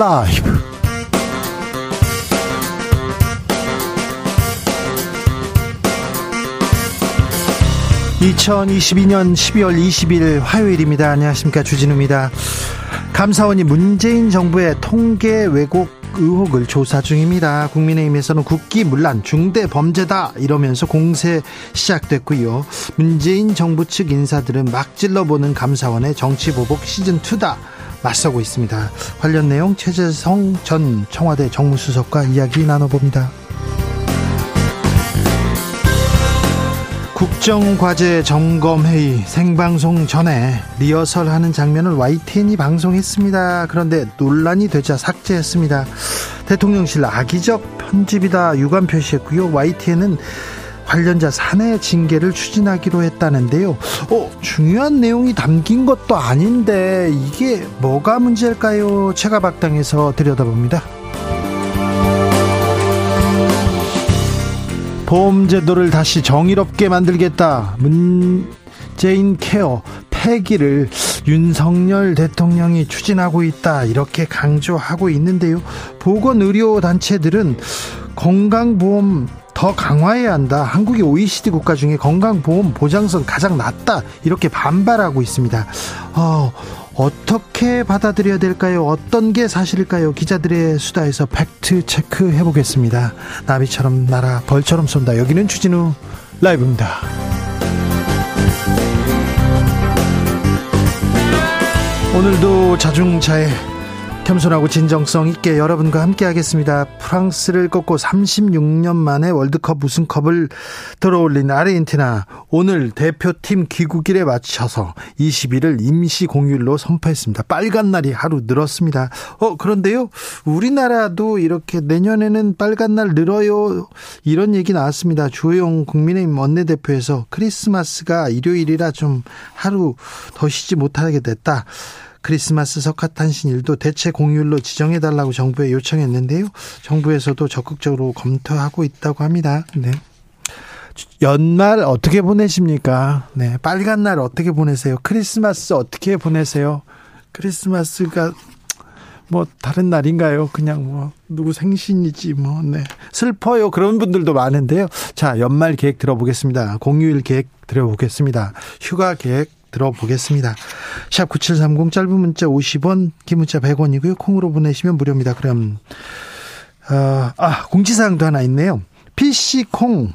라이브. 2022년 12월 20일 화요일입니다. 안녕하십니까. 주진우입니다. 감사원이 문재인 정부의 통계 왜곡 의혹을 조사 중입니다. 국민의힘에서는 국기 문란 중대 범죄다 이러면서 공세 시작됐고요. 문재인 정부 측 인사들은 막 찔러보는 감사원의 정치 보복 시즌 2다. 맞서고 있습니다. 관련 내용 최재성 전 청와대 정무수석과 이야기 나눠봅니다. 국정과제 점검회의 생방송 전에 리허설 하는 장면을 YTN이 방송했습니다. 그런데 논란이 되자 삭제했습니다. 대통령실 악의적 편집이다 유감 표시했고요. YTN은 관련자 사내 징계를 추진하기로 했다는데요. 어, 중요한 내용이 담긴 것도 아닌데 이게 뭐가 문제일까요? 체가박당에서 들여다봅니다. 보험제도를 다시 정의롭게 만들겠다. 문재인 케어 폐기를 윤석열 대통령이 추진하고 있다. 이렇게 강조하고 있는데요. 보건의료단체들은 건강보험 더 강화해야 한다. 한국이 OECD 국가 중에 건강보험 보장성 가장 낮다. 이렇게 반발하고 있습니다. 어, 어떻게 받아들여야 될까요? 어떤 게 사실일까요? 기자들의 수다에서 팩트 체크 해보겠습니다. 나비처럼 날아 벌처럼 쏜다. 여기는 추진우 라이브입니다. 오늘도 자중차에 겸손하고 진정성 있게 여러분과 함께 하겠습니다. 프랑스를 꺾고 36년 만에 월드컵 우승컵을 들어올린 아르헨티나 오늘 대표팀 귀국일에 맞춰서 20일을 임시 공휴일로 선포했습니다. 빨간 날이 하루 늘었습니다. 어 그런데요. 우리나라도 이렇게 내년에는 빨간 날 늘어요. 이런 얘기 나왔습니다. 주호영 국민의힘 원내대표에서 크리스마스가 일요일이라 좀 하루 더 쉬지 못하게 됐다. 크리스마스 석가탄신일도 대체 공휴일로 지정해달라고 정부에 요청했는데요. 정부에서도 적극적으로 검토하고 있다고 합니다. 네. 연말 어떻게 보내십니까? 네. 빨간 날 어떻게 보내세요? 크리스마스 어떻게 보내세요? 크리스마스가 뭐 다른 날인가요? 그냥 뭐 누구 생신이지 뭐 네. 슬퍼요. 그런 분들도 많은데요. 자, 연말 계획 들어보겠습니다. 공휴일 계획 들어보겠습니다. 휴가 계획 들어보겠습니다. 샵 9730 짧은 문자 50원, 긴 문자 100원이고요. 콩으로 보내시면 무료입니다. 그럼 어, 아, 공지사항도 하나 있네요. PC 콩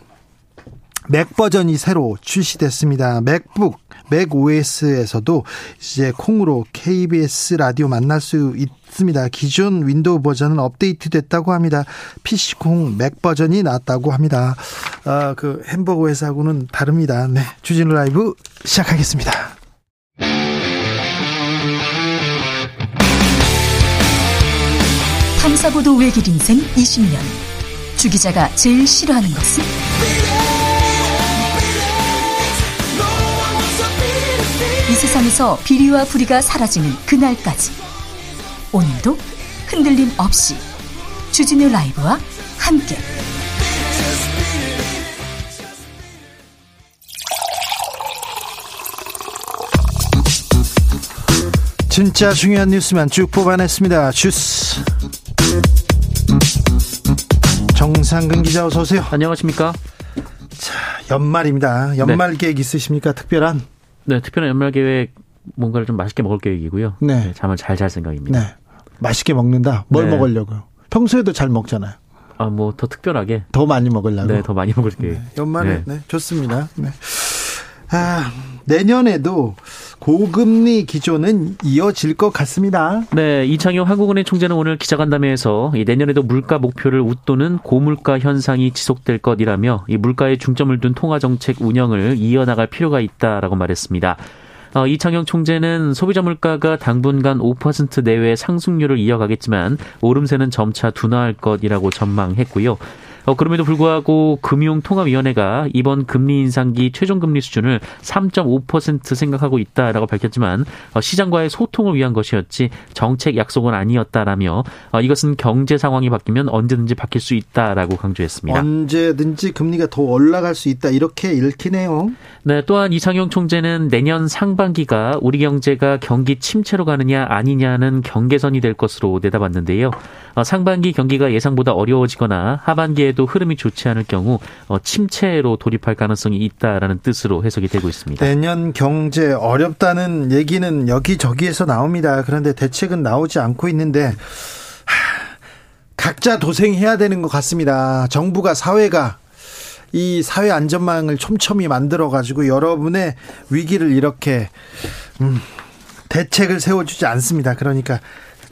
맥 버전이 새로 출시됐습니다. 맥북, 맥 OS에서도 이제 콩으로 KBS 라디오 만날 수 있습니다. 기존 윈도우 버전은 업데이트 됐다고 합니다. PC 콩 맥 버전이 나왔다고 합니다. 아, 그 햄버거 회사하고는 다릅니다. 네. 주진우 라이브 시작하겠습니다. 탐사보도 외길 인생 20년. 주 기자가 제일 싫어하는 것은? 세상에서 비리와 부리가 사라지는 그날까지 오늘도 흔들림 없이 주진우 라이브와 함께 진짜 중요한 뉴스만 쭉 뽑아냈습니다. 주스 정상근 기자 어서 오세요. 안녕하십니까? 자, 연말입니다. 연말 네. 계획 있으십니까? 특별한? 네, 특별한 연말 계획 뭔가를 좀 맛있게 먹을 계획이고요. 네. 네 잠을 잘 잘 생각입니다. 네. 맛있게 먹는다. 뭘 네. 먹으려고요? 평소에도 잘 먹잖아요. 아, 뭐 더 특별하게 더 많이 먹으려고. 네, 더 많이 먹을 계획. 네. 연말에 네. 네, 좋습니다. 네. 아, 내년에도 고금리 기조는 이어질 것 같습니다. 네, 이창용 한국은행 총재는 오늘 기자간담회에서 내년에도 물가 목표를 웃도는 고물가 현상이 지속될 것이라며 이 물가에 중점을 둔 통화 정책 운영을 이어나갈 필요가 있다라고 말했습니다. 어, 이창용 총재는 소비자 물가가 당분간 5% 내외의 상승률을 이어가겠지만 오름세는 점차 둔화할 것이라고 전망했고요. 어, 그럼에도 불구하고 금융통합위원회가 이번 금리 인상기 최종 금리 수준을 3.5% 생각하고 있다라고 밝혔지만 어, 시장과의 소통을 위한 것이었지 정책 약속은 아니었다라며 어, 이것은 경제 상황이 바뀌면 언제든지 바뀔 수 있다라고 강조했습니다. 언제든지 금리가 더 올라갈 수 있다 이렇게 읽히네요. 네, 또한 이상용 총재는 내년 상반기가 우리 경제가 경기 침체로 가느냐 아니냐는 경계선이 될 것으로 내다봤는데요. 어, 상반기 경기가 예상보다 어려워지거나 하반기에 도 흐름이 좋지 않을 경우 어, 침체로 돌입할 가능성이 있다라는 뜻으로 해석이 되고 있습니다. 내년 경제 어렵다는 얘기는 여기저기에서 나옵니다. 그런데 대책은 나오지 않고 있는데 각자 도생해야 되는 것 같습니다. 정부가 사회가 이 사회 안전망을 촘촘히 만들어 가지고 여러분의 위기를 이렇게 음, 대책을 세워주지 않습니다. 그러니까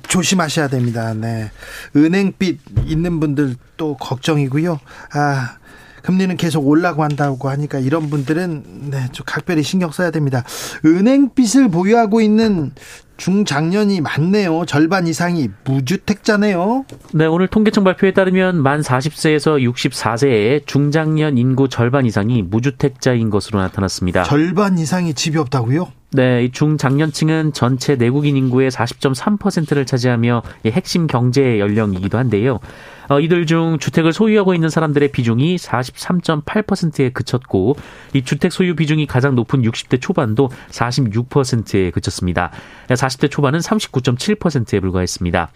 조심하셔야 됩니다. 네. 은행빚 있는 분들 또 걱정이고요. 아, 금리는 계속 올라고 한다고 하니까 이런 분들은 네, 좀 각별히 신경 써야 됩니다. 은행빚을 보유하고 있는 중장년이 많네요. 절반 이상이 무주택자네요. 네, 오늘 통계청 발표에 따르면 만 40세에서 64세의 중장년 인구 절반 이상이 무주택자인 것으로 나타났습니다. 절반 이상이 집이 없다고요? 네, 중장년층은 전체 내국인 인구의 40.3%를 차지하며 핵심 경제 연령이기도 한데요. 어, 이들 중 주택을 소유하고 있는 사람들의 비중이 43.8%에 그쳤고 이 주택 소유 비중이 가장 높은 60대 초반도 46%에 그쳤습니다. 40대 초반은 39.7%에 불과했습니다.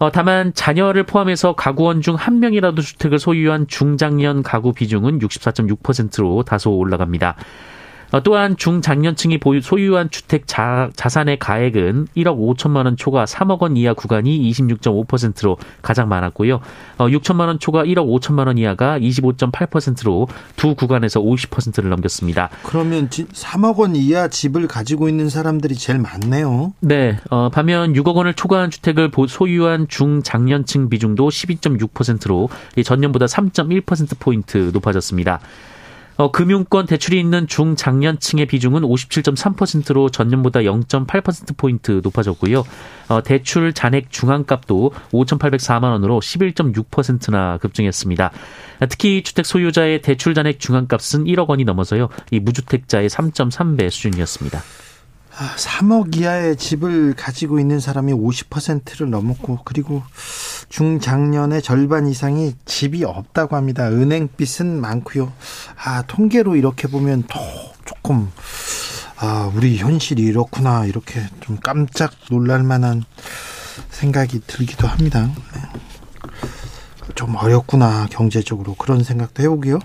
어, 다만 자녀를 포함해서 가구원 중 한 명이라도 주택을 소유한 중장년 가구 비중은 64.6%로 다소 올라갑니다. 어, 또한 중장년층이 소유한 주택 자, 자산의 가액은 1억 5천만 원 초과 3억 원 이하 구간이 26.5%로 가장 많았고요. 6천만 어, 원 초과 1억 5천만 원 이하가 25.8%로 두 구간에서 50%를 넘겼습니다. 그러면 3억 원 이하 집을 가지고 있는 사람들이 제일 많네요. 네. 어, 반면 6억 원을 초과한 주택을 소유한 중장년층 비중도 12.6%로 전년보다 3.1%포인트 높아졌습니다. 어, 금융권 대출이 있는 중장년층의 비중은 57.3%로 전년보다 0.8%포인트 높아졌고요. 어, 대출 잔액 중앙값도 5,804만 원으로 11.6%나 급증했습니다. 특히 주택 소유자의 대출 잔액 중앙값은 1억 원이 넘어서요. 이 무주택자의 3.3배 수준이었습니다. 3억 아, 이하의 집을 가지고 있는 사람이 50%를 넘었고 그리고 중장년의 절반 이상이 집이 없다고 합니다. 은행빚은 많고요. 아 통계로 이렇게 보면 더 조금 아 우리 현실이 이렇구나 이렇게 좀 깜짝 놀랄 만한 생각이 들기도 합니다. 네. 좀 어렵구나 경제적으로 그런 생각도 해보고요.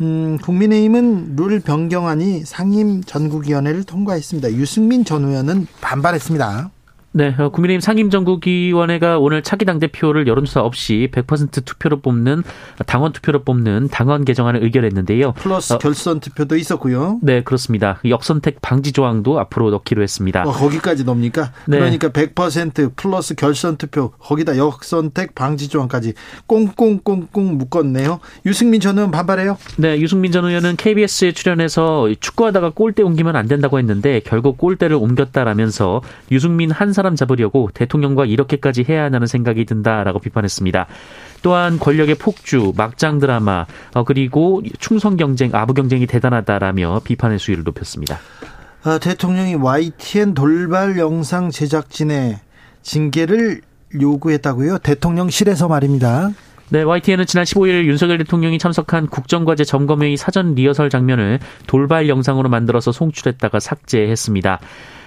음, 국민의힘은 룰 변경안이 상임 전국위원회를 통과했습니다. 유승민 전 의원은 반발했습니다. 네, 어, 국민의힘 상임정국위원회가 오늘 차기 당대표를 여론조사 없이 100% 투표로 뽑는 당원 투표로 뽑는 당원 개정안을 의결했는데요. 플러스 어, 결선 투표도 있었고요. 네, 그렇습니다. 역선택 방지 조항도 앞으로 넣기로 했습니다. 어, 거기까지 넣습니까? 네. 그러니까 100% 플러스 결선 투표 거기다 역선택 방지 조항까지 꽁꽁꽁꽁 묶었네요. 유승민 전 의원 반발해요? 네, 유승민 전 의원은 KBS에 출연해서 축구하다가 골대 옮기면 안 된다고 했는데 결국 골대를 옮겼다라면서 유승민 한 사람 잡으려고 대통령과 이렇게까지 해야 하는 생각이 든다라고 비판했습니다. 또한 권력의 폭주, 막장 드라마, 어, 그리고 충성 경쟁, 아부 경쟁이 대단하다라며 비판의 수위를 높였습니다. 아, 대통령이 YTN 돌발 영상 제작진의 징계를 요구했다고요? 대통령실에서 말입니다. 네, YTN은 지난 15일 윤석열 대통령이 참석한 국정과제 점검회의 사전 리허설 장면을 돌발 영상으로 만들어서 송출했다가 삭제했습니다.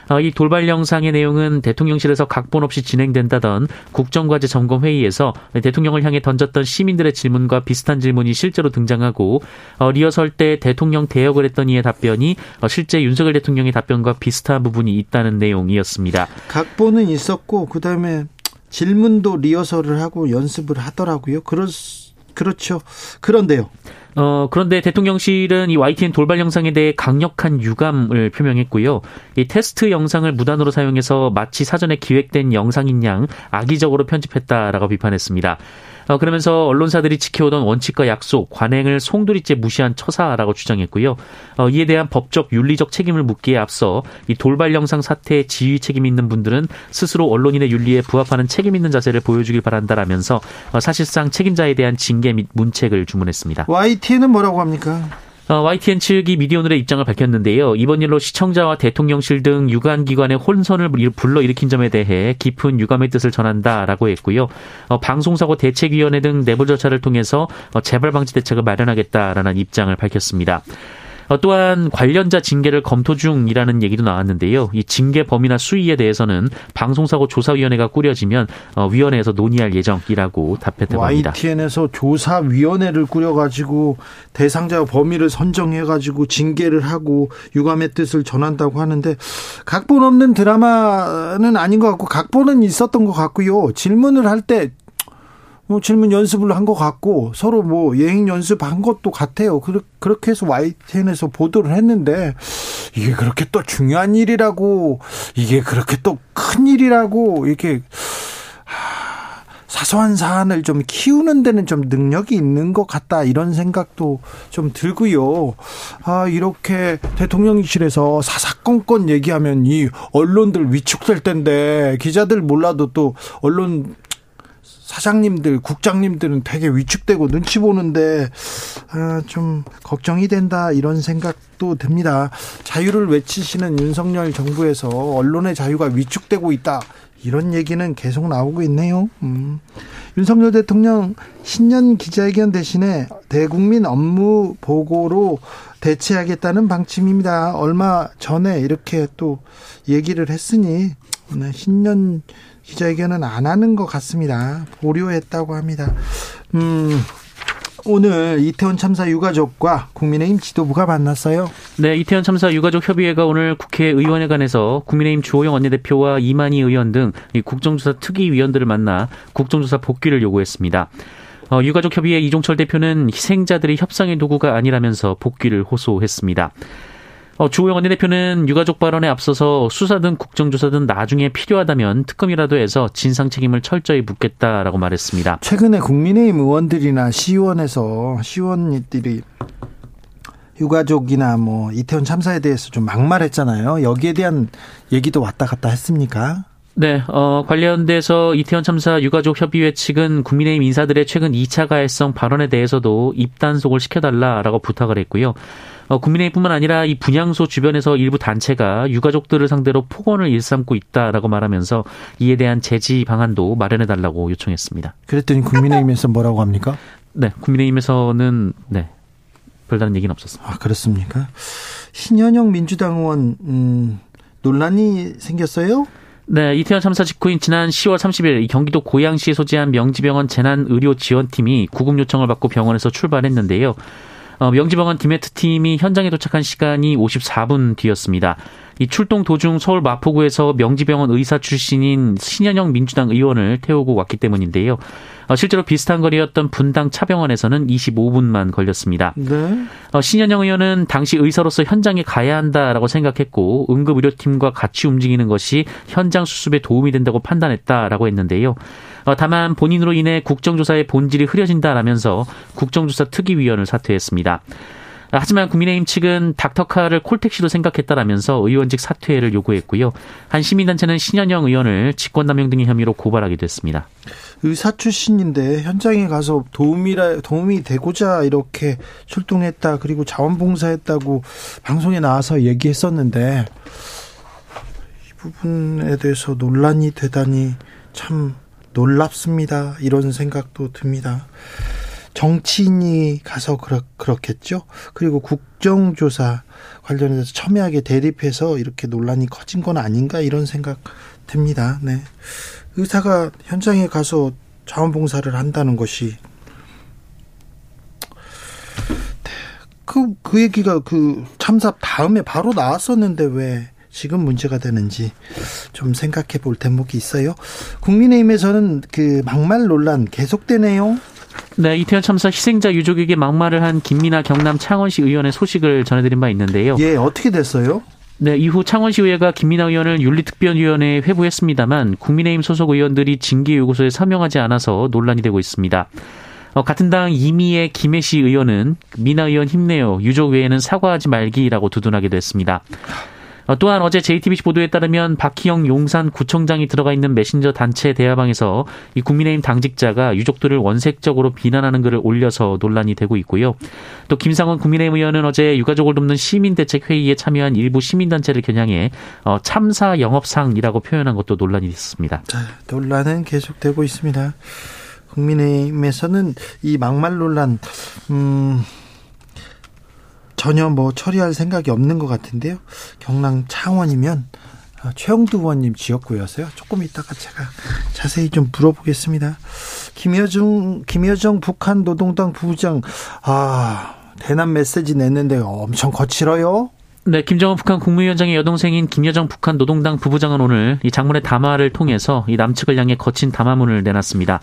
어, 이 돌발 영상의 내용은 대통령실에서 각본 없이 진행된다던 국정과제 점검 회의에서 대통령을 향해 던졌던 시민들의 질문과 비슷한 질문이 실제로 등장하고 어, 리허설 때 대통령 대역을 했던 이의 답변이 어, 실제 윤석열 대통령의 답변과 비슷한 부분이 있다는 내용이었습니다. 각본은 있었고 그다음에 질문도 리허설을 하고 연습을 하더라고요. 그럴 그렇죠. 그런데요. 어, 그런데 대통령실은 이 YTN 돌발 영상에 대해 강력한 유감을 표명했고요. 이 테스트 영상을 무단으로 사용해서 마치 사전에 기획된 영상인 양 악의적으로 편집했다라고 비판했습니다. 어, 그러면서 언론사들이 지켜오던 원칙과 약속, 관행을 송두리째 무시한 처사라고 주장했고요. 어, 이에 대한 법적 윤리적 책임을 묻기에 앞서 이 돌발 영상 사태에 지휘 책임 있는 분들은 스스로 언론인의 윤리에 부합하는 책임 있는 자세를 보여주길 바란다라면서 어, 사실상 책임자에 대한 징계 및 문책을 주문했습니다. YTN은 뭐라고 합니까? 어, YTN 측이 미디어오늘의 입장을 밝혔는데요. 이번 일로 시청자와 대통령실 등 유관기관의 혼선을 불러일으킨 점에 대해 깊은 유감의 뜻을 전한다라고 했고요. 어, 방송사고 대책위원회 등 내부 절차를 통해서 어, 재발 방지 대책을 마련하겠다라는 입장을 밝혔습니다. 어, 또한 관련자 징계를 검토 중이라는 얘기도 나왔는데요. 이 징계 범위나 수위에 대해서는 방송사고 조사위원회가 꾸려지면 어, 위원회에서 논의할 예정이라고 답했다고 합니다. YTN에서 조사위원회를 꾸려가지고 대상자 범위를 선정해가지고 징계를 하고 유감의 뜻을 전한다고 하는데 각본 없는 드라마는 아닌 것 같고 각본은 있었던 것 같고요. 질문을 할때 뭐 질문 연습을 한 것 같고 서로 뭐 예행 연습한 것도 같아요. 그렇게 해서 YTN에서 보도를 했는데 이게 그렇게 또 중요한 일이라고 이게 그렇게 또 큰 일이라고 이렇게 사소한 사안을 좀 키우는 데는 좀 능력이 있는 것 같다 이런 생각도 좀 들고요. 아 이렇게 대통령실에서 사사건건 얘기하면 이 언론들 위축될 텐데 기자들 몰라도 또 언론 사장님들, 국장님들은 되게 위축되고 눈치 보는데 아, 좀 걱정이 된다 이런 생각도 듭니다. 자유를 외치시는 윤석열 정부에서 언론의 자유가 위축되고 있다. 이런 얘기는 계속 나오고 있네요. 음. 윤석열 대통령 신년 기자회견 대신에 대국민 업무 보고로 대체하겠다는 방침입니다. 얼마 전에 이렇게 또 얘기를 했으니 네, 신년 기자회견은 안 하는 것 같습니다. 보류했다고 합니다. 음, 오늘 이태원 참사 유가족과 국민의힘 지도부가 만났어요. 네, 이태원 참사 유가족 협의회가 오늘 국회의원회관에서 국민의힘 주호영 원내대표와 이만희 의원 등 국정조사 특위위원들을 만나 국정조사 복귀를 요구했습니다. 어, 유가족 협의회 이종철 대표는 희생자들이 협상의 도구가 아니라면서 복귀를 호소했습니다. 어, 주호영 원내대표는 유가족 발언에 앞서서 수사 등 국정조사 등 나중에 필요하다면 특검이라도 해서 진상 책임을 철저히 묻겠다라고 말했습니다. 최근에 국민의힘 의원들이나 시의원에서 시의원들이 유가족이나 뭐 이태원 참사에 대해서 좀 막말했잖아요. 여기에 대한 얘기도 왔다 갔다 했습니까? 네, 어, 관련돼서 이태원 참사 유가족 협의회 측은 국민의힘 인사들의 최근 2차 가해성 발언에 대해서도 입단속을 시켜달라라고 부탁을 했고요. 어, 국민의힘뿐만 아니라 이 분향소 주변에서 일부 단체가 유가족들을 상대로 폭언을 일삼고 있다라고 말하면서 이에 대한 제지 방안도 마련해 달라고 요청했습니다. 그랬더니 국민의힘에서 뭐라고 합니까? 네, 국민의힘에서는 네 별다른 얘기는 없었습니다. 아 그렇습니까? 신현영 민주당 의원 음, 논란이 생겼어요? 네, 이태원 참사 직후인 지난 10월 30일 경기도 고양시에 소재한 명지병원 재난의료지원팀이 구급 요청을 받고 병원에서 출발했는데요. 어, 명지병원 디메트 팀이 현장에 도착한 시간이 54분 뒤였습니다. 이 출동 도중 서울 마포구에서 명지병원 의사 출신인 신현영 민주당 의원을 태우고 왔기 때문인데요. 어, 실제로 비슷한 거리였던 분당 차병원에서는 25분만 걸렸습니다. 네. 어, 신현영 의원은 당시 의사로서 현장에 가야 한다라고 생각했고 응급의료팀과 같이 움직이는 것이 현장 수습에 도움이 된다고 판단했다라고 했는데요. 어, 다만 본인으로 인해 국정조사의 본질이 흐려진다라면서 국정조사 특위위원을 사퇴했습니다. 하지만 국민의힘 측은 닥터카를 콜택시로 생각했다라면서 의원직 사퇴를 요구했고요. 한 시민단체는 신현영 의원을 직권남용 등의 혐의로 고발하기도 했습니다. 의사 출신인데 현장에 가서 도움이라 도움이 되고자 이렇게 출동했다 그리고 자원봉사했다고 방송에 나와서 얘기했었는데 이 부분에 대해서 논란이 되다니 참 놀랍습니다. 이런 생각도 듭니다. 정치인이 가서 그렇, 그렇겠죠. 그리고 국정조사 관련해서 첨예하게 대립해서 이렇게 논란이 커진 건 아닌가 이런 생각 듭니다. 네. 의사가 현장에 가서 자원봉사를 한다는 것이 그, 그 얘기가 그 참사 다음에 바로 나왔었는데 왜 지금 문제가 되는지 좀 생각해 볼 대목이 있어요. 국민의힘에서는 그 막말 논란 계속되네요. 네, 이태원 참사 희생자 유족에게 막말을 한 김민아 경남 창원시 의원의 소식을 전해드린 바 있는데요. 예, 어떻게 됐어요? 네, 이후 창원시의회가 김민아 의원을 윤리특별위원회에 회부했습니다만 국민의힘 소속 의원들이 징계 요구서에 서명하지 않아서 논란이 되고 있습니다. 어, 같은 당 이미의 김혜시 의원은 민아 의원 힘내요. 유족 외에는 사과하지 말기라고 두둔하기도 했습니다. 어, 또한 어제 JTBC 보도에 따르면 박희영 용산 구청장이 들어가 있는 메신저 단체 대화방에서 이 국민의힘 당직자가 유족들을 원색적으로 비난하는 글을 올려서 논란이 되고 있고요. 또 김상원 국민의힘 의원은 어제 유가족을 돕는 시민대책 회의에 참여한 일부 시민단체를 겨냥해 어, 참사 영업상이라고 표현한 것도 논란이 있습니다. 자, 논란은 계속되고 있습니다. 국민의힘에서는 이 막말 논란, 음, 전혀 뭐 처리할 생각이 없는 것 같은데요. 경남 창원이면 아, 최영두 의원님 지역구여서요. 조금 이따가 제가 자세히 좀 물어보겠습니다. 김여중, 김여정 북한 노동당 부부장, 아, 대남 메시지 냈는데 엄청 거칠어요. 네, 김정은 북한 국무위원장의 여동생인 김여정 북한 노동당 부부장은 오늘 이 장문의 담화를 통해서 이 남측을 향해 거친 담화문을 내놨습니다.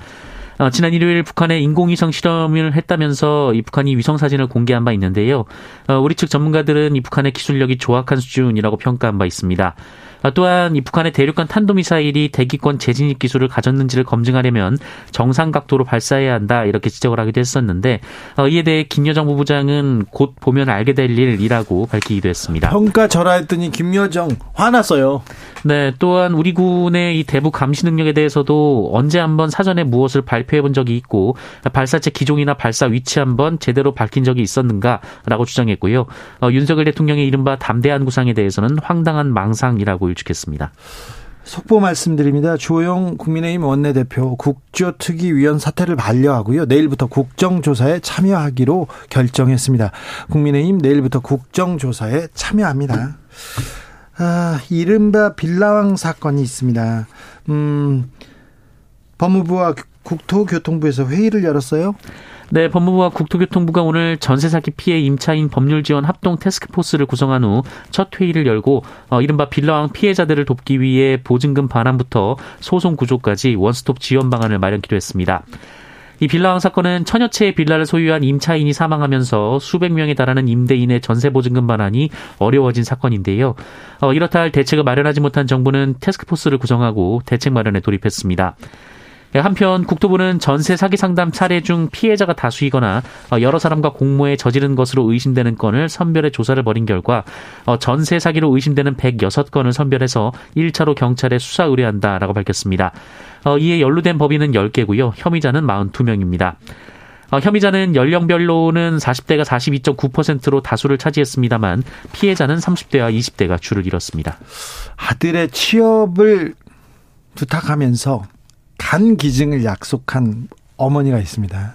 어, 지난 일요일 북한의 인공위성 실험을 했다면서 이 북한이 위성 사진을 공개한 바 있는데요. 어, 우리 측 전문가들은 이 북한의 기술력이 조악한 수준이라고 평가한 바 있습니다. 아, 또한 이 북한의 대륙간 탄도미사일이 대기권 재진입 기술을 가졌는지를 검증하려면 정상 각도로 발사해야 한다 이렇게 지적을 하기도 했었는데 어, 이에 대해 김여정 부부장은 곧 보면 알게 될 일이라고 밝히기도 했습니다. 평가 절하했더니 김여정 화났어요. 네, 또한 우리 군의 이 대북 감시 능력에 대해서도 언제 한번 사전에 무엇을 발표해 본 적이 있고 발사체 기종이나 발사 위치 한번 제대로 밝힌 적이 있었는가라고 주장했고요. 어, 윤석열 대통령의 이른바 담대한 구상에 대해서는 황당한 망상이라고 일축했습니다. 속보 말씀드립니다. 주호영 국민의힘 원내대표 국조특위위원 사퇴를 반려하고요. 내일부터 국정조사에 참여하기로 결정했습니다. 국민의힘 내일부터 국정조사에 참여합니다. 아, 이른바 빌라왕 사건이 있습니다. 음, 법무부와 국토교통부에서 회의를 열었어요. 네, 법무부와 국토교통부가 오늘 전세 사기 피해 임차인 법률 지원 합동 테스크포스를 구성한 후 첫 회의를 열고 어, 이른바 빌라왕 피해자들을 돕기 위해 보증금 반환부터 소송 구조까지 원스톱 지원 방안을 마련키로 했습니다. 이 빌라왕 사건은 천여 채의 빌라를 소유한 임차인이 사망하면서 수백 명에 달하는 임대인의 전세 보증금 반환이 어려워진 사건인데요. 어, 이렇다 할 대책을 마련하지 못한 정부는 테스크포스를 구성하고 대책 마련에 돌입했습니다. 예, 한편 국토부는 전세 사기 상담 사례 중 피해자가 다수이거나 어, 여러 사람과 공모에 저지른 것으로 의심되는 건을 선별해 조사를 벌인 결과 어, 전세 사기로 의심되는 106건을 선별해서 1차로 경찰에 수사 의뢰한다라고 밝혔습니다. 어, 이에 연루된 법인은 10개고요. 혐의자는 42명입니다. 혐의자는 연령별로는 40대가 42.9%로 다수를 차지했습니다만 피해자는 30대와 20대가 줄을 이뤘습니다. 아들의 취업을 부탁하면서 간 기증을 약속한 어머니가 있습니다.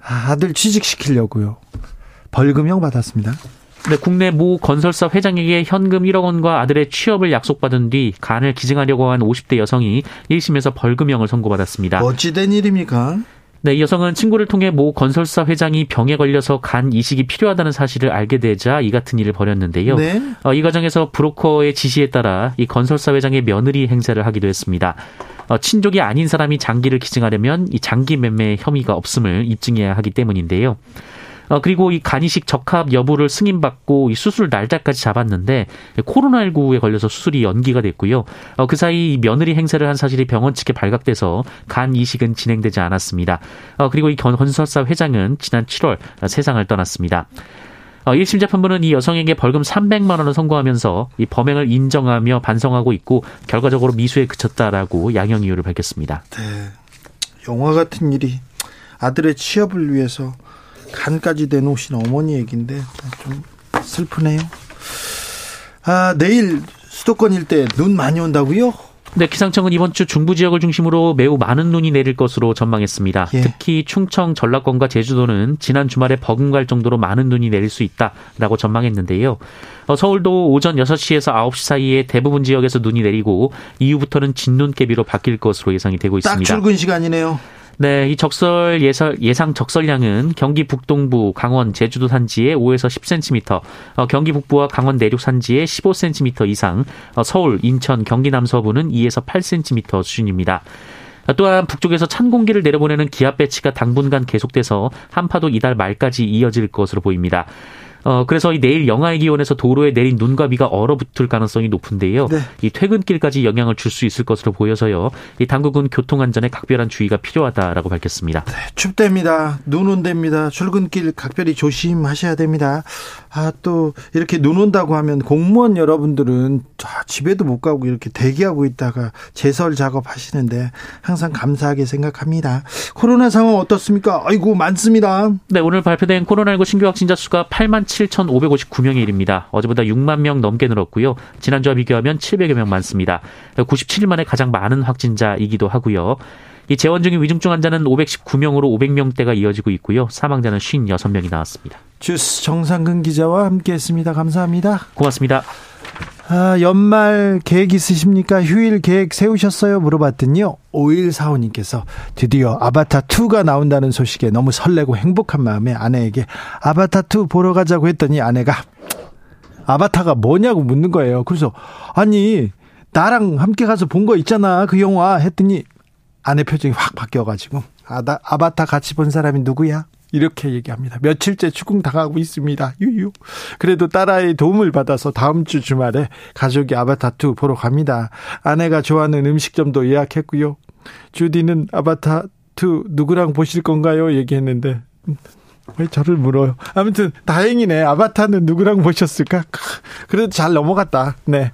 아들 취직시키려고요. 벌금형 받았습니다. 네, 국내 모 건설사 회장에게 현금 1억 원과 아들의 취업을 약속받은 뒤 간을 기증하려고 한 50대 여성이 1심에서 벌금형을 선고받았습니다. 어찌된 일입니까? 네, 이 여성은 친구를 통해 모 건설사 회장이 병에 걸려서 간 이식이 필요하다는 사실을 알게 되자 이 같은 일을 벌였는데요. 네? 어, 이 과정에서 브로커의 지시에 따라 이 건설사 회장의 며느리 행세를 하기도 했습니다. 어, 친족이 아닌 사람이 장기를 기증하려면 이 장기 매매 혐의가 없음을 입증해야 하기 때문인데요. 어, 그리고 이 간이식 적합 여부를 승인받고 이 수술 날짜까지 잡았는데 코로나19에 걸려서 수술이 연기가 됐고요. 어, 그 사이 며느리 행세를 한 사실이 병원 측에 발각돼서 간 이식은 진행되지 않았습니다. 어, 그리고 이 건설사 회장은 지난 7월 세상을 떠났습니다. 1심 어, 재판부는 이 여성에게 벌금 300만 원을 선고하면서 이 범행을 인정하며 반성하고 있고 결과적으로 미수에 그쳤다라고 양형 이유를 밝혔습니다. 네. 영화 같은 일이 아들의 취업을 위해서 간까지 내놓으신 어머니 얘기인데 좀 슬프네요. 아, 내일 수도권 일대 눈 많이 온다고요? 네, 기상청은 이번 주 중부 지역을 중심으로 매우 많은 눈이 내릴 것으로 전망했습니다. 예. 특히 충청, 전라권과 제주도는 지난 주말에 버금갈 정도로 많은 눈이 내릴 수 있다라고 전망했는데요. 어, 서울도 오전 6시에서 9시 사이에 대부분 지역에서 눈이 내리고 이후부터는 진눈깨비로 바뀔 것으로 예상이 되고 있습니다. 딱 출근 시간이네요. 네, 이 적설 예설, 예상 적설량은 경기 북동부, 강원, 제주도 산지에 5에서 10cm, 어, 경기 북부와 강원 내륙 산지에 15cm 이상, 어, 서울, 인천, 경기 남서부는 2에서 8cm 수준입니다. 또한 북쪽에서 찬 공기를 내려보내는 기압 배치가 당분간 계속돼서 한파도 이달 말까지 이어질 것으로 보입니다. 어, 그래서 이 내일 영하의 기온에서 도로에 내린 눈과 비가 얼어붙을 가능성이 높은데요. 네. 이 퇴근길까지 영향을 줄 수 있을 것으로 보여서요. 이 당국은 교통 안전에 각별한 주의가 필요하다라고 밝혔습니다. 네, 춥답니다. 눈 온답니다. 출근길 각별히 조심하셔야 됩니다. 아, 또 이렇게 눈 온다고 하면 공무원 여러분들은 집에도 못 가고 이렇게 대기하고 있다가 제설 작업 하시는데 항상 감사하게 생각합니다. 코로나 상황 어떻습니까? 아이고 많습니다. 네, 오늘 발표된 코로나19 신규 확진자 수가 8만 7,559명에 이릅니다. 어제보다 6만 명 넘게 늘었고요. 지난주와 비교하면 700여 명 많습니다. 97일 만에 가장 많은 확진자이기도 하고요. 이 재원 중인 위중증 환자는 519명으로 500명대가 이어지고 있고요. 사망자는 56명이 나왔습니다. 주스 정상근 기자와 함께했습니다. 감사합니다. 고맙습니다. 아, 연말 계획 있으십니까? 휴일 계획 세우셨어요? 물어봤더니요. 5145님께서 드디어 아바타2가 나온다는 소식에 너무 설레고 행복한 마음에 아내에게 아바타2 보러 가자고 했더니 아내가 아바타가 뭐냐고 묻는 거예요. 그래서 아니 나랑 함께 가서 본 거 있잖아 그 영화 했더니 아내 표정이 확 바뀌어가지고 아다, 아바타 같이 본 사람이 누구야? 이렇게 얘기합니다. 며칠째 추궁 당하고 있습니다. 유유. 그래도 딸아이의 도움을 받아서 다음 주 주말에 가족이 아바타2 보러 갑니다. 아내가 좋아하는 음식점도 예약했고요. 주디는 아바타2 누구랑 보실 건가요? 얘기했는데 왜 저를 물어요? 아무튼 다행이네. 아바타는 누구랑 보셨을까? 그래도 잘 넘어갔다. 네.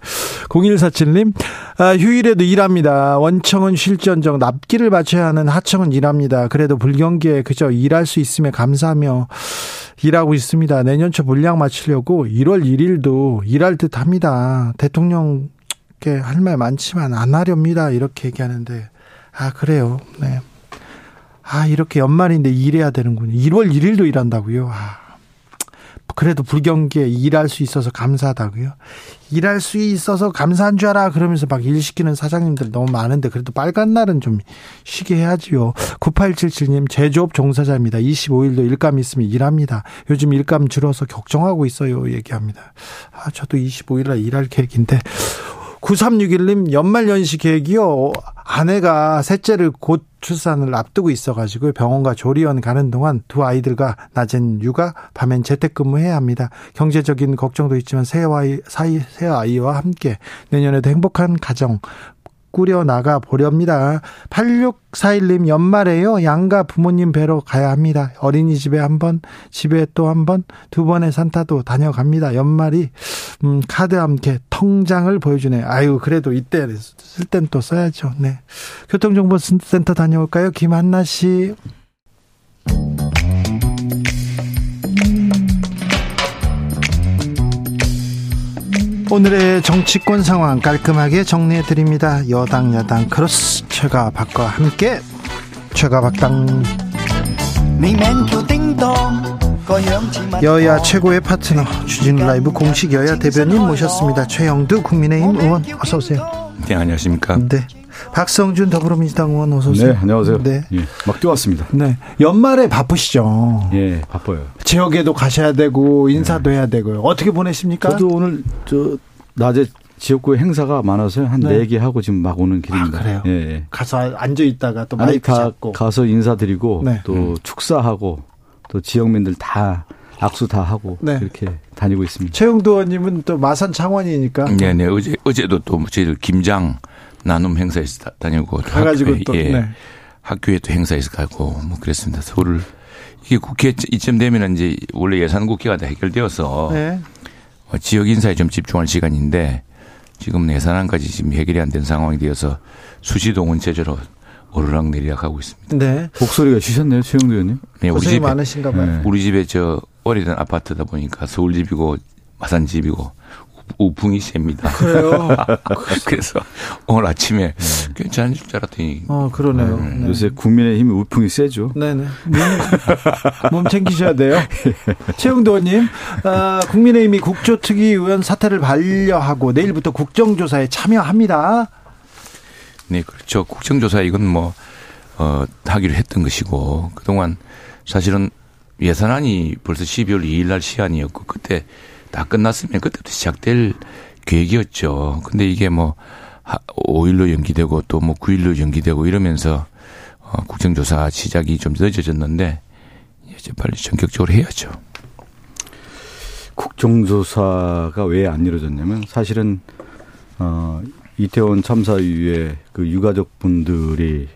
0147님, 아, 휴일에도 일합니다. 원청은 쉴전정 납기를 바쳐야 하는 하청은 일합니다. 그래도 불경기에 그저 일할 수 있음에 감사하며 일하고 있습니다. 내년 초 물량 마치려고 1월 1일도 일할 듯 합니다. 대통령께 할 말 많지만 안 하렵니다. 이렇게 얘기하는데, 아, 그래요. 네. 아, 이렇게 연말인데 일해야 되는군요. 1월 1일도 일한다고요. 아, 그래도 불경기에 일할 수 있어서 감사하다고요. 일할 수 있어서 감사한 줄 알아. 그러면서 막 일 시키는 사장님들 너무 많은데 그래도 빨간 날은 좀 쉬게 해야지요. 9877님 제조업 종사자입니다. 25일도 일감 있으면 일합니다. 요즘 일감 줄어서 걱정하고 있어요. 얘기합니다. 아, 저도 25일 날 일할 계획인데 9361님 연말 연시 계획이요. 아내가 셋째를 곧 출산을 앞두고 있어가지고 병원과 조리원 가는 동안 두 아이들과 낮엔 육아, 밤엔 재택근무해야 합니다. 경제적인 걱정도 있지만 새 아이, 사이, 새 아이와 함께 내년에도 행복한 가정, 꾸려 나가 보렵니다. 8641님 연말에요. 양가 부모님 뵈러 가야 합니다. 어린이집에 한 번, 집에 또 한 번, 두 번의 산타도 다녀갑니다. 연말이 음, 카드 함께 통장을 보여주네. 아유 그래도 이때 쓸 땐 또 써야죠. 네. 교통정보센터 다녀올까요? 김한나 씨. 오늘의 정치권 상황 깔끔하게 정리해 드립니다. 여당 야당 크로스 최가 박과 함께 최가 박당 여야 최고의 파트너 주진우 라이브 공식 여야 대변인 모셨습니다. 최형두 국민의힘 의원 어서 오세요. 네 안녕하십니까. 네. 박성준 더불어민주당 의원 어서 오세요. 네, 안녕하세요. 네. 예, 막 뛰어왔습니다. 네. 연말에 바쁘시죠. 예, 바빠요. 지역에도 가셔야 되고 인사도 네. 해야 되고요. 어떻게 보내십니까? 저도 오늘 저 낮에 지역구 행사가 많아서 한네 개 하고 지금 막 오는 길입니다. 아, 그래요? 예, 예. 가서 앉아 있다가 또 마이크 잡고 가서 인사드리고 네. 또 음. 축사하고 또 지역민들 다 악수 다 하고 네. 이렇게 다니고 있습니다. 최영도 의원님은 또 마산 창원이니까. 네네 네. 어제 어제도 또 저희들 김장 나눔 행사에서 다니고 가가지고 학교에, 또 예, 네. 학교에 또 행사에서 가고 뭐 그랬습니다. 서울 이게 국회 이쯤 되면은 이제 원래 예산 국회가 다 해결되어서 네. 어, 지역 인사에 좀 집중할 시간인데 지금 예산안까지 지금 해결이 안 된 상황이 되어서 수시 동원 제재로 오르락 내리락 하고 있습니다. 네. 목소리가 쉬셨네요, 최영도 의원님. 네, 우리 집에 많으신가 봐요. 네. 우리 집에 저 오래된 아파트다 보니까 서울 집이고 마산 집이고 우풍이 셉니다. 그래요? 그래서 오늘 아침에 네. 괜찮은 줄 알았더니. 어, 그러네요. 네. 네. 요새 국민의힘이 우풍이 세죠. 네네. 몸, 챙기셔야 돼요. 최웅도 의원님, 아, 국민의힘이 국조특위 의원 사퇴를 반려하고 내일부터 국정조사에 참여합니다. 네, 그렇죠. 국정조사 이건 뭐, 어, 하기로 했던 것이고, 그동안 사실은 예산안이 벌써 12월 2일 날 시한이었고, 그때 다 끝났으면 그때부터 시작될 계획이었죠. 근데 이게 뭐 5일로 연기되고 또 뭐 9일로 연기되고 이러면서 어, 국정조사 시작이 좀 늦어졌는데 이제 빨리 전격적으로 해야죠. 국정조사가 왜 안 이루어졌냐면 사실은 어 이태원 참사 이후에 그 유가족 분들이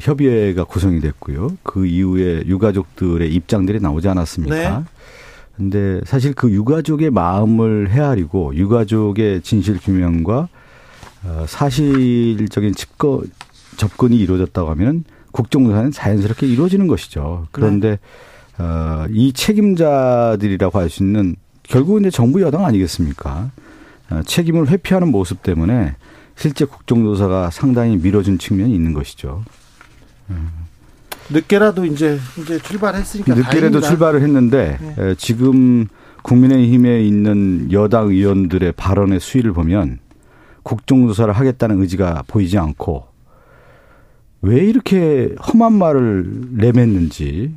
협의회가 구성이 됐고요. 그 이후에 유가족들의 입장들이 나오지 않았습니까? 네. 근데 사실 그 유가족의 마음을 헤아리고 유가족의 진실 규명과 어, 사실적인 집거, 접근이 이루어졌다고 하면 국정조사는 자연스럽게 이루어지는 것이죠. 그런데 어, 이 책임자들이라고 할 수 있는 결국은 이제 정부 여당 아니겠습니까? 어, 책임을 회피하는 모습 때문에 실제 국정조사가 상당히 미뤄진 측면이 있는 것이죠. 음. 늦게라도 이제 이제 출발했으니까 늦게라도 다행이다. 출발을 했는데 네. 지금 국민의힘에 있는 여당 의원들의 발언의 수위를 보면 국정조사를 하겠다는 의지가 보이지 않고 왜 이렇게 험한 말을 내뱉는지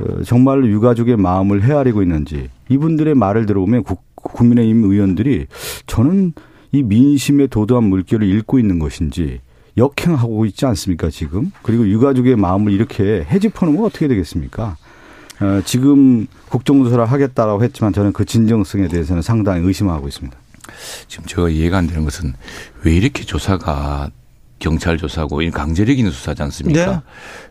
어, 정말로 유가족의 마음을 헤아리고 있는지 이분들의 말을 들어보면 국민의힘 의원들이 저는 이 민심의 도도한 물결을 읽고 있는 것인지 역행하고 있지 않습니까 지금 그리고 유가족의 마음을 이렇게 해집어놓으면 어떻게 되겠습니까 어, 지금 국정조사를 하겠다라고 했지만 저는 그 진정성에 대해서는 상당히 의심하고 있습니다. 지금 제가 이해가 안 되는 것은 왜 이렇게 조사가 경찰 조사고 이 강제력 있는 수사지 않습니까?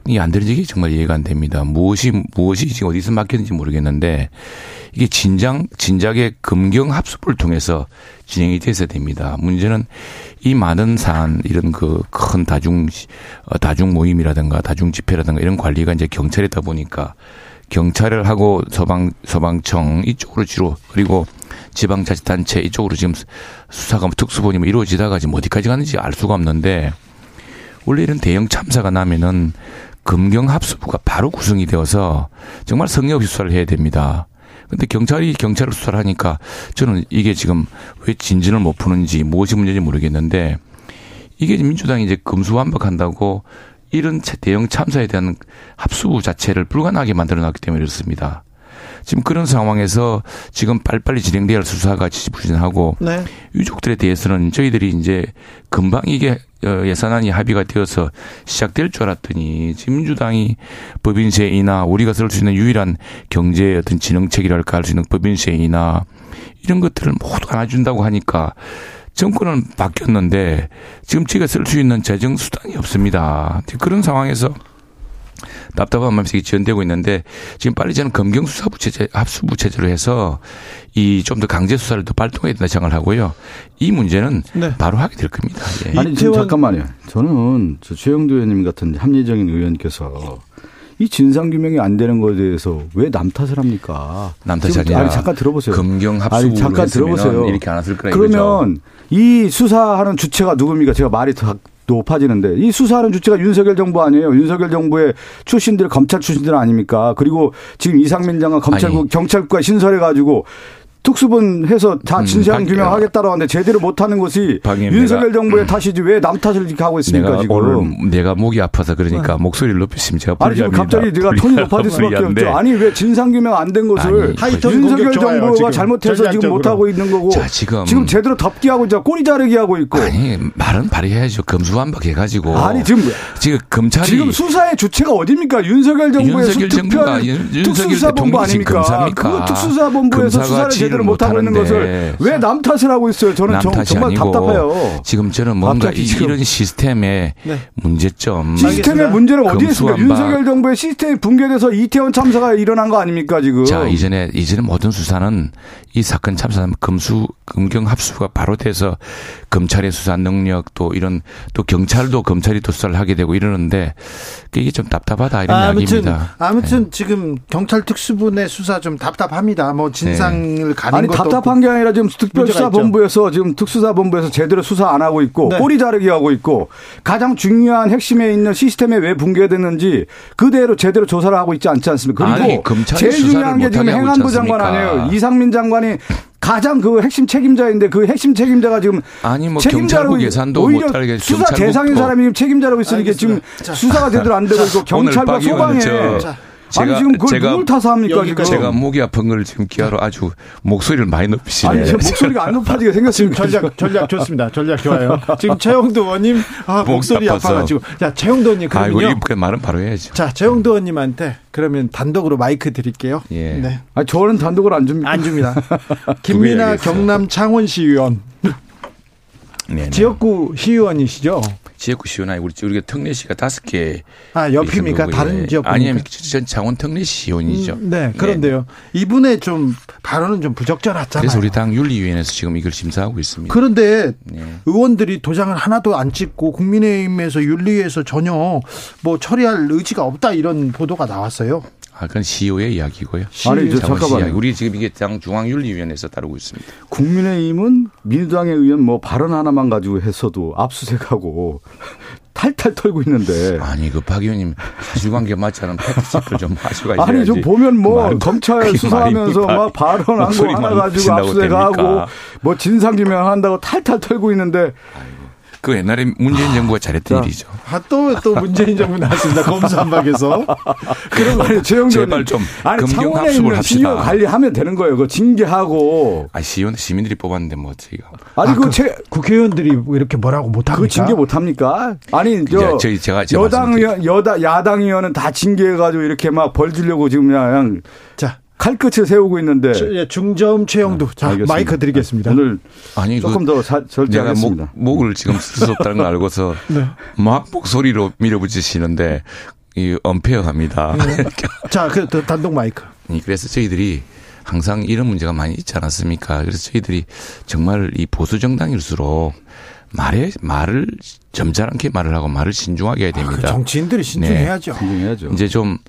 네. 이안 되는 게 정말 이해가 안 됩니다. 무엇이 무엇이 지금 어디서 막혔는지 모르겠는데 이게 진작 진작에 금경 합수를 통해서 진행이 돼서 됩니다. 문제는 이 많은 사안 이런 그 큰 다중 어, 다중 모임이라든가 다중 집회라든가 이런 관리가 이제 경찰이다 보니까 경찰을 하고 소방 소방청 이쪽으로 주로 그리고 지방자치단체 이쪽으로 지금 수사가 뭐 특수본이 뭐 이루어지다가 지금 어디까지 가는지 알 수가 없는데 원래 이런 대형 참사가 나면은 금경합수부가 바로 구성이 되어서 정말 성의 없이 수사를 해야 됩니다. 근데 경찰이 경찰을 수사를 하니까 저는 이게 지금 왜 진전을 못 푸는지 무엇이 문제인지 모르겠는데 이게 민주당이 이제 금수완박한다고 이런 대형 참사에 대한 합수부 자체를 불가능하게 만들어 놨기 때문에 그렇습니다. 지금 그런 상황에서 지금 빨리빨리 진행돼야 할 수사가 지지부진하고 네. 유족들에 대해서는 저희들이 이제 금방 이게 어, 예산안이 합의가 되어서 시작될 줄 알았더니 지금 민주당이 법인세이나 우리가 쓸 수 있는 유일한 경제 어떤 진흥책이랄까 할 수 있는 법인세이나 이런 것들을 모두 안아준다고 하니까 정권은 바뀌었는데 지금 제가 쓸 수 있는 재정 수단이 없습니다. 그런 상황에서 답답한 마음이 지연되고 있는데 지금 빨리 저는 검경수사부 체제 합수부 체제로 해서 이 좀 더 강제 수사를 더 발동해야 된다 생각을 하고요. 이 문제는 네. 바로 하게 될 겁니다. 예. 아니 지금 잠깐만요. 저는 저 최영도 의원님 같은 합리적인 의원께서 이 진상 규명이 안 되는 거에 대해서 왜 남 탓을 합니까? 남 탓이 아니라 아니 잠깐 들어보세요. 검경 합수 아니 잠깐 들어보세요. 이렇게 안 왔을 거라 그러면 이 수사하는 주체가 누굽니까? 제가 말이 더 높아지는데 이 수사하는 주체가 윤석열 정부 아니에요. 윤석열 정부의 출신들 검찰 출신들 아닙니까? 그리고 지금 이상민 장관 검찰국 경찰국과 신설해 가지고 특수본 해서 다 음, 진상 음, 규명하겠다라고 하는데 제대로 못하는 것이 윤석열 정부의 음. 탓이지 왜 남 탓을 이렇게 하고 있습니까 내가 지금? 오늘 내가 목이 아파서 그러니까 네. 목소리를 높이시면 제가 아니 지금 갑자기 내가 톤이 높아질 수밖에 없죠. 아니 왜 진상 규명 안 된 것을 아니, 윤석열 정부가 지금. 잘못해서 지금 못하고 있는 거고 자, 지금 지금 제대로 덮기 하고 이제 꼬리 자르기 하고 있고 아니 말은 발휘해야죠. 검수완박 해가지고 아니 지금 지금 검찰이 지금 수사의 주체가 어디입니까? 윤석열 정부의 윤석열 정부가 특수사본부 아닙니까? 그 특수사본부에서 수사를 제대로 못하고 있는 것을 것을 왜 남 탓을 하고 있어요? 저는 정, 말 답답해요. 지금 저는 뭔가 이, 이런 시스템의 네. 문제점. 시스템의 문제는 어디에 있습니까? 윤석열 정부의 시스템이 붕괴돼서 이태원 참사가 일어난 거 아닙니까 지금? 자 이전에 이전에 모든 수사는 이 사건 참사는 금수 금경 합수가 바로 돼서 검찰의 수사 능력 또 이런 또 경찰도 검찰이 또 수사를 하게 되고 이러는데 이게 좀 답답하다 이런 아, 아무튼, 이야기입니다. 아무튼 네. 지금 경찰 특수분의 수사 좀 답답합니다. 뭐 진상을 네. 가는 아니, 것도 답답한 게 아니라 지금 특별수사본부에서 지금 특수사본부에서 제대로 수사 안 하고 있고 네. 꼬리 자르기 하고 있고 가장 중요한 핵심에 있는 시스템에 왜 붕괴됐는지 그대로 제대로 조사를 하고 있지 않지 않습니까? 그리고 아니, 제일 중요한 게 지금 행안부 장관 아니에요. 이상민 장관이 가장 그 핵심 책임자인데 그 핵심 책임자가 지금 아니 뭐 책임자로 예산도 오히려 수사 대상인 사람이 책임자라고 있으니까 지금 자. 수사가 제대로 안 되고 있고 경찰과 소방에 제가 아니 지금 그걸 제가 누굴 탓을 합니까 지금? 제가 목이 아픈 걸 지금 기하로 아주 목소리를 많이 높이시네. 아니 지금 목소리가 안 높아지게 생겼습니다. 전략 전략 좋습니다. 전략 좋아요. 지금 최영도 의원님 아, 목 목소리 아파서. 아파가지고 자 최영도 의원님 아이고 그러면요. 이그 말은 바로 해야죠. 자 최영도 의원님한테 그러면 단독으로 마이크 드릴게요. 예. 네. 아니 저는 단독으로 안 줍니다. 안 줍니다. 김민아. 경남 창원시 의원 네, 네. 지역구 시의원이시죠? 지역구 시원하게 우리 우리가 특례시가 다섯 개. 아 옆입니까? 다른 거고요. 지역구 아니면 전 창원 특례시 시원이죠. 음, 네, 그런데요. 이분의 좀 발언은 좀 부적절하잖아요. 그래서 우리 당 윤리위원회에서 지금 이걸 심사하고 있습니다. 그런데 네. 의원들이 도장을 하나도 안 찍고 국민의힘에서 윤리위에서 전혀 뭐 처리할 의지가 없다 이런 보도가 나왔어요. 아, 그건 시의회 이야기고요. 아니, 저 잠깐만요. 이야기. 우리 지금 이게 당 중앙윤리위원회에서 다루고 있습니다. 국민의힘은 민주당의 의원 뭐 발언 하나만 가지고 했어도 압수색하고 탈탈 털고 있는데 아니 그 박 의원님 사실관계 맞지 않은 팩트체크를 좀 하시고 가셔야지. 아니 좀 보면 뭐 말- 검찰 수사하면서 말이- 막 발언한 거 하나 가지고 압수색하고? 뭐 진상 규명한다고 탈탈 털고 있는데 그 옛날에 문재인 정부가 잘했던 자. 일이죠. 아, 또, 또 문재인 정부 나왔습니다. 검수한박에서. 그럼 아니 최영도 제발 좀 아니 창원에 합숙을 합시다. 관리하면 되는 거예요. 그거 징계하고 아 시의원 시민들이 뽑았는데 뭐 어떻게가. 아니 아, 그거 그제 국회의원들이 왜 이렇게 뭐라고 못 합니까? 그 징계 못 합니까? 아니 저 저희 제가 제가 여당. 의원 여당 야당 의원은 다 징계해 가지고 이렇게 막 벌 주려고 지금 그냥 자, 칼끝을 세우고 있는데 저, 예, 중점 최영도. 자, 네. 알겠습니다. 마이크 드리겠습니다. 오늘 아니 조금 그 더 절제하겠습니다. 목, 목을 지금 쓸수 없다는 걸 알고서 네. 막 목소리로 밀어붙이시는데 이 언페어합니다. 자, 그, 또 단독 마이크. 그래서 저희들이 항상 이런 문제가 많이 있지 않았습니까? 그래서 저희들이 정말 이 보수 정당일수록 말에 말을 점잖게 말을 하고 말을 신중하게 해야 그 됩니다. 정치인들이 신중해야죠. 진정해야죠. 이제 좀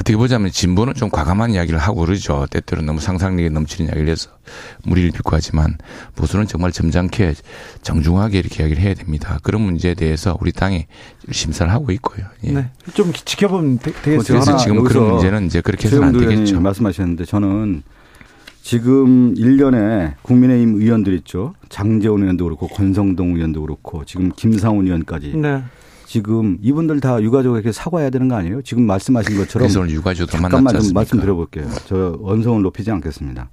어떻게 보자면 진보는 좀 과감한 이야기를 하고 그러죠. 때때로 너무 상상력이 넘치는 이야기를 해서 무리를 빚고 하지만 보수는 정말 점잖게 정중하게 이렇게 이야기를 해야 됩니다. 그런 문제에 대해서 우리 당이 심사를 하고 있고요. 예. 네. 좀 지켜보면 되, 되겠습니다. 그래서 하나 지금 그런 문제는 이제 그렇게 해서는 안 되겠죠. 말씀하셨는데 저는 지금 일련에 국민의힘 의원들 있죠. 장재원 의원도 그렇고 권성동 의원도 그렇고 지금 김상훈 의원까지 네. 지금 이분들 다 유가족에게 사과해야 되는 거 아니에요? 지금 말씀하신 것처럼 유가족도 잠깐만 좀? 말씀드려볼게요. 저 언성을 높이지 않겠습니다.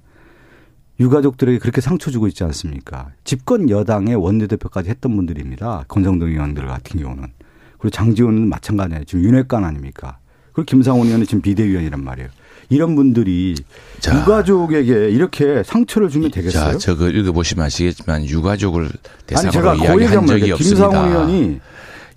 유가족들에게 그렇게 상처 주고 있지 않습니까? 집권 여당의 원내대표까지 했던 분들입니다. 권성동 의원들 같은 경우는. 그리고 장지원은 마찬가지예요. 지금 윤회관 아닙니까? 그리고 김상훈 의원은 지금 비대위원이란 말이에요. 이런 분들이 자. 유가족에게 이렇게 상처를 주면 되겠어요? 자, 저거 읽어보시면 아시겠지만 유가족을 아니 대상으로 제가 그 이야기한 적이. 없습니다. 김상훈 의원이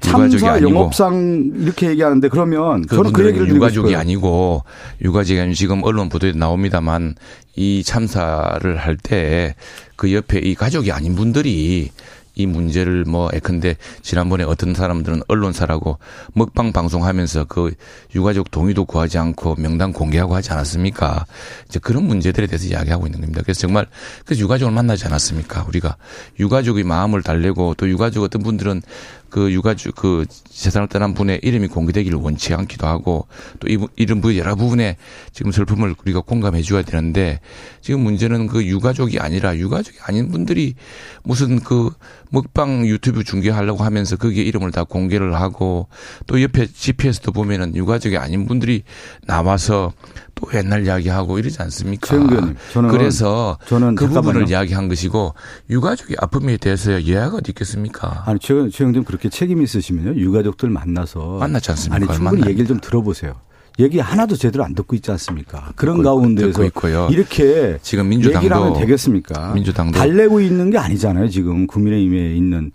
참사 영업상 이렇게 얘기하는데 그러면 저는 그 얘기를 유가족이. 아니고 유가족이 아니고 지금 언론 보도에 나옵니다만 이 참사를 할 때 그 옆에 이 가족이 아닌 분들이 이 문제를 뭐 예컨대 지난번에 어떤 사람들은 언론사라고 먹방 방송하면서 그 유가족 동의도 구하지 않고 명단 공개하고 하지 않았습니까? 이제 그런 문제들에 대해서 이야기하고 있는 겁니다. 그래서 정말 그래서 유가족을 만나지 않았습니까? 우리가 유가족의 마음을 달래고 또 유가족 어떤 분들은 그 유가족 그 세상을 떠난 분의 이름이 공개되기를 원치 않기도 하고 또 이- 이런 부 여러 부분에 지금 슬픔을 우리가 공감해 줘야 되는데 지금 문제는 그 유가족이 아니라 유가족이 아닌 분들이 무슨 그 먹방 유튜브 중계하려고 하면서 거기에 이름을 다 공개를 하고 또 옆에 GPS도 보면은 유가족이 아닌 분들이 나와서 또 옛날 이야기하고 이러지 않습니까? 최영도 의원님, 저는- 그래서 저는 그 부분을 잠깐만요. 이야기한 것이고 유가족의 아픔에 대해서 예화가 어디 있겠습니까? 아니 최, 최영준 그렇게 책임 있으시면요 유가족들 만나서 만났지 않습니까? 아니 충분히 만납니다. 얘기를 좀 들어보세요. 얘기 하나도 제대로 안 듣고 있지 않습니까? 그런 듣고 있- 가운데서 듣고 있고요. 이렇게 지금 민주당도- 얘기를 하면 되겠습니까? 민주당도- 달래고 있는 게 아니잖아요. 지금 국민의힘에 있는?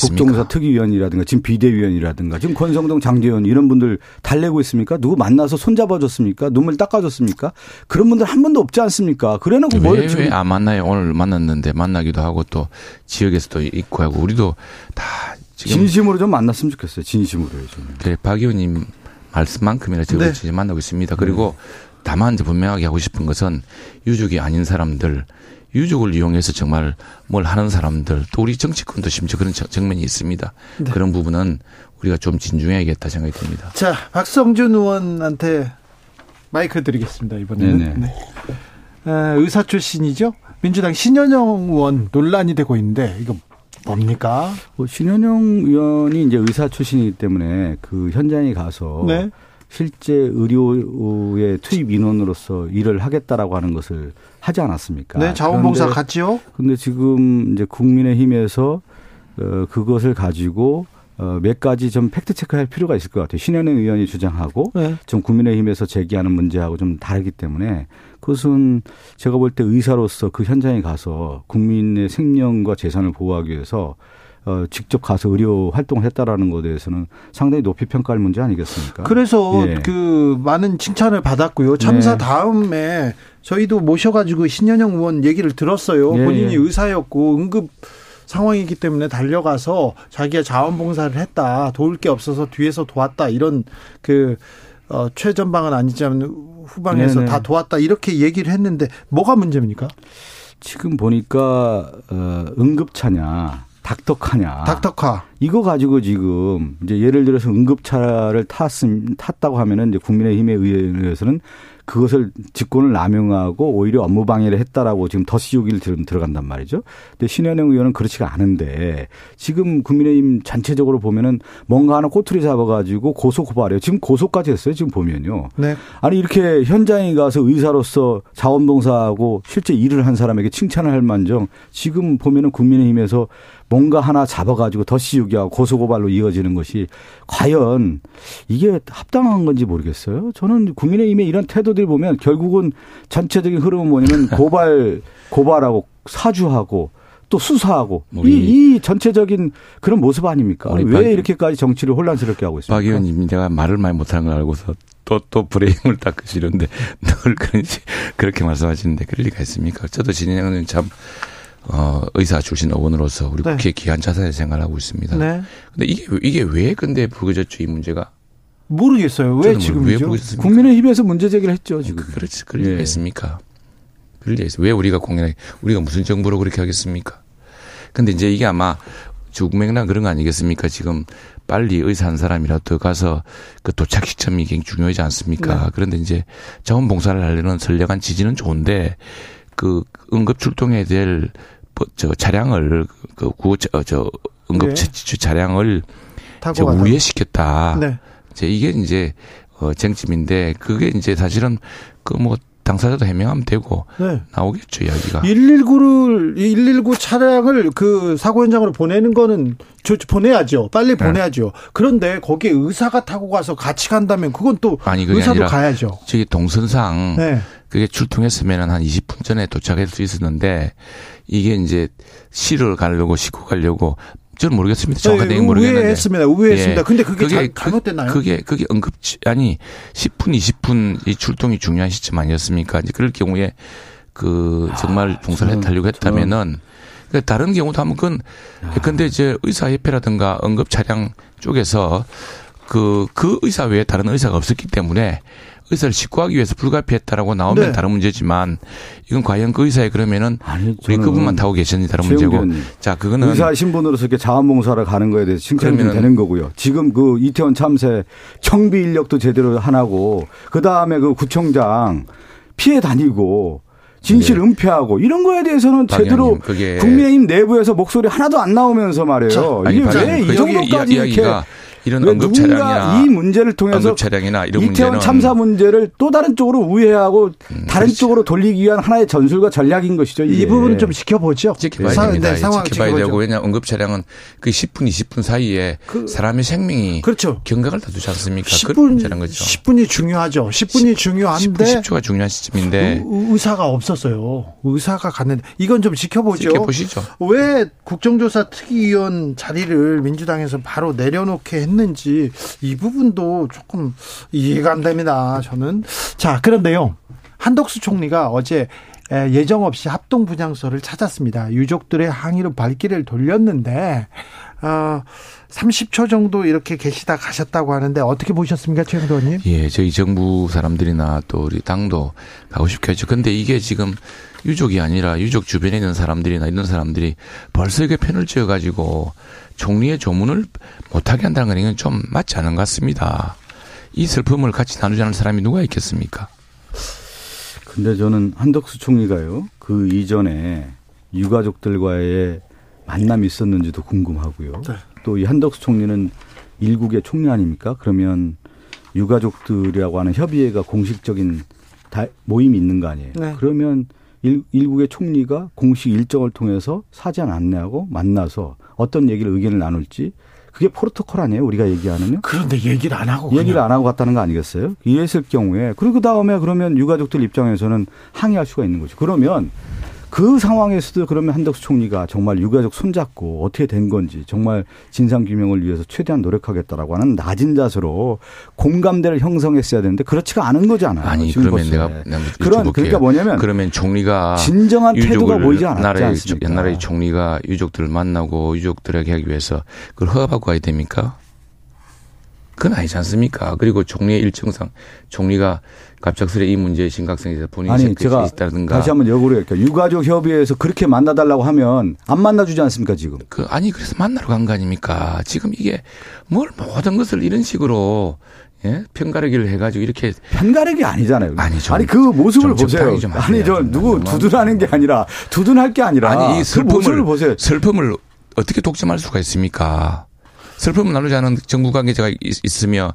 국정조사 특위위원이라든가 지금 비대위원이라든가 지금 권성동 장재원 이런 분들 달래고 있습니까? 누구 만나서 손잡아줬습니까? 눈물 닦아줬습니까? 그런 분들 한 번도 없지 않습니까? 그래놓고 뭘 왜, 지금 왜안 만나요? 오늘 만났는데 만나기도 하고 또 지역에서도 있고 하고 우리도 다 진심으로 좀 만났으면 좋겠어요. 진심으로요. 좀. 그래, 박 의원님 말씀만큼이나 저를 네. 지금 만나고 있습니다. 그리고 다만 이제 분명하게 하고 싶은 것은 유족이 아닌 사람들, 유족을 이용해서 정말 뭘 하는 사람들, 또 우리 정치권도 심지어 그런 정- 정면이 있습니다. 네. 그런 부분은 우리가 좀 진중해야겠다 생각이 듭니다. 자, 박성준 의원한테 마이크 드리겠습니다, 이번에는. 네네. 네. 에, 의사 출신이죠? 민주당 신현영 의원 논란이 되고 있는데, 이거 뭡니까? 뭐 신현영 의원이 이제 의사 출신이기 때문에 그 현장에 가서 네. 실제 의료의 투입 인원으로서 일을 하겠다라고 하는 것을 하지 않았습니까? 네, 자원봉사 갔지요. 근데 지금 이제 국민의힘에서 어, 그것을 가지고 어, 몇 가지 좀 팩트 체크할 필요가 있을 것 같아요. 신현영 의원이 주장하고 네. 좀 국민의힘에서 제기하는 문제하고 좀 다르기 때문에 그것은 제가 볼 때 의사로서 그 현장에 가서 국민의 생명과 재산을 보호하기 위해서 어, 직접 가서 의료 활동을 했다라는 것에 대해서는 상당히 높이 평가할 문제 아니겠습니까? 그래서 예. 그 많은 칭찬을 받았고요. 참사 네. 다음에 저희도 모셔가지고 신현영 의원 얘기를 들었어요. 예, 본인이 예. 의사였고 응급 상황이기 때문에 달려가서 자기가 자원봉사를 했다. 도울 게 없어서 뒤에서 도왔다. 이런 그 어, 최전방은 아니지만 후방에서 네네. 다 도왔다. 이렇게 얘기를 했는데 뭐가 문제입니까? 지금 보니까 어, 응급차냐 닥터카냐 닥터카. 이거 가지고 지금 이제 예를 들어서 응급차를 탔음 탔다고 하면은 이제 국민의힘에 의해서는 그것을 직권을 남용하고 오히려 업무 방해를 했다라고 지금 덧씌우기를 들- 들어간단 말이죠. 근데 신현영 의원은 그렇지가 않은데 지금 국민의힘 전체적으로 보면은 뭔가 하나 꼬투리 잡아가지고 고소 고발해요. 지금 고소까지 했어요. 지금 보면요. 네. 아니 이렇게 현장에 가서 의사로서 자원봉사하고 실제 일을 한 사람에게 칭찬을 할 만정 지금 보면은 국민의힘에서 뭔가 하나 잡아가지고 덧씌우기하고 고소고발로 이어지는 것이 과연 이게 합당한 건지 모르겠어요. 저는 국민의힘의 이런 태도들 보면 결국은 전체적인 흐름은 뭐냐면 고발 고발하고 사주하고 또 수사하고 우리- 이, 이 전체적인 그런 모습 아닙니까? 왜 박- 이렇게까지 정치를 혼란스럽게 하고 있습니까? 박 의원님 제가 말을 많이 못하는 걸 알고서 또, 또 브레임을 닦으시는데 늘 그런지 그렇게 말씀하시는데 그럴 리가 있습니까? 저도 진행은 참, 어, 의사 출신 의원으로서 우리 네. 국회 귀한 자산을 생각하고 있습니다. 네. 근데 이게, 이게 왜 근데 불거졌죠, 이 문제가? 모르겠어요. 왜왜 지금이죠? 국민의힘에서 문제 제기를 했죠 지금. 그, 그렇지, 그럴 리가 예. 있습니까? 그럴 리가 있어. 왜 우리가 공연에, 우리가 무슨 정부로 그렇게 하겠습니까? 근데 이제 이게 아마 죽맥락 그런 거 아니겠습니까? 지금 빨리 의사 한 사람이라도 가서 그 도착 시점이 굉장히 중요하지 않습니까? 네. 그런데 이제 자원봉사를 하려는 선량한 지지는 좋은데 그 응급 출동해야 될 저 차량을 그 구호 저, 저 응급 네. 처치 차량을 가다. 우회시켰다. 네. 이제 이게 이제 어 쟁점인데 그게 이제 사실은 그뭐 당사자도 해명하면 되고 네. 나오겠죠 이야기가. 119를 119 차량을 그 사고 현장으로 보내는 거는 저 보내야죠. 빨리 네. 보내야죠. 그런데 거기에 의사가 타고 가서 같이 간다면 그건 또 아니 의사도 가야죠. 저기 동선상 네. 그게 출동했으면 한 20분 전에 도착할 수 있었는데 이게 이제 시를 가려고 싣고 가려고 저는 모르겠습니다. 정확하게 모르겠는데. 네, 우회했습니다. 우회했습니다. 예. 근데 그게, 잘, 그- 잘못됐나요? 그게 그게 응급 아니 10분 20분 이 출동이 중요한 시점 아니었습니까? 이제 그럴 경우에 그 정말 봉사를 저는- 해달라고 했다면은 그 다른 경우도 하면 그건 근데 이제 의사협회라든가 응급 차량 쪽에서 그, 그 의사 외에 다른 의사가 없었기 때문에 의사를 직구하기 위해서 불가피했다라고 나오면 네. 다른 문제지만 이건 과연 그 의사에 그러면은 아니, 우리 그분만 타고 계셨는지 다른 문제고 의원님, 자 그거는 의사 신분으로서 이렇게 자원봉사를 가는 거에 대해서 칭찬이 되는 거고요. 지금 그 이태원 참사 청비 인력도 제대로 안 하고 그 다음에 그 구청장 피해 다니고 진실 네. 은폐하고 이런 거에 대해서는 박 제대로 국민의힘 내부에서 목소리 하나도 안 나오면서 말이에요. 아니, 이게 박왜이 정도까지 이렇게 이런 누군가 차량이나 이 문제를 통해서 응급 차량이나 이런 이태원 문제는 참사 문제를 또 다른 쪽으로 우회하고 다른 그렇죠. 쪽으로 돌리기 위한 하나의 전술과 전략인 것이죠. 이 부분은 좀 지켜보죠. 지켜봐야 사- 됩니다. 네, 상황 지켜봐야 지켜보죠. 되고 왜냐 응급 차량은 그 10분 20분 사이에 그- 사람의 생명이 그렇죠. 경각을 다두지 않습니까? 10분, 그런 거죠. 10분이 중요하죠. 10분이 10분 중요한데 10초가 중요한 시점인데 의- 의사가 없었어요. 의사가 갔는데 이건 좀 지켜보죠. 지켜보시죠. 왜 국정조사 특위위원 자리를 민주당에서 바로 내려놓게 했는지 이 부분도 조금 이해가 안 됩니다. 저는 자 그런데요 한덕수 총리가 어제 에, 예정 없이 합동 분향소를 찾았습니다. 유족들의 항의로 발길을 돌렸는데 어, 30초 정도 이렇게 계시다 가셨다고 하는데 어떻게 보셨습니까, 최영도 의원님? 예, 저희 정부 사람들이나 또 우리 당도 가고 싶겠죠. 근데 이게 지금 유족이 아니라 유족 주변에 있는 사람들이나 이런 사람들이 벌써 이게 편을 지어가지고 총리의 조문을 못하게 한다는 건 이건 좀 맞지 않은 것 같습니다. 이 슬픔을 같이 나누지 않을 사람이 누가 있겠습니까? 근데 저는 한덕수 총리가요. 그 이전에 유가족들과의 만남이 있었는지도 궁금하고요. 네. 또이 한덕수 총리는 일국의 총리 아닙니까? 그러면 유가족들이라고 하는 협의회가 공식적인 다 모임이 있는 거 아니에요. 네. 그러면 일, 일국의 총리가 공식 일정을 통해서 사전 안내하고 만나서 어떤 얘기를 의견을 나눌지 그게 포르토콜 아니에요? 우리가 얘기하는요? 그런데 얘기를 안 하고 얘기를 그냥. 안 하고 갔다는 거 아니겠어요? 이랬을 경우에 그리고 그 다음에 그러면 유가족들 입장에서는 항의할 수가 있는 거죠. 그러면 그 상황에서도 그러면 한덕수 총리가 정말 유가족 손잡고 어떻게 된 건지 정말 진상 규명을 위해서 최대한 노력하겠다라고 하는 낮은 자세로 공감대를 형성했어야 되는데 그렇지가 않은 거잖아요. 아니 그러면 내가, 내가 그런 그러니까 뭐냐면 그러면 총리가 진정한 태도가 보이지 않았지 않습니까? 옛날에 총리가 유족들을 만나고 유족들에게 하기 위해서 그걸 허가받고 가야 됩니까? 그건 아니지 않습니까? 그리고 총리의 일정상 총리가 갑작스레 이 문제의 심각성에서 본인이 아니 제가 있다든가. 다시 한번 역으로 할게요. 유가족 협의회에서 그렇게 만나달라고 하면 안 만나주지 않습니까 지금? 그 아니 그래서 만나러 간 거 아닙니까? 지금 이게 뭘 모든 것을 이런 식으로 예? 편가르기를 해가지고 이렇게 편가르기 아니잖아요. 아니, 좀, 아니 그 모습을 보세요. 아니 저 누구 두둔하는 게 아니라 두둔할 게 아니라 아니 이 슬픔을 그 보세요. 슬픔을 어떻게 독점할 수가 있습니까? 슬픔을 나누지 않은 정부 관계자가 있으며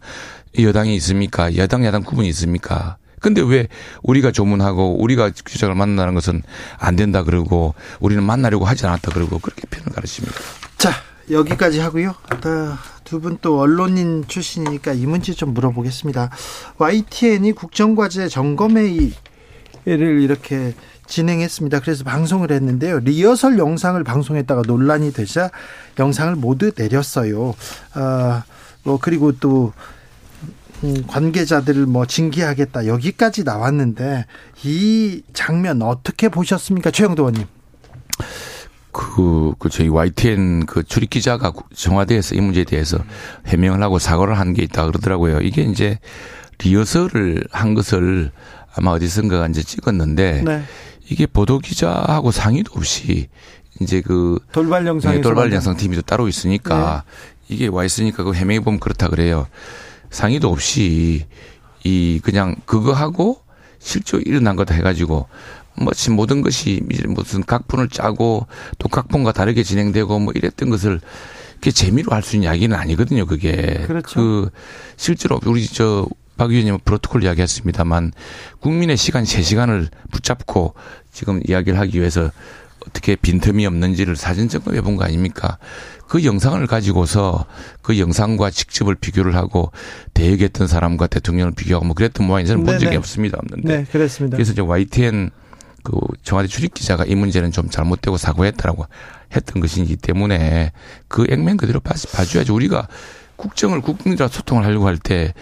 여당이 있습니까? 여당 야당 구분이 있습니까? 근데 왜 우리가 조문하고 우리가 주장을 만나는 것은 안 된다 그러고 우리는 만나려고 하지 않았다 그러고 그렇게 편을 가르칩니다. 자 여기까지 하고요. 두분또 언론인 출신이니까 이 문제 좀 물어보겠습니다. YTN이 국정과제 점검회의를 이렇게 진행했습니다. 그래서 방송을 했는데요. 리허설 영상을 방송했다가 논란이 되자 영상을 모두 내렸어요. 아, 뭐 그리고 또 음, 관계자들을 뭐 징계하겠다 여기까지 나왔는데 이 장면 어떻게 보셨습니까, 최영도 의원님? 그, 그, 저희 YTN 그 출입 기자가 청와대에서 이 문제에 대해서 해명을 하고 사과를 한 게 있다 그러더라고요. 이게 이제 리허설을 한 것을 아마 어디선가 이제 찍었는데 네. 이게 보도 기자하고 상의도 없이 이제 그 돌발 영상 네, 돌발 영상 팀이 또 따로 있으니까 네. 이게 와 있으니까 그 해명해 보면 그렇다 그래요. 상의도 없이 이 그냥 그거 하고 실제로 일어난 거다 해가지고 뭐지 모든 것이 무슨 각본을 짜고 또 각본과 다르게 진행되고 뭐 이랬던 것을 그게 재미로 할 수 있는 이야기는 아니거든요. 그게 그렇죠. 그 실제로 우리 저박 의원님은 프로토콜 이야기했습니다만 국민의 시간 3 시간을 붙잡고 지금 이야기를 하기 위해서 어떻게 빈틈이 없는지를 사진 점검해 본 거 아닙니까? 그 영상을 가지고서 그 영상과 직접을 비교를 하고 대역했던 사람과 대통령을 비교하고 뭐 그랬던 모양이 저는 본 적이 없습니다. 없는데. 네, 그렇습니다. 그래서 이제 YTN 그 청와대 출입 기자가 이 문제는 좀 잘못되고 사과했다라고 했던 것이기 때문에 그 액면 그대로 봐, 봐줘야지 우리가 국정을 국민들과 소통을 하려고 할 때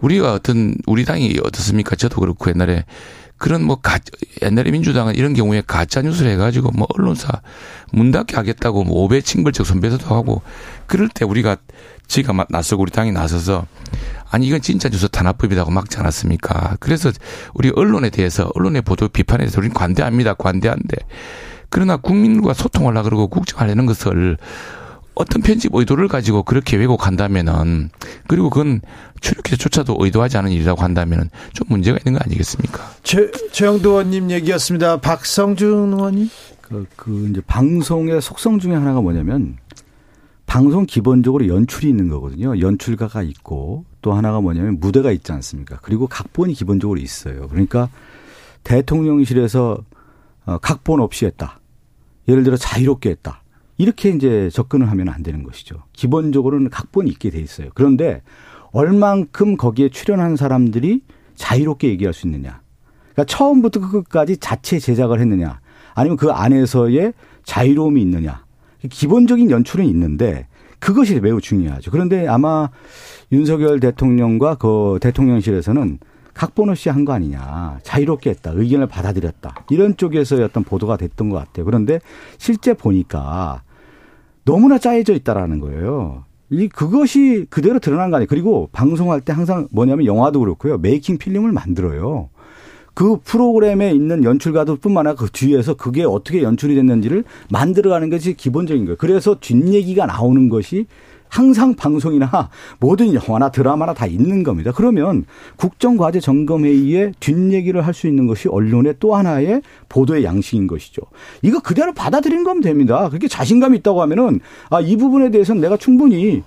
우리가 어떤 우리 당이 어떻습니까? 저도 그렇고 옛날에 그런 뭐 가, 옛날에 민주당은 이런 경우에 가짜 뉴스를 해가지고 뭐 언론사 문 닫게 하겠다고 뭐 오배 징벌적 선배도 하고 그럴 때 우리가 지가 나서고 우리 당이 나서서 아니 이건 진짜 뉴스 탄압법이라고 막지 않았습니까? 그래서 우리 언론에 대해서 언론의 보도 비판에 대해서 우리는 관대합니다. 관대한데 그러나 국민과 소통하려 그러고 국정하려는 것을 어떤 편집 의도를 가지고 그렇게 왜곡한다면은 그리고 그건 출입기자조차도 의도하지 않은 일이라고 한다면은 좀 문제가 있는 거 아니겠습니까? 최 최영도 의원님 얘기였습니다. 박성준 의원님. 그, 그 이제 방송의 속성 중에 하나가 뭐냐면 방송 기본적으로 연출이 있는 거거든요. 연출가가 있고 또 하나가 뭐냐면 무대가 있지 않습니까? 그리고 각본이 기본적으로 있어요. 그러니까 대통령실에서 어, 각본 없이 했다. 예를 들어 자유롭게 했다. 이렇게 이제 접근을 하면 안 되는 것이죠. 기본적으로는 각본이 있게 돼 있어요. 그런데 얼만큼 거기에 출연한 사람들이 자유롭게 얘기할 수 있느냐. 그러니까 처음부터 끝까지 자체 제작을 했느냐. 아니면 그 안에서의 자유로움이 있느냐. 기본적인 연출은 있는데 그것이 매우 중요하죠. 그런데 아마 윤석열 대통령과 그 대통령실에서는 각본 없이 한 거 아니냐. 자유롭게 했다. 의견을 받아들였다. 이런 쪽에서의 어떤 보도가 됐던 것 같아요. 그런데 실제 보니까 너무나 짜여져 있다라는 거예요. 이 그것이 그대로 드러난 거 아니에요. 그리고 방송할 때 항상 뭐냐면 영화도 그렇고요. 메이킹 필름을 만들어요. 그 프로그램에 있는 연출가들 뿐만 아니라 그 뒤에서 그게 어떻게 연출이 됐는지를 만들어가는 것이 기본적인 거예요. 그래서 뒷얘기가 나오는 것이 항상 방송이나 모든 영화나 드라마나 다 있는 겁니다. 그러면 국정과제 점검회의에 뒷얘기를 할 수 있는 것이 언론의 또 하나의 보도의 양식인 것이죠. 이거 그대로 받아들인 거면 됩니다. 그렇게 자신감이 있다고 하면은 아, 이 부분에 대해서는 내가 충분히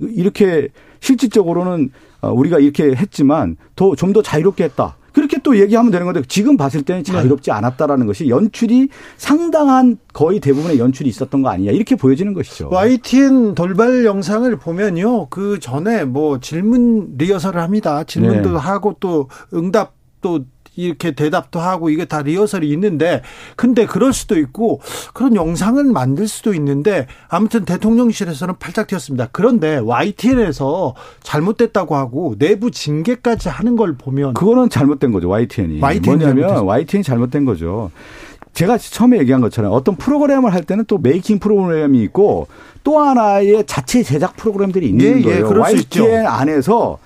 이렇게 실질적으로는 어, 우리가 이렇게 했지만 더 좀 더 자유롭게 했다. 그렇게 또 얘기하면 되는 건데 지금 봤을 때는 네. 자유롭지 않았다라는 것이 연출이 상당한 거의 대부분의 연출이 있었던 거 아니냐 이렇게 보여지는 것이죠. YTN 돌발 영상을 보면요. 그 전에 뭐 질문 리허설을 합니다. 질문도 네. 하고 또 응답도 이렇게 대답도 하고 이게 다 리허설이 있는데 근데 그럴 수도 있고 그런 영상을 만들 수도 있는데 아무튼 대통령실에서는 팔짝 튀었습니다. 그런데 YTN에서 잘못됐다고 하고 내부 징계까지 하는 걸 보면 그거는 잘못된 거죠. YTN이. YTN이 뭐냐면 YTN이 잘못된 거죠. 제가 처음에 얘기한 것처럼 어떤 프로그램을 할 때는 또 메이킹 프로그램이 있고 또 하나의 자체 제작 프로그램들이 있는 예, 예 거예요. 예, YTN 안에서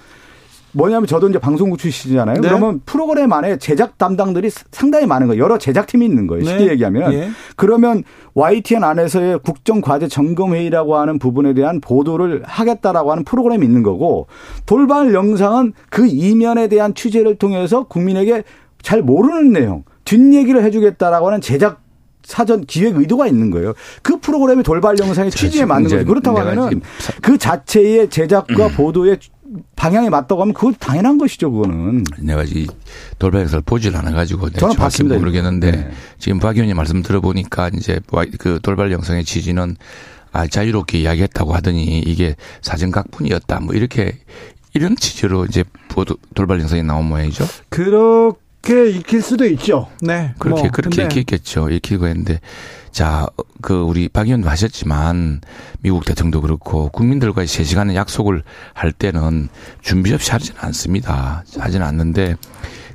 뭐냐면 저도 이제 방송국 출신이잖아요. 네. 그러면 프로그램 안에 제작 담당들이 상당히 많은 거예요. 여러 제작팀이 있는 거예요. 쉽게 네. 얘기하면. 네. 그러면 YTN 안에서의 국정과제 점검회의라고 하는 부분에 대한 보도를 하겠다라고 하는 프로그램이 있는 거고 돌발 영상은 그 이면에 대한 취재를 통해서 국민에게 잘 모르는 내용, 뒷얘기를 해주겠다라고 하는 제작 사전 기획 의도가 있는 거예요. 그 프로그램이 돌발 영상의 취지에 맞는 거죠. 그렇다고 하면은 그 자체의 제작과 음. 보도의 방향에 맞다고 하면 그거 당연한 것이죠, 그거는. 내가 이 돌발 영상을 보질 않아가지고 저는 봤습니다. 모르겠는데 네. 지금 박 의원님 말씀 들어보니까 이제 그 돌발 영상의 취지는 아, 자유롭게 이야기했다고 하더니 이게 사전각분이었다. 뭐 이렇게 이런 취지로 이제 돌발 영상이 나온 모양이죠. 그렇게 읽힐 수도 있죠. 네. 그렇게 뭐, 그렇게 읽혔겠죠. 읽히고 했는데 자, 그 우리 박 의원도 하셨지만 미국 대통령도 그렇고 국민들과의 세 시간의 약속을 할 때는 준비 없이 하지는 않습니다. 하지는 않는데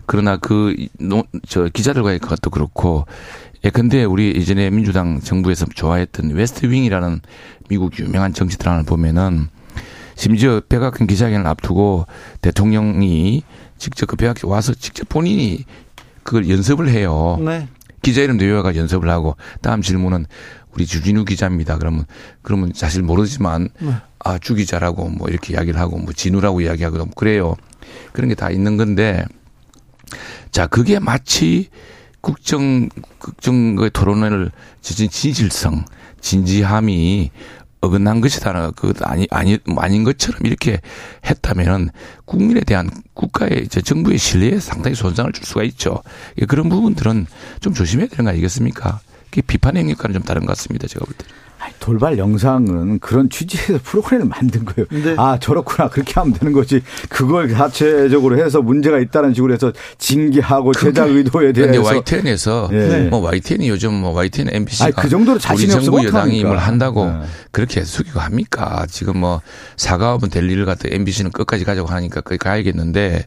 그러나 그저 기자들과의 그것도 그렇고 예, 근데 우리 이전에 민주당 정부에서 좋아했던 West Wing이라는 미국 유명한 정치 드라마를 보면은 심지어 백악관 기자회견을 앞두고 대통령이 직접 그 배학교 와서 직접 본인이 그걸 연습을 해요. 네. 기자 이름 외워가 연습을 하고 다음 질문은 우리 주진우 기자입니다. 그러면 그러면 사실 모르지만 네. 아주 기자라고 뭐 이렇게 이야기를 하고 뭐 진우라고 이야기하고 뭐 그래요. 그런 게 다 있는 건데 자 그게 마치 국정 국정 그 토론회를 지진 진실성 진지함이 어긋난 것이다. 그 아니 아니 아닌 것처럼 이렇게 했다면은 국민에 대한 국가의 저 정부의 신뢰에 상당히 손상을 줄 수가 있죠. 그런 부분들은 좀 조심해야 되는 거 아니겠습니까? 비판 행위과는 좀 다른 것 같습니다. 제가 볼 때. 돌발 영상은 그런 취지에서 프로그램을 만든 거예요. 네. 아 저렇구나 그렇게 하면 되는 거지. 그걸 자체적으로 해서 문제가 있다는 식으로 해서 징계하고 제작 의도에 대해서. YTN에서 네. 뭐 YTN이 요즘 뭐 YTN MBC가 아니, 그 정도로 자신이 우리 정부 여당이 뭘 한다고 네. 그렇게 숙이고 합니까? 지금 뭐 사과업은 될 일을 갖다 MBC는 끝까지 가자고 하니까 거기 가야겠는데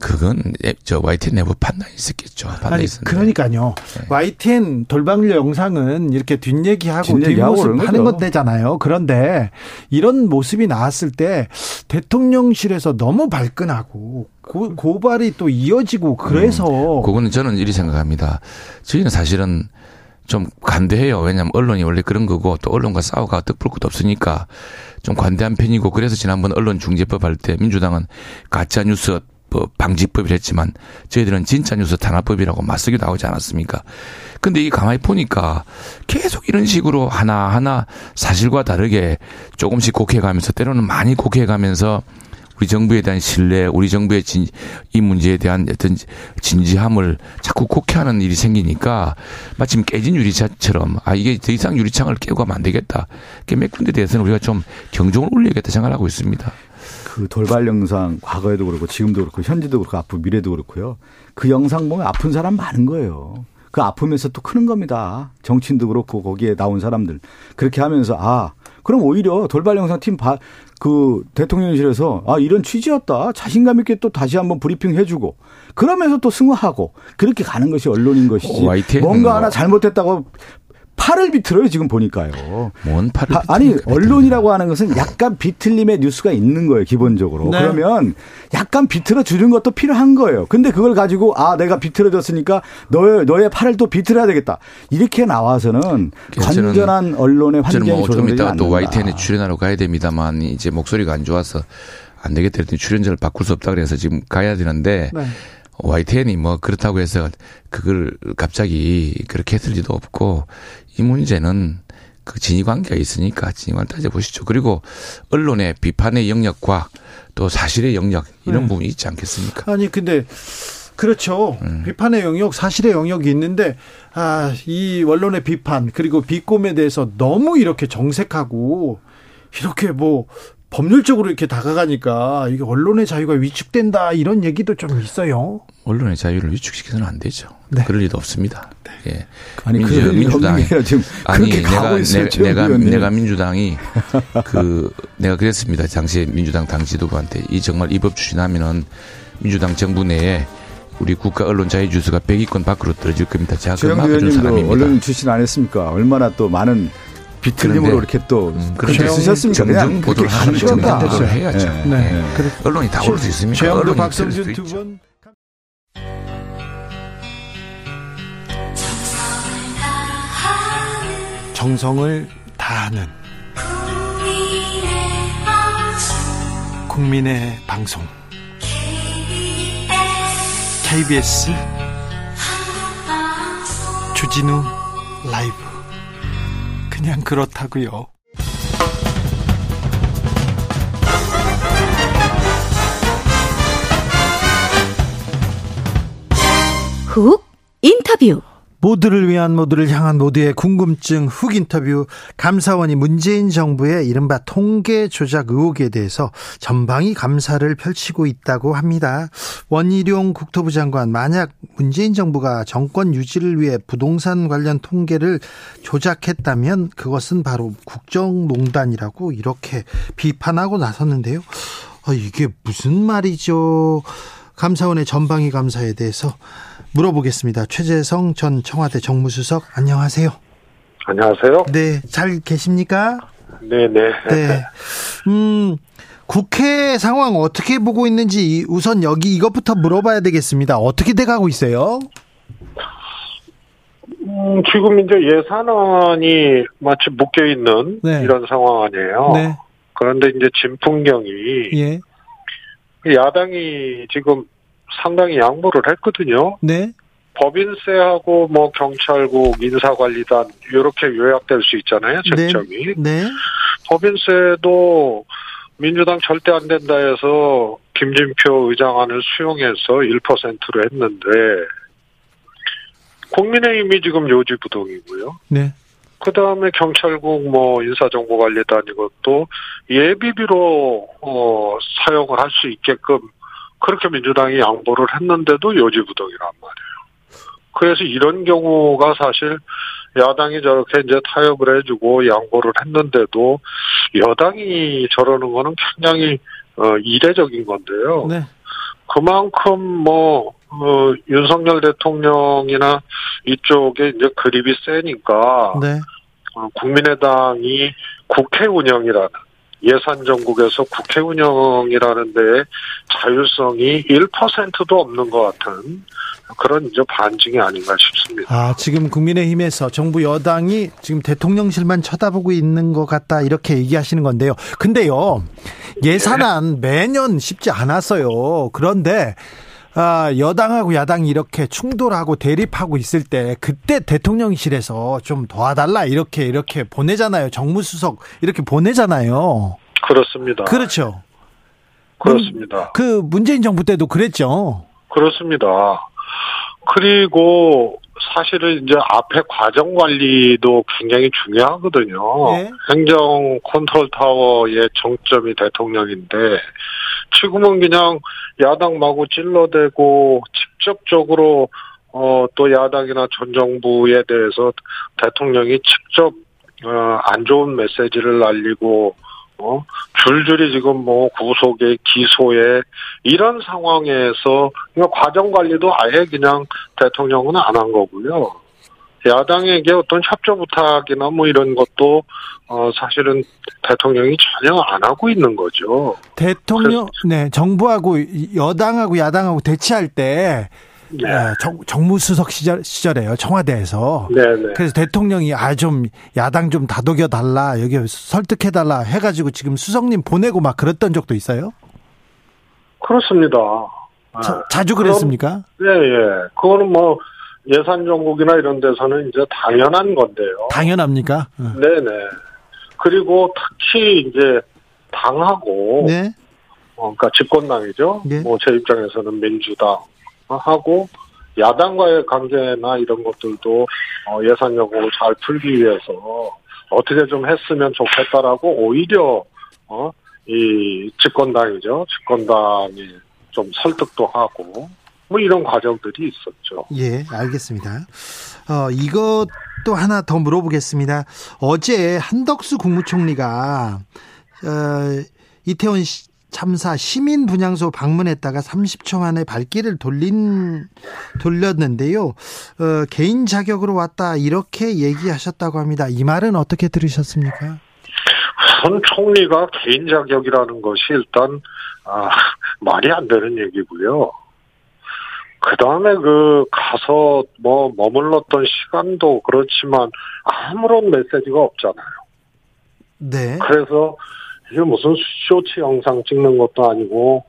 그건 저 YTN 내부 판단이 있었겠죠. 판단이 아니, 있었는데. 그러니까요. 네. YTN 돌방률 영상은 이렇게 뒷얘기하고 뒷모습 하는 건데잖아요. 그런데 이런 모습이 나왔을 때 대통령실에서 너무 발끈하고 고, 고발이 또 이어지고 그래서 음, 그거는 저는 이리 생각합니다. 저희는 사실은 좀 관대해요. 왜냐하면 언론이 원래 그런 거고 또 언론과 싸워가 떡볼 것도 없으니까 좀 관대한 편이고 그래서 지난번 언론중재법 할 때 민주당은 가짜 뉴스 뭐 방지법이라 했지만 저희들은 진짜 뉴스 탄압법이라고 맞서기 나오지 않았습니까? 근데 이 가만히 보니까 계속 이런 식으로 하나하나 사실과 다르게 조금씩 곡해가면서 때로는 많이 곡해가면서 우리 정부에 대한 신뢰, 우리 정부의 진, 이 문제에 대한 어떤 진지함을 자꾸 곡해하는 일이 생기니까 마침 깨진 유리창처럼 아 이게 더 이상 유리창을 깨고 가면 안 되겠다. 몇 군데 대해서는 우리가 좀 경종을 울려야겠다 생각을 하고 있습니다. 그 돌발 영상 과거에도 그렇고 지금도 그렇고 현재도 그렇고 앞으로 미래도 그렇고요. 그 영상 보면 아픈 사람 많은 거예요. 그 아프면서 또 크는 겁니다. 정치인도 그렇고 거기에 나온 사람들 그렇게 하면서 아 그럼 오히려 돌발 영상 팀 바, 그 대통령실에서 아 이런 취지였다 자신감 있게 또 다시 한번 브리핑 해주고 그러면서 또 승화하고 그렇게 가는 것이 언론인 것이지 어, 뭔가 하나 잘못했다고 팔을 비틀어요 지금 보니까요. 뭔 팔을 아, 아니 언론이라고 하는 것은 약간 비틀림의 뉴스가 있는 거예요 기본적으로. 네. 그러면 약간 비틀어 주는 것도 필요한 거예요. 근데 그걸 가지고 아 내가 비틀어졌으니까 너의 너의 팔을 또 비틀어야 되겠다 이렇게 나와서는 완전한 언론의 환경이 뭐 조성되지 않는다. 또 YTN에 출연하러 가야 됩니다만 이제 목소리가 안 좋아서 안 되겠다 했더니 출연자를 바꿀 수 없다 그래서 지금 가야 되는데. 네. YTN이 뭐 그렇다고 해서 그걸 갑자기 그렇게 했을 리도 없고 이 문제는 그 진위 관계가 있으니까 진위관을 따져보시죠. 그리고 언론의 비판의 영역과 또 사실의 영역 이런 네. 부분이 있지 않겠습니까? 아니 근데 그렇죠. 음. 비판의 영역, 사실의 영역이 있는데 아, 이 언론의 비판 그리고 비꼼에 대해서 너무 이렇게 정색하고 이렇게 뭐 법률적으로 이렇게 다가가니까 이게 언론의 자유가 위축된다 이런 얘기도 좀 있어요. 언론의 자유를 위축시켜서는 안 되죠. 네. 그럴 일도 없습니다. 예. 아니 민주- 없는 민주당이- 지금 아니 그렇게 가고 내가 있어요. 내, 내가 의원님. 내가 민주당이 그 내가 그랬습니다. 당시에 민주당 당 지도부한테 이 정말 이법 추진하면은 민주당 정부 내에 우리 국가 언론 자유 주수가 100위권 밖으로 떨어질 겁니다. 제가 그걸 최영 막아준 사람입니다. 언론 출신 안 했습니까? 얼마나 또 많은 비틀림으로 이렇게 또 음, 그런데 그렇게 쓰셨습니까? 정정 그냥 보도를 하는. 보도를 해야죠. 네. 네. 네. 그래. 언론이 다 올 수 있습니까? 최영도 박성준 두. 분. 정성을 다하는 국민의 방송 KBS 주진우 라이브 그냥 그렇다고요. 훅 인터뷰. 모두를 위한 모두를 향한 모두의 궁금증 훅 인터뷰 감사원이 문재인 정부의 이른바 통계 조작 의혹에 대해서 전방위 감사를 펼치고 있다고 합니다. 원희룡 국토부 장관 만약 문재인 정부가 정권 유지를 위해 부동산 관련 통계를 조작했다면 그것은 바로 국정농단이라고 이렇게 비판하고 나섰는데요. 아, 이게 무슨 말이죠? 감사원의 전방위 감사에 대해서 물어보겠습니다. 최재성 전 청와대 정무수석 안녕하세요. 안녕하세요. 네, 잘 계십니까? 네 네. 네. 음, 국회 상황 어떻게 보고 있는지 우선 여기 이것부터 물어봐야 되겠습니다. 어떻게 돼 가고 있어요? 음, 지금 이제 예산안이 마치 묶여 있는 네. 이런 상황 아니에요. 네, 그런데 이제 진풍경이 예, 야당이 지금 상당히 양보를 했거든요. 네, 법인세하고 뭐 경찰국, 인사관리단 이렇게 요약될 수 있잖아요. 네. 쟁점이. 네, 법인세도 민주당 절대 안 된다 해서 김진표 의장안을 수용해서 1%로 했는데 국민의힘이 지금 요지부동이고요. 네, 그 다음에 경찰국 뭐 인사정보관리단 이것도 예비비로 어, 사용을 할 수 있게끔 그렇게 민주당이 양보를 했는데도 요지부동이란 말이에요. 그래서 이런 경우가 사실 야당이 저렇게 이제 타협을 해주고 양보를 했는데도 여당이 저러는 거는 굉장히 어, 이례적인 건데요. 네, 그만큼 뭐 어, 윤석열 대통령이나 이쪽에 이제 그립이 세니까 네, 어, 국민의당이 국회 운영이라는 예산 정국에서 국회 운영이라는 데에 자율성이 1%도 없는 것 같은 그런 이제 반증이 아닌가 싶습니다. 아, 지금 국민의힘에서 정부 여당이 지금 대통령실만 쳐다보고 있는 것 같다 이렇게 얘기하시는 건데요. 근데요, 예산안 매년 쉽지 않았어요. 그런데 아, 여당하고 야당이 이렇게 충돌하고 대립하고 있을 때 그때 대통령실에서 좀 도와달라 이렇게 이렇게 보내잖아요. 정무수석 이렇게 보내잖아요. 그렇습니다. 그렇죠. 그렇습니다. 그 문재인 정부 때도 그랬죠. 그렇습니다. 그리고 사실은 이제 앞에 과정 관리도 굉장히 중요하거든요. 예. 행정 컨트롤 타워의 정점이 대통령인데 지금은 그냥 야당 마구 찔러대고 직접적으로 어, 또 야당이나 전 정부에 대해서 대통령이 직접 어, 안 좋은 메시지를 날리고 어, 줄줄이 지금 뭐 구속에 기소에 이런 상황에서 그냥 과정 관리도 아예 그냥 대통령은 안 한 거고요. 야당에게 어떤 협조 부탁이나 뭐 이런 것도 어 사실은 대통령이 전혀 안 하고 있는 거죠. 대통령, 네, 정부하고 여당하고 야당하고 대치할 때 네. 예, 정, 정무수석 시절, 시절에요. 청와대에서. 네네. 그래서 대통령이 아 좀 야당 좀 다독여 달라 여기 설득해 달라 해가지고 지금 수석님 보내고 막 그랬던 적도 있어요. 그렇습니다. 자, 자주 그랬습니까? 예, 예. 그거는 뭐 예산 정국이나 이런 데서는 이제 당연한 건데요. 당연합니까? 어. 네네. 그리고 특히 이제 당하고 네. 어, 그러니까 집권당이죠. 네. 뭐제 입장에서는 민주당 하고 야당과의 관계나 이런 것들도 어, 예산 여부를 잘 풀기 위해서 어떻게 좀 했으면 좋겠다라고 오히려 어, 이 집권당이죠. 집권당이 좀 설득도 하고 뭐 이런 과정들이 있었죠. 예, 알겠습니다. 어, 이것도 하나 더 물어보겠습니다. 어제 한덕수 국무총리가 어, 이태원 시- 참사 시민 분향소 방문했다가 30초 만에 발길을 돌린 돌렸는데요. 어, 개인 자격으로 왔다 이렇게 얘기하셨다고 합니다. 이 말은 어떻게 들으셨습니까? 현 총리가 개인 자격이라는 것이 일단 아, 말이 안 되는 얘기고요. 그 다음에 그 가서 뭐 머물렀던 시간도 그렇지만 아무런 메시지가 없잖아요. 네. 그래서 이게 무슨 쇼츠 영상 찍는 것도 아니고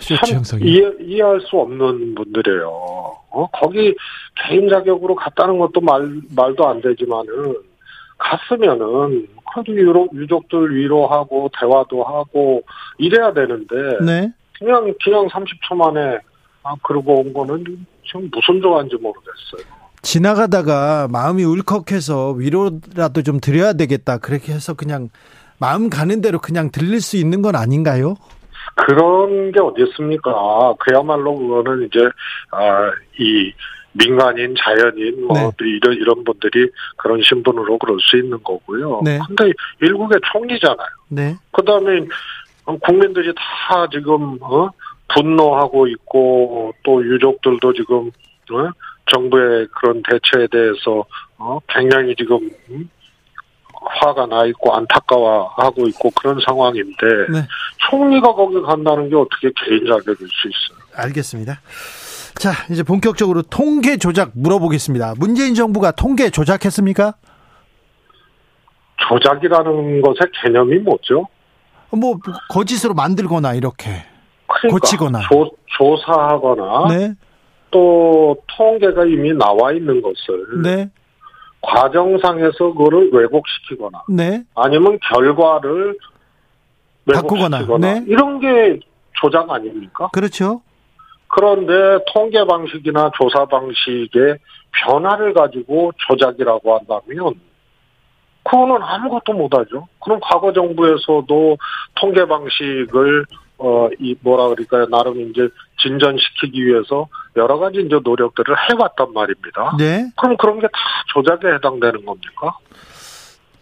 참 이해, 이해할 수 없는 분들이에요. 어? 거기 개인 자격으로 갔다는 것도 말, 말도 안 되지만은 갔으면은 그래도 유로, 유족들 위로하고 대화도 하고 이래야 되는데 네. 그냥 그냥 30초 만에 아 그러고 온 거는 지금 무슨 조화인지 모르겠어요. 지나가다가 마음이 울컥해서 위로라도 좀 드려야 되겠다. 그렇게 해서 그냥 마음 가는 대로 그냥 들릴 수 있는 건 아닌가요? 그런 게 어디 있습니까? 그야말로 그거는 이제 아이 민간인, 자연인 뭐 네. 이런 이런 분들이 그런 신분으로 그럴 수 있는 거고요. 네. 근데 일국의 총리잖아요. 네. 그 다음에 국민들이 다 지금 어? 분노하고 있고 또 유족들도 지금 어? 정부의 그런 대처에 대해서 어? 굉장히 지금 음? 화가 나 있고 안타까워하고 있고 그런 상황인데 네. 총리가 거기 간다는 게 어떻게 개인 자격일 수 있어요? 알겠습니다. 자, 이제 본격적으로 통계 조작 물어보겠습니다. 문재인 정부가 통계 조작했습니까? 조작이라는 것의 개념이 뭐죠? 뭐 거짓으로 만들거나 이렇게. 그러니까 고치거나. 조, 조사하거나 네. 또 통계가 이미 나와 있는 것을 네. 과정상에서 그거를 왜곡시키거나 네. 아니면 결과를 바꾸거나, 왜곡시키거나 네. 이런 게 조작 아닙니까? 그렇죠. 그런데 통계 방식이나 조사 방식의 변화를 가지고 조작이라고 한다면 그거는 아무것도 못하죠. 그럼 과거 정부에서도 통계 방식을 어이 뭐라 그럴까요 나름 이제 진전시키기 위해서 여러 가지 이제 노력들을 해왔단 말입니다. 네. 그럼 그런 게 다 조작에 해당되는 겁니까?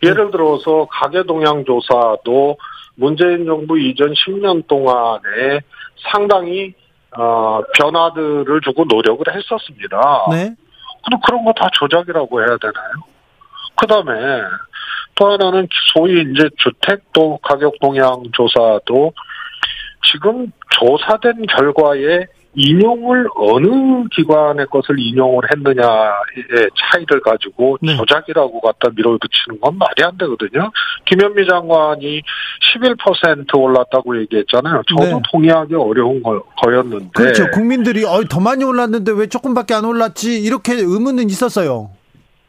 예를 들어서 가계 동향 조사도 문재인 정부 이전 10년 동안에 상당히 어, 변화들을 주고 노력을 했었습니다. 네. 그럼 그런 거 다 조작이라고 해야 되나요? 그 다음에 또 하나는 소위 이제 주택도 가격 동향 조사도 지금 조사된 결과에 인용을 어느 기관의 것을 인용을 했느냐의 차이를 가지고 네. 조작이라고 갖다 밀어붙이는 건 말이 안 되거든요. 김현미 장관이 11% 올랐다고 얘기했잖아요. 저도 네. 동의하기 어려운 거, 거였는데. 그렇죠. 국민들이 어, 더 많이 올랐는데 왜 조금밖에 안 올랐지? 이렇게 의문은 있었어요.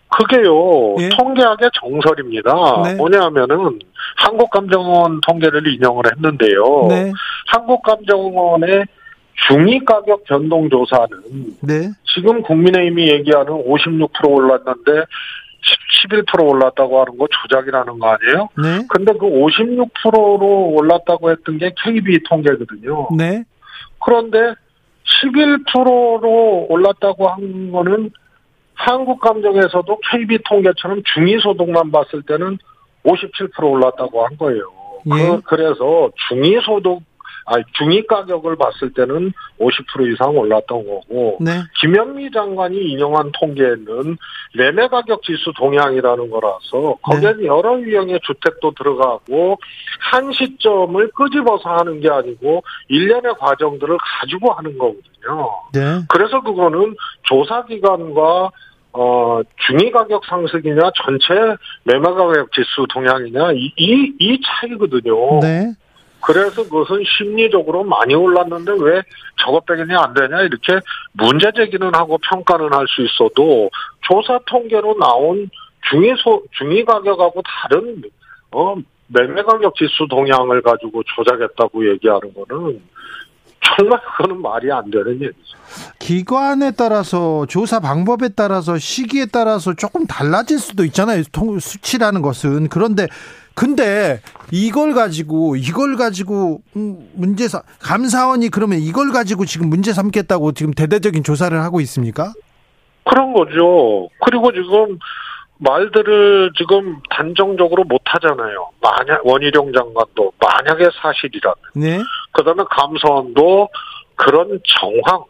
그게요, 예. 통계학의 정설입니다. 네. 뭐냐면은, 한국감정원 통계를 인용을 했는데요. 네. 한국감정원의 중위 가격 변동 조사는 네. 지금 국민의힘이 얘기하는 56% 올랐는데 11% 올랐다고 하는 거 조작이라는 거 아니에요? 네. 근데 그 56%로 올랐다고 했던 게 KB 통계거든요. 네. 그런데 11%로 올랐다고 한 거는 한국 감정에서도 KB 통계처럼 중위소득만 봤을 때는 57% 올랐다고 한 거예요. 예. 그, 그래서 중위소득, 아니, 중위 가격을 봤을 때는 50% 이상 올랐던 거고, 네. 김현미 장관이 인용한 통계는 매매 가격 지수 동향이라는 거라서 거기에는 여러 유형의 주택도 들어가고 한 시점을 끄집어서 하는 게 아니고 일련의 과정들을 가지고 하는 거거든요. 네. 그래서 그거는 조사기관과 어, 중위 가격 상승이냐, 전체 매매 가격 지수 동향이냐, 이, 이, 이 차이거든요. 네. 그래서 그것은 심리적으로 많이 올랐는데 왜 저것 빼기는 안 되냐 이렇게 문제 제기는 하고 평가는 할 수 있어도 조사 통계로 나온 중위 소 중위 가격하고 다른 어 매매 가격 지수 동향을 가지고 조작했다고 얘기하는 거는 정말 그거는 말이 안 되는 얘기죠. 기관에 따라서 조사 방법에 따라서 시기에 따라서 조금 달라질 수도 있잖아요. 수치라는 것은 그런데 근데 이걸 가지고 이걸 가지고 음, 문제 삼 감사원이 그러면 이걸 가지고 지금 문제 삼겠다고 지금 대대적인 조사를 하고 있습니까? 그런 거죠. 그리고 지금 말들을 지금 단정적으로 못 하잖아요. 만약 원희룡 장관도 만약에 사실이라면, 네. 그다음에 감사원도 그런 정황,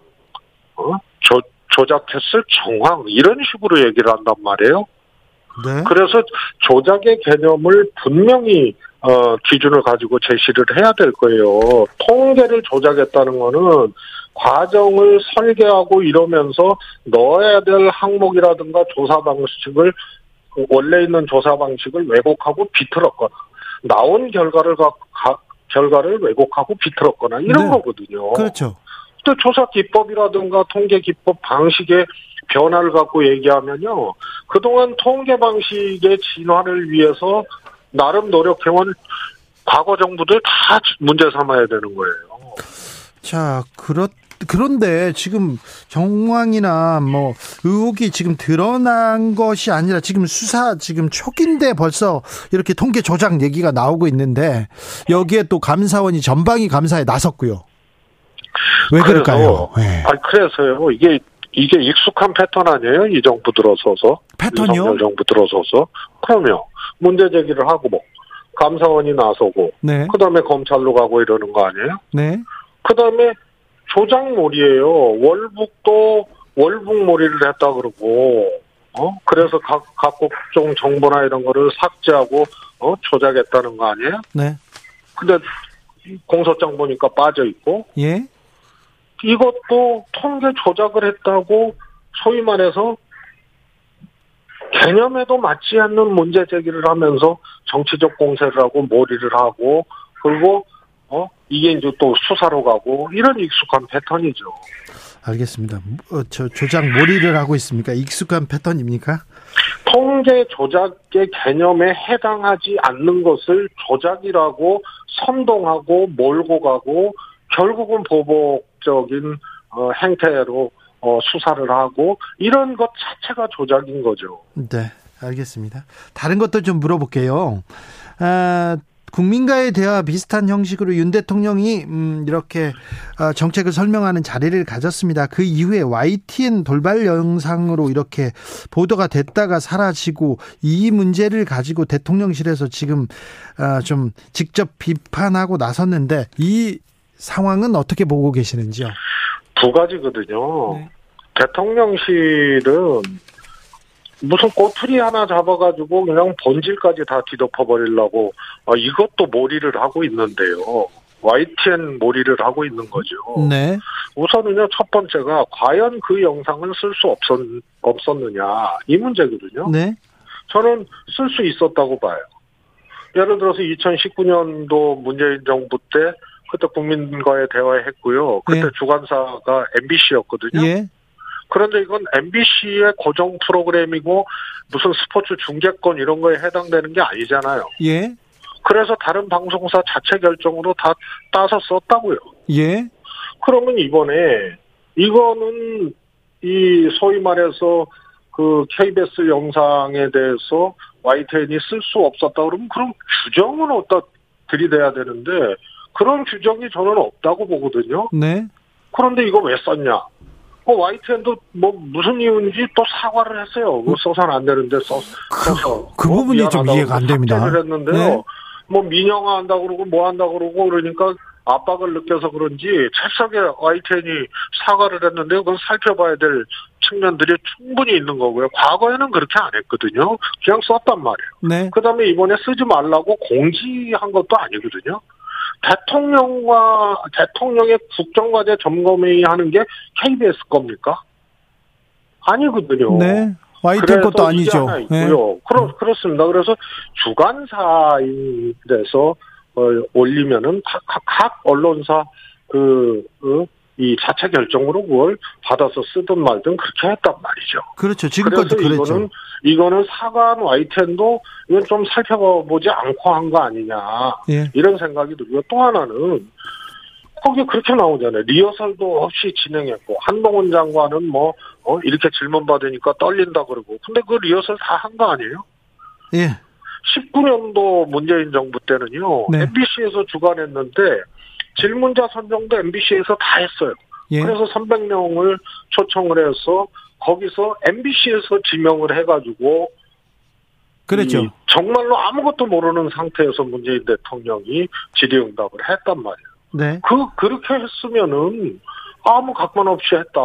어? 조, 조작했을 정황 이런 식으로 얘기를 한단 말이에요. 네. 그래서 조작의 개념을 분명히 어, 기준을 가지고 제시를 해야 될 거예요. 통계를 조작했다는 거는 과정을 설계하고 이러면서 넣어야 될 항목이라든가 조사 방식을 원래 있는 조사 방식을 왜곡하고 비틀었거나 나온 결과를 가, 가 결과를 왜곡하고 비틀었거나 이런 네. 거거든요. 그렇죠. 또 조사 기법이라든가 통계 기법 방식의 변화를 갖고 얘기하면요. 그동안 통계 방식의 진화를 위해서 나름 노력해온 과거 정부들 다 문제 삼아야 되는 거예요. 자, 그렇 그런데 지금 정황이나 뭐 의혹이 지금 드러난 것이 아니라 지금 수사 지금 초기인데 벌써 이렇게 통계 조작 얘기가 나오고 있는데 여기에 또 감사원이 전방위 감사에 나섰고요. 왜 그럴까요? 네. 아니 그래서요. 이게 이게 익숙한 패턴 아니에요? 이 정부 들어서서 패턴이요? 윤석열 정부 들어서서 그러면 문제 제기를 하고 뭐 감사원이 나서고 네. 그다음에 검찰로 가고 이러는 거 아니에요? 네. 그다음에 조작몰이에요. 월북도 월북몰이를 했다 그러고 어 그래서 각 각국종 정보나 이런 거를 삭제하고 어 조작했다는 거 아니에요? 네. 근데 공소장 보니까 빠져 있고 예. 이것도 통계 조작을 했다고 소위 말해서 개념에도 맞지 않는 문제 제기를 하면서 정치적 공세를 하고 몰이를 하고 그리고 어 이게 이제 또 수사로 가고 이런 익숙한 패턴이죠. 알겠습니다. 어, 저 조작 몰이를 하고 있습니까? 익숙한 패턴입니까? 통계 조작의 개념에 해당하지 않는 것을 조작이라고 선동하고 몰고 가고 결국은 보복적인 어, 행태로 어, 수사를 하고 이런 것 자체가 조작인 거죠. 네, 알겠습니다. 다른 것도 좀 물어볼게요. 아, 국민과의 대화 비슷한 형식으로 윤 대통령이 음, 이렇게 어, 정책을 설명하는 자리를 가졌습니다. 그 이후에 YTN 돌발 영상으로 이렇게 보도가 됐다가 사라지고 이 문제를 가지고 대통령실에서 지금 어, 좀 직접 비판하고 나섰는데 이 상황은 어떻게 보고 계시는지요? 두 가지거든요. 네. 대통령실은 무슨 꼬투리 하나 잡아가지고 그냥 본질까지 다 뒤덮어버리려고 어, 이것도 몰이를 하고 있는데요. YTN 몰이를 하고 있는 거죠. 네. 우선은요, 첫 번째가 과연 그 영상은 쓸수 없었, 없었느냐, 이 문제거든요. 네. 저는 쓸 수 있었다고 봐요. 예를 들어서 2019년도 문재인 정부 때 그때 국민과의 대화에 했고요. 그때 예. 주관사가 MBC였거든요. 예. 그런데 이건 MBC의 고정 프로그램이고 무슨 스포츠 중계권 이런 거에 해당되는 게 아니잖아요. 예. 그래서 다른 방송사 자체 결정으로 다 따서 썼다고요. 예. 그러면 이번에 이거는 이 소위 말해서 그 KBS 영상에 대해서 YTN이 쓸 수 없었다 그러면 그럼 규정은 어디다 들이대야 되는데 그런 규정이 저는 없다고 보거든요. 네. 그런데 이거 왜 썼냐? 그 YTN도 뭐 무슨 이유인지 또 사과를 했어요. 그 써서는 안 되는데 써, 써서. 그뭐 부분이 좀 미안하다고 이해가 안 됩니다. 했는데요. 네. 뭐 민영화 한다 그러고 뭐 한다 그러고 그러니까 압박을 느껴서 그런지 찰석에 YTN이 사과를 했는데 그건 살펴봐야 될 측면들이 충분히 있는 거고요. 과거에는 그렇게 안 했거든요. 그냥 썼단 말이에요. 네. 그 다음에 이번에 쓰지 말라고 공지한 것도 아니거든요. 대통령과, 대통령의 국정과제 점검회의 하는 게 KBS 겁니까? 아니거든요. 네. YTN 것도 아니죠. 네. 있고요. 그렇, 그렇습니다. 그래서 주관사인 데서 어, 올리면은 각, 각, 각 언론사 그, 어, 이 자체 결정으로 그걸 받아서 쓰든 말든 그렇게 했단 말이죠. 그렇죠. 지금까지 그래서. 이거는 이거는 사과한 YTN도 이건 좀 살펴보지 않고 한 거 아니냐 예. 이런 생각이 들고요. 또 하나는 거기 그렇게 나오잖아요. 리허설도 없이 진행했고 한동훈 장관은 뭐 어, 이렇게 질문 받으니까 떨린다 그러고 근데 그 리허설 다 한 거 아니에요? 예. 19년도 문재인 정부 때는요. 네. MBC에서 주관했는데 질문자 선정도 MBC에서 다 했어요. 예. 그래서 300명을 초청을 해서 거기서 MBC에서 지명을 해가지고 그랬죠. 이 정말로 아무것도 모르는 상태에서 문재인 대통령이 질의응답을 했단 말이에요. 네. 그 그렇게 했으면은 아무 각본 없이 했다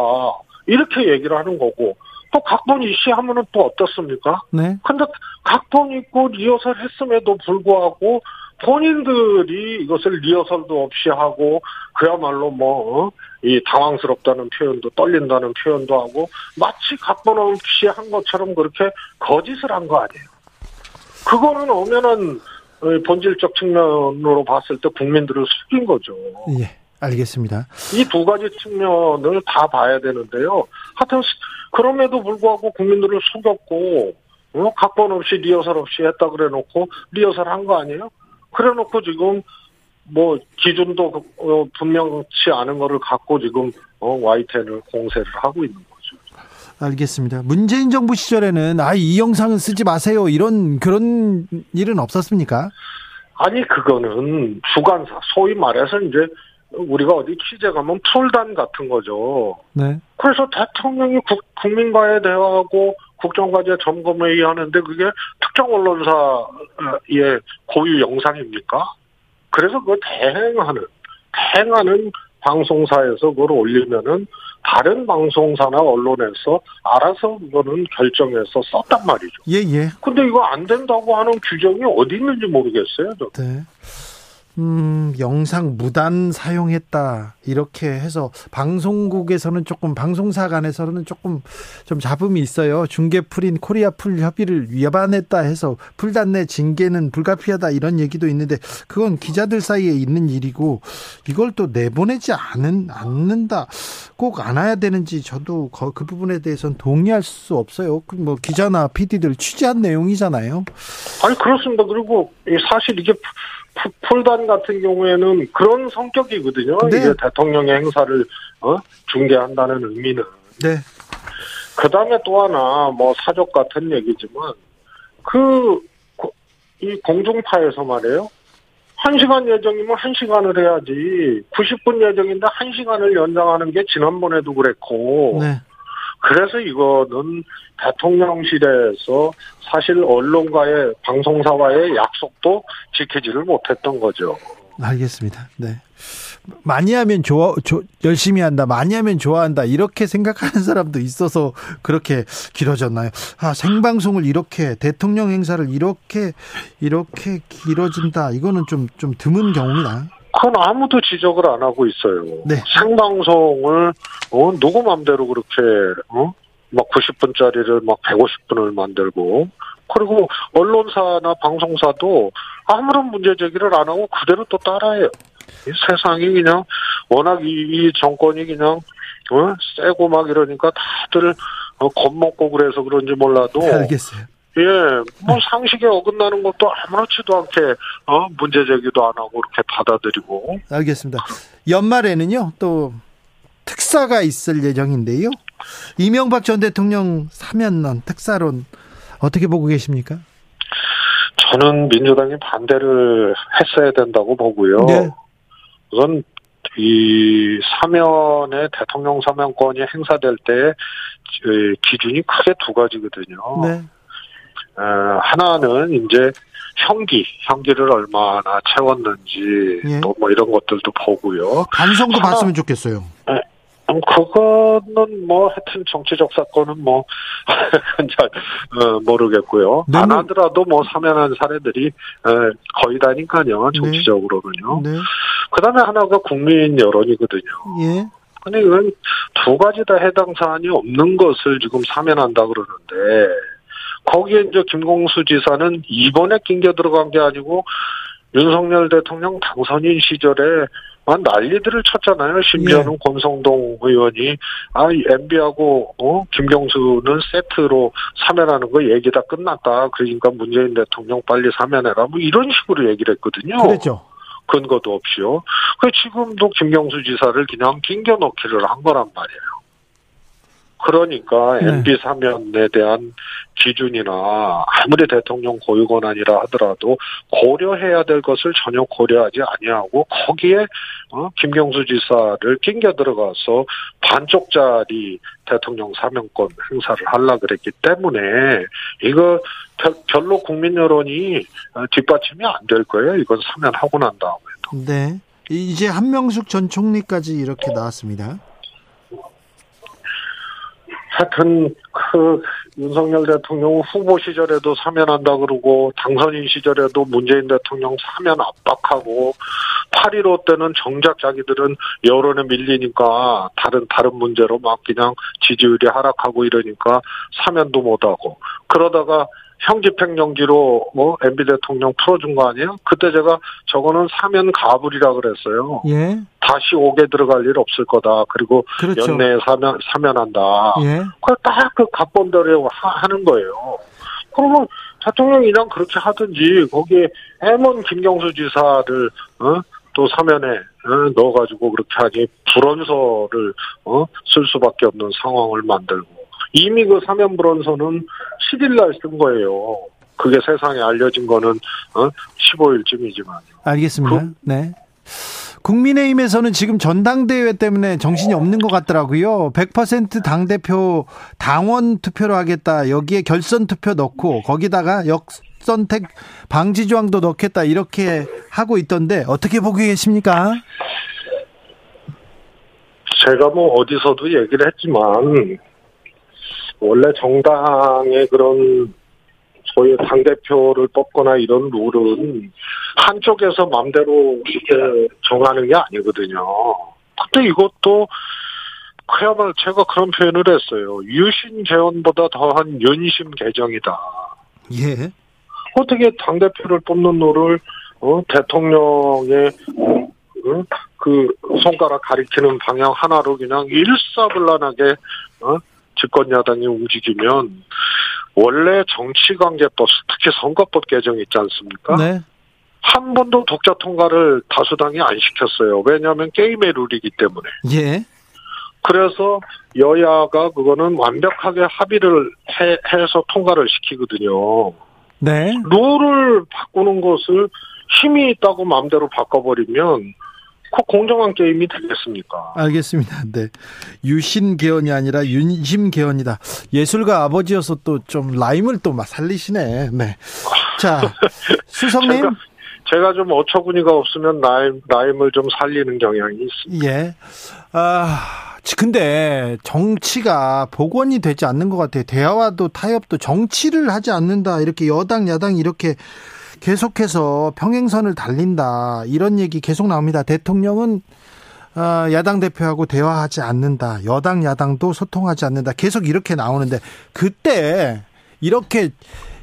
이렇게 얘기를 하는 거고 또 각본 이시 하면은 또 어떻습니까? 네. 근데 각본 있고 리허설 했음에도 불구하고 본인들이 이것을 리허설도 없이 하고 그야말로 뭐 이 당황스럽다는 표현도 떨린다는 표현도 하고 마치 각본 없이 한 것처럼 그렇게 거짓을 한 거 아니에요. 그거는 엄연한 어, 본질적 측면으로 봤을 때 국민들을 속인 거죠. 예. 알겠습니다. 이 두 가지 측면을 다 봐야 되는데요. 하여튼 그럼에도 불구하고 국민들을 속였고 어? 각본 없이 리허설 없이 했다 그래놓고 리허설 한 거 아니에요? 그래놓고 지금 뭐 기준도 어, 분명치 않은 거를 갖고 지금 어, YTN을 공세를 하고 있는 거죠. 알겠습니다. 문재인 정부 시절에는 아, 이 영상은 쓰지 마세요. 이런 그런 일은 없었습니까? 아니 그거는 주관사 소위 말해서 이제 우리가 어디 취재 가면 풀단 같은 거죠. 네. 그래서 대통령이 국, 국민과의 대화하고 국정과제 점검회의 하는데 그게 특정 언론사의 고유 영상입니까? 그래서 그거 대행하는, 대행하는 방송사에서 그걸 올리면은 다른 방송사나 언론에서 알아서 그거는 결정해서 썼단 말이죠. 예, 예. 근데 이거 안 된다고 하는 규정이 어디 있는지 모르겠어요. 저. 네. 음, 영상 무단 사용했다. 이렇게 해서 방송국에서는 조금 방송사 간에서는 조금 좀 잡음이 있어요. 중계풀인 코리아 풀 협의를 위반했다 해서 풀단 내 징계는 불가피하다 이런 얘기도 있는데 그건 기자들 사이에 있는 일이고 이걸 또 내보내지 않은 않는다. 꼭 않아야 되는지 저도 거- 그 부분에 대해서는 동의할 수 없어요. 그뭐 기자나 PD들 취재한 내용이잖아요. 아니 그렇습니다. 그리고 이 사실 이게 푸- 풀단 같은 경우에는 그런 성격이거든요. 네. 이게 대통령의 행사를 어? 중계한다는 의미는. 네. 그 다음에 또 하나 뭐 사족 같은 얘기지만 그 이 공중파에서 말이에요. 한 시간 예정이면 한 시간을 해야지 90분 예정인데 한 시간을 연장하는 게 지난번에도 그랬고 네. 그래서 이거는 대통령실에서 사실 언론과의 방송사와의 약속도 지키지를 못했던 거죠. 알겠습니다. 네. 많이 하면 좋아, 조, 열심히 한다. 많이 하면 좋아한다. 이렇게 생각하는 사람도 있어서 그렇게 길어졌나요? 아, 생방송을 이렇게, 대통령 행사를 이렇게, 이렇게 길어진다. 이거는 좀, 좀 드문 경우입니다. 그건 아무도 지적을 안 하고 있어요. 네. 생방송을 어, 누구 맘대로 그렇게 어? 막 90분짜리를 막 150분을 만들고 그리고 언론사나 방송사도 아무런 문제 제기를 안 하고 그대로 또 따라해요. 이 세상이 그냥 워낙 이, 이 정권이 그냥 어? 세고 막 이러니까 다들 어, 겁먹고 그래서 그런지 몰라도 알겠어요. 예, 뭐 상식에 어긋나는 것도 아무렇지도 않게 어 문제 제기도 안 하고 이렇게 받아들이고 알겠습니다. 연말에는요, 또 특사가 있을 예정인데요. 이명박 전 대통령 사면론, 특사론, 어떻게 보고 계십니까? 저는 민주당이 반대를 했어야 된다고 보고요. 네. 우선 이 사면의 대통령 사면권이 행사될 때 기준이 크게 두 가지거든요. 네. 어, 하나는 이제 형기, 형기를 얼마나 채웠는지 예. 또뭐 이런 것들도 보고요. 반성도 하나- 봤으면 좋겠어요. 음, 그거는 뭐 하여튼 정치적 사건은 뭐 그건 잘 어, 모르겠고요. 네, 안 뭐- 하더라도 뭐 사면한 사례들이 어, 거의 다니까요. 정치적으로는요. 네. 그다음에 하나가 국민 여론이거든요. 예. 근데 이건 두 가지 다 해당 사안이 없는 것을 지금 사면한다 그러는데 거기에 이제 김공수 지사는 이번에 낑겨 들어간 게 아니고 윤석열 대통령 당선인 시절에 만 난리들을 쳤잖아요. 심지어는 예. 권성동 의원이 아 MB하고 어 김경수는 세트로 사면하는 거 얘기 다 끝났다. 그러니까 문재인 대통령 빨리 사면해라. 뭐 이런 식으로 얘기를 했거든요. 그랬죠. 근거도 없이요. 그 지금도 김경수 지사를 그냥 낑겨 넣기를 한 거란 말이에요. 그러니까 네. MB 사면에 대한 기준이나 아무리 대통령 고유 권한이라 하더라도 고려해야 될 것을 전혀 고려하지 아니하고 거기에 어, 김경수 지사를 낑겨 들어가서 반쪽짜리 대통령 사면권 행사를 하려 그랬기 때문에 이거 별- 별로 국민 여론이 어, 뒷받침이 안 될 거예요. 이건 사면하고 난 다음에도. 네. 이제 한명숙 전 총리까지 이렇게 나왔습니다. 하여튼 그 윤석열 대통령 후보 시절에도 사면한다 그러고 당선인 시절에도 문재인 대통령 사면 압박하고 8.15 때는 정작 자기들은 여론에 밀리니까 다른 다른 문제로 막 그냥 지지율이 하락하고 이러니까 사면도 못하고 그러다가 형집행정지로 뭐 MB 대통령 풀어준 거 아니에요? 그때 제가 저거는 사면 가불이라 그랬어요. 예. 다시 옥에 들어갈 일 없을 거다. 그리고 그렇죠. 연내에 사면 사면한다. 예. 그딱그 각본대로 하- 하는 거예요. 그러면 대통령이 그냥 그렇게 하든지 거기에 해먼 김경수 지사를 어? 또 사면에 어? 넣어가지고 그렇게 하니 불원서를 어? 쓸 수밖에 없는 상황을 만들고 이미 그 사면 불원서는 10일 날 쓴 거예요. 그게 세상에 알려진 거는 어? 15일쯤이지만 알겠습니다. 그- 네. 국민의힘에서는 지금 전당대회 때문에 정신이 없는 것 같더라고요. 100% 당대표 당원 투표로 하겠다. 여기에 결선 투표 넣고 거기다가 역선택 방지 조항도 넣겠다. 이렇게 하고 있던데 어떻게 보고 계십니까? 제가 뭐 어디서도 얘기를 했지만 원래 정당의 그런 소위 당 대표를 뽑거나 이런 룰은 한쪽에서 마음대로 이렇게 정하는 게 아니거든요. 근데 이것도 그야말로 제가 그런 표현을 했어요. 유신 개헌보다 더한 윤심 개정이다. 예. 어떻게 당 대표를 뽑는 룰을 어, 대통령의 어, 그 손가락 가리키는 방향 하나로 그냥 일사불란하게 어, 집권 여당이 움직이면 원래 정치관계법 특히 선거법 개정 있지 않습니까? 네. 한 번도 독자 통과를 다수당이 안 시켰어요. 왜냐하면 게임의 룰이기 때문에. 예. 그래서 여야가 그거는 완벽하게 합의를 해, 해서 통과를 시키거든요. 네. 룰을 바꾸는 것을 힘이 있다고 마음대로 바꿔버리면 그 공정한 게임이 되겠습니까? 알겠습니다. 네. 유신 개헌이 아니라 윤심 개헌이다. 예술가 아버지여서 또 좀 라임을 또 막 살리시네. 네. 자, 수석님. 제가, 제가 좀 어처구니가 없으면 라임, 라임을 좀 살리는 경향이 있습니다. 예. 아, 근데 정치가 복원이 되지 않는 것 같아요. 대화와도 타협도 정치를 하지 않는다. 이렇게 여당, 야당 이렇게 계속해서 평행선을 달린다. 이런 얘기 계속 나옵니다. 대통령은 아, 야당 대표하고 대화하지 않는다. 여당, 야당도 소통하지 않는다. 계속 이렇게 나오는데 그때 이렇게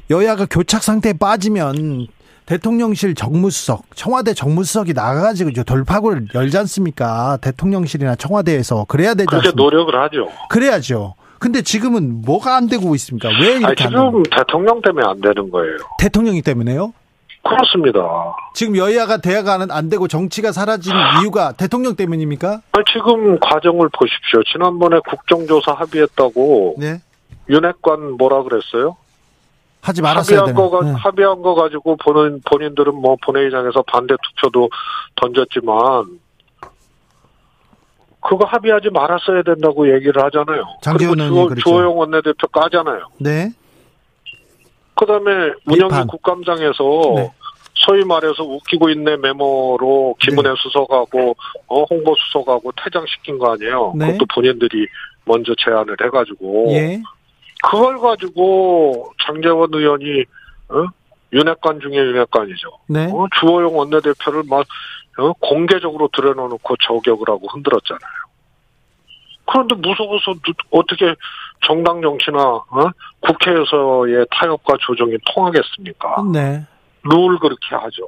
여야가 교착 상태에 빠지면 대통령실 정무수석, 청와대 정무수석이 나가가지고 돌파구를 열지 않습니까? 대통령실이나 청와대에서 그래야 되지 그렇게? 노력을 하죠. 그래야죠. 근데 지금은 뭐가 안 되고 있습니까? 왜 아니, 이렇게 안 되는 지금 대통령 때문에 안 되는 거예요. 대통령이 때문에요? 그렇습니다. 지금 여야가 대화가 안- 안 되고 정치가 사라진 이유가 대통령 때문입니까? 아니, 지금 과정을 보십시오. 지난번에 국정조사 합의했다고 네. 윤핵관 뭐라 그랬어요? 하지 말았어야 합의한 되는. 거, 가, 네. 합의한 거 가지고 본인, 본인들은 뭐 본회의장에서 반대 투표도 던졌지만, 그거 합의하지 말았어야 된다고 얘기를 하잖아요. 장기훈 그리고 의원이 주호, 그랬죠. 주호영 원내대표 까잖아요. 네. 그 다음에 운영위 비판. 국감장에서 네. 소위 말해서 웃기고 있네 메모로 김은혜 네. 수석하고 어, 홍보 수석하고 퇴장시킨 거 아니에요. 네. 그것도 본인들이 먼저 제안을 해가지고 예. 그걸 가지고 장재원 의원이 어? 윤핵관 중에 윤핵관이죠. 네. 어? 주호영 원내대표를 막 어? 공개적으로 들여놓고 저격을 하고 흔들었잖아요. 그런데 무서워서 누- 어떻게 정당 정치나 어? 국회에서의 타협과 조정이 통하겠습니까? 네. 룰 그렇게 하죠.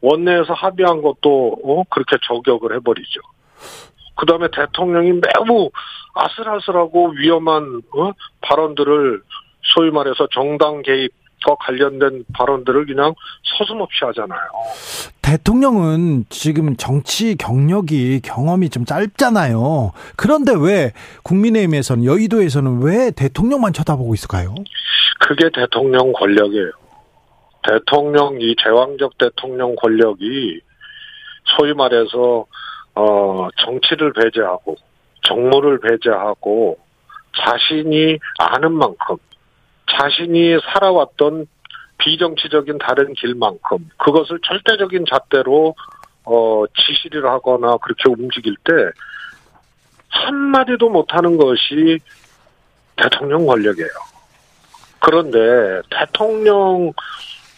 원내에서 합의한 것도 어? 그렇게 저격을 해버리죠. 그 다음에 대통령이 매우 아슬아슬하고 위험한 어? 발언들을 소위 말해서 정당 개입 과 관련된 발언들을 그냥 서슴없이 하잖아요. 대통령은 지금 정치 경력이 경험이 좀 짧잖아요. 그런데 왜 국민의힘에서는 여의도에서는 왜 대통령만 쳐다보고 있을까요? 그게 대통령 권력이에요. 대통령 이 제왕적 대통령 권력이 소위 말해서 어 정치를 배제하고 정무를 배제하고 자신이 아는 만큼 자신이 살아왔던 비정치적인 다른 길만큼 그것을 절대적인 잣대로 어 지시를 하거나 그렇게 움직일 때 한마디도 못하는 것이 대통령 권력이에요. 그런데 대통령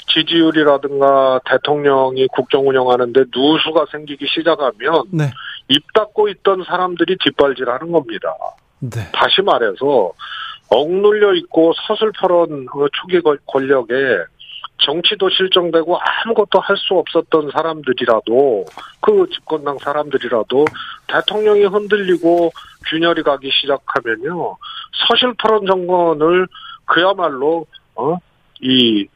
지지율이라든가 대통령이 국정 운영하는데 누수가 생기기 시작하면 네. 입 닫고 있던 사람들이 뒷발질하는 겁니다. 네. 다시 말해서 억눌려 있고 서슬퍼런 그 초기 권- 권력에 정치도 실종되고 아무것도 할 수 없었던 사람들이라도 그 집권당 사람들이라도 대통령이 흔들리고 균열이 가기 시작하면요 서실퍼런 정권을 그야말로 어이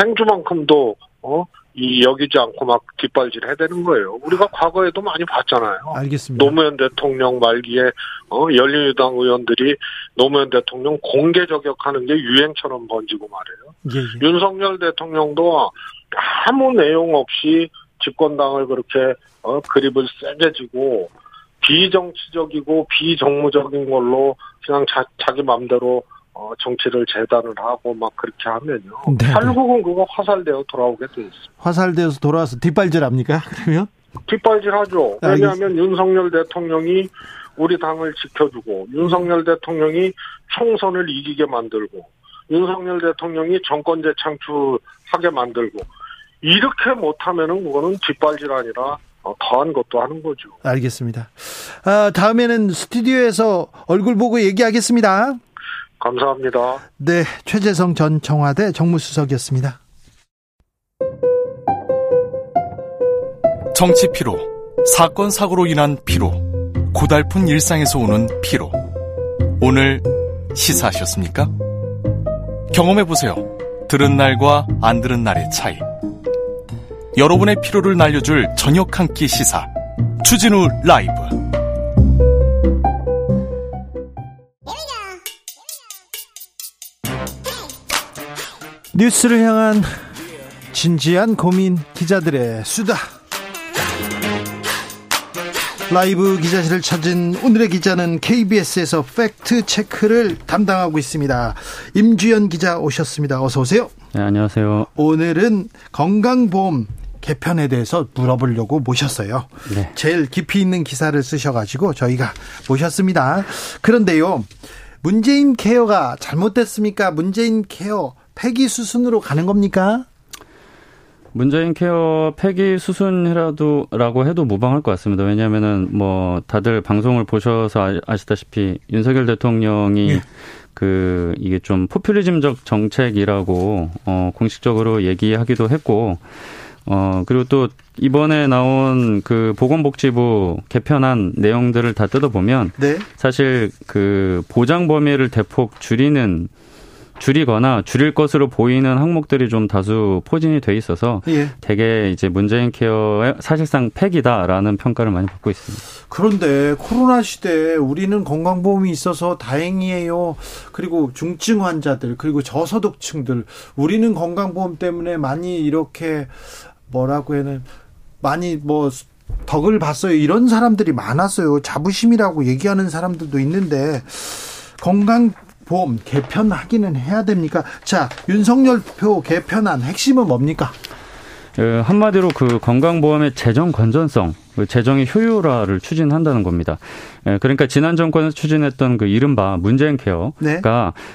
행주만큼도 어 이 여기지 않고 막 뒷발질 해야 되는 거예요. 우리가 과거에도 많이 봤잖아요. 알겠습니다. 노무현 대통령 말기에 어 열린우리당 의원들이 노무현 대통령 공개 저격하는 게 유행처럼 번지고 말이에요. 예, 예. 윤석열 대통령도 아무 내용 없이 집권당을 그렇게 어 그립을 세게 지고 비정치적이고 비정무적인 걸로 그냥 자, 자기 마음대로 어 정치를 재단을 하고 막 그렇게 하면요. 네, 네. 결국은 그거 화살되어 돌아오게 돼 있습니다. 화살되어서 돌아와서 뒷발질 합니까? 그러면 뒷발질하죠. 네, 왜냐하면 윤석열 대통령이 우리 당을 지켜주고 윤석열 대통령이 총선을 이기게 만들고 윤석열 대통령이 정권 재창출하게 만들고 이렇게 못하면은 그거는 뒷발질 아니라 어, 더한 것도 하는 거죠. 알겠습니다. 아, 다음에는 스튜디오에서 얼굴 보고 얘기하겠습니다. 감사합니다. 네, 최재성 전 청와대 정무수석이었습니다. 정치 피로, 사건 사고로 인한 피로, 고달픈 일상에서 오는 피로. 오늘 시사하셨습니까? 경험해 보세요. 들은 날과 안 들은 날의 차이. 여러분의 피로를 날려줄 저녁 한 끼 시사. 추진우 라이브. 뉴스를 향한 진지한 고민 기자들의 수다. 라이브 기자실을 찾은 오늘의 기자는 KBS에서 팩트 체크를 담당하고 있습니다. 임주연 기자 오셨습니다. 어서 오세요. 네, 안녕하세요. 오늘은 건강보험 개편에 대해서 물어보려고 모셨어요. 네. 제일 깊이 있는 기사를 쓰셔가지고 저희가 모셨습니다. 그런데요, 문재인 케어가 잘못됐습니까? 문재인 케어 폐기 수순으로 가는 겁니까? 문재인 케어 폐기 수순이라도 라고 해도 무방할 것 같습니다. 왜냐하면은 뭐 다들 방송을 보셔서 아- 아시다시피 윤석열 대통령이 네. 그 이게 좀 포퓰리즘적 정책이라고 어 공식적으로 얘기하기도 했고 어 그리고 또 이번에 나온 그 보건복지부 개편한 내용들을 다 뜯어보면 네. 사실 그 보장 범위를 대폭 줄이는 줄이거나 줄일 것으로 보이는 항목들이 좀 다수 포진이 돼 있어서 예. 되게 이제 문재인 케어의 사실상 폐기다라는 평가를 많이 받고 있습니다. 그런데 코로나 시대에 우리는 건강보험이 있어서 다행이에요. 그리고 중증 환자들, 그리고 저소득층들, 우리는 건강보험 때문에 많이 이렇게 뭐라고 해는 많이 뭐 덕을 봤어요. 이런 사람들이 많았어요. 자부심이라고 얘기하는 사람들도 있는데 건강 보험 개편하기는 해야 됩니까? 자, 윤석열 표 개편안 핵심은 뭡니까? 그 한마디로 그 건강보험의 재정 건전성 그 재정의 효율화를 추진한다는 겁니다. 예, 그러니까 지난 정권에서 추진했던 그 이른바 문재인 케어가 네.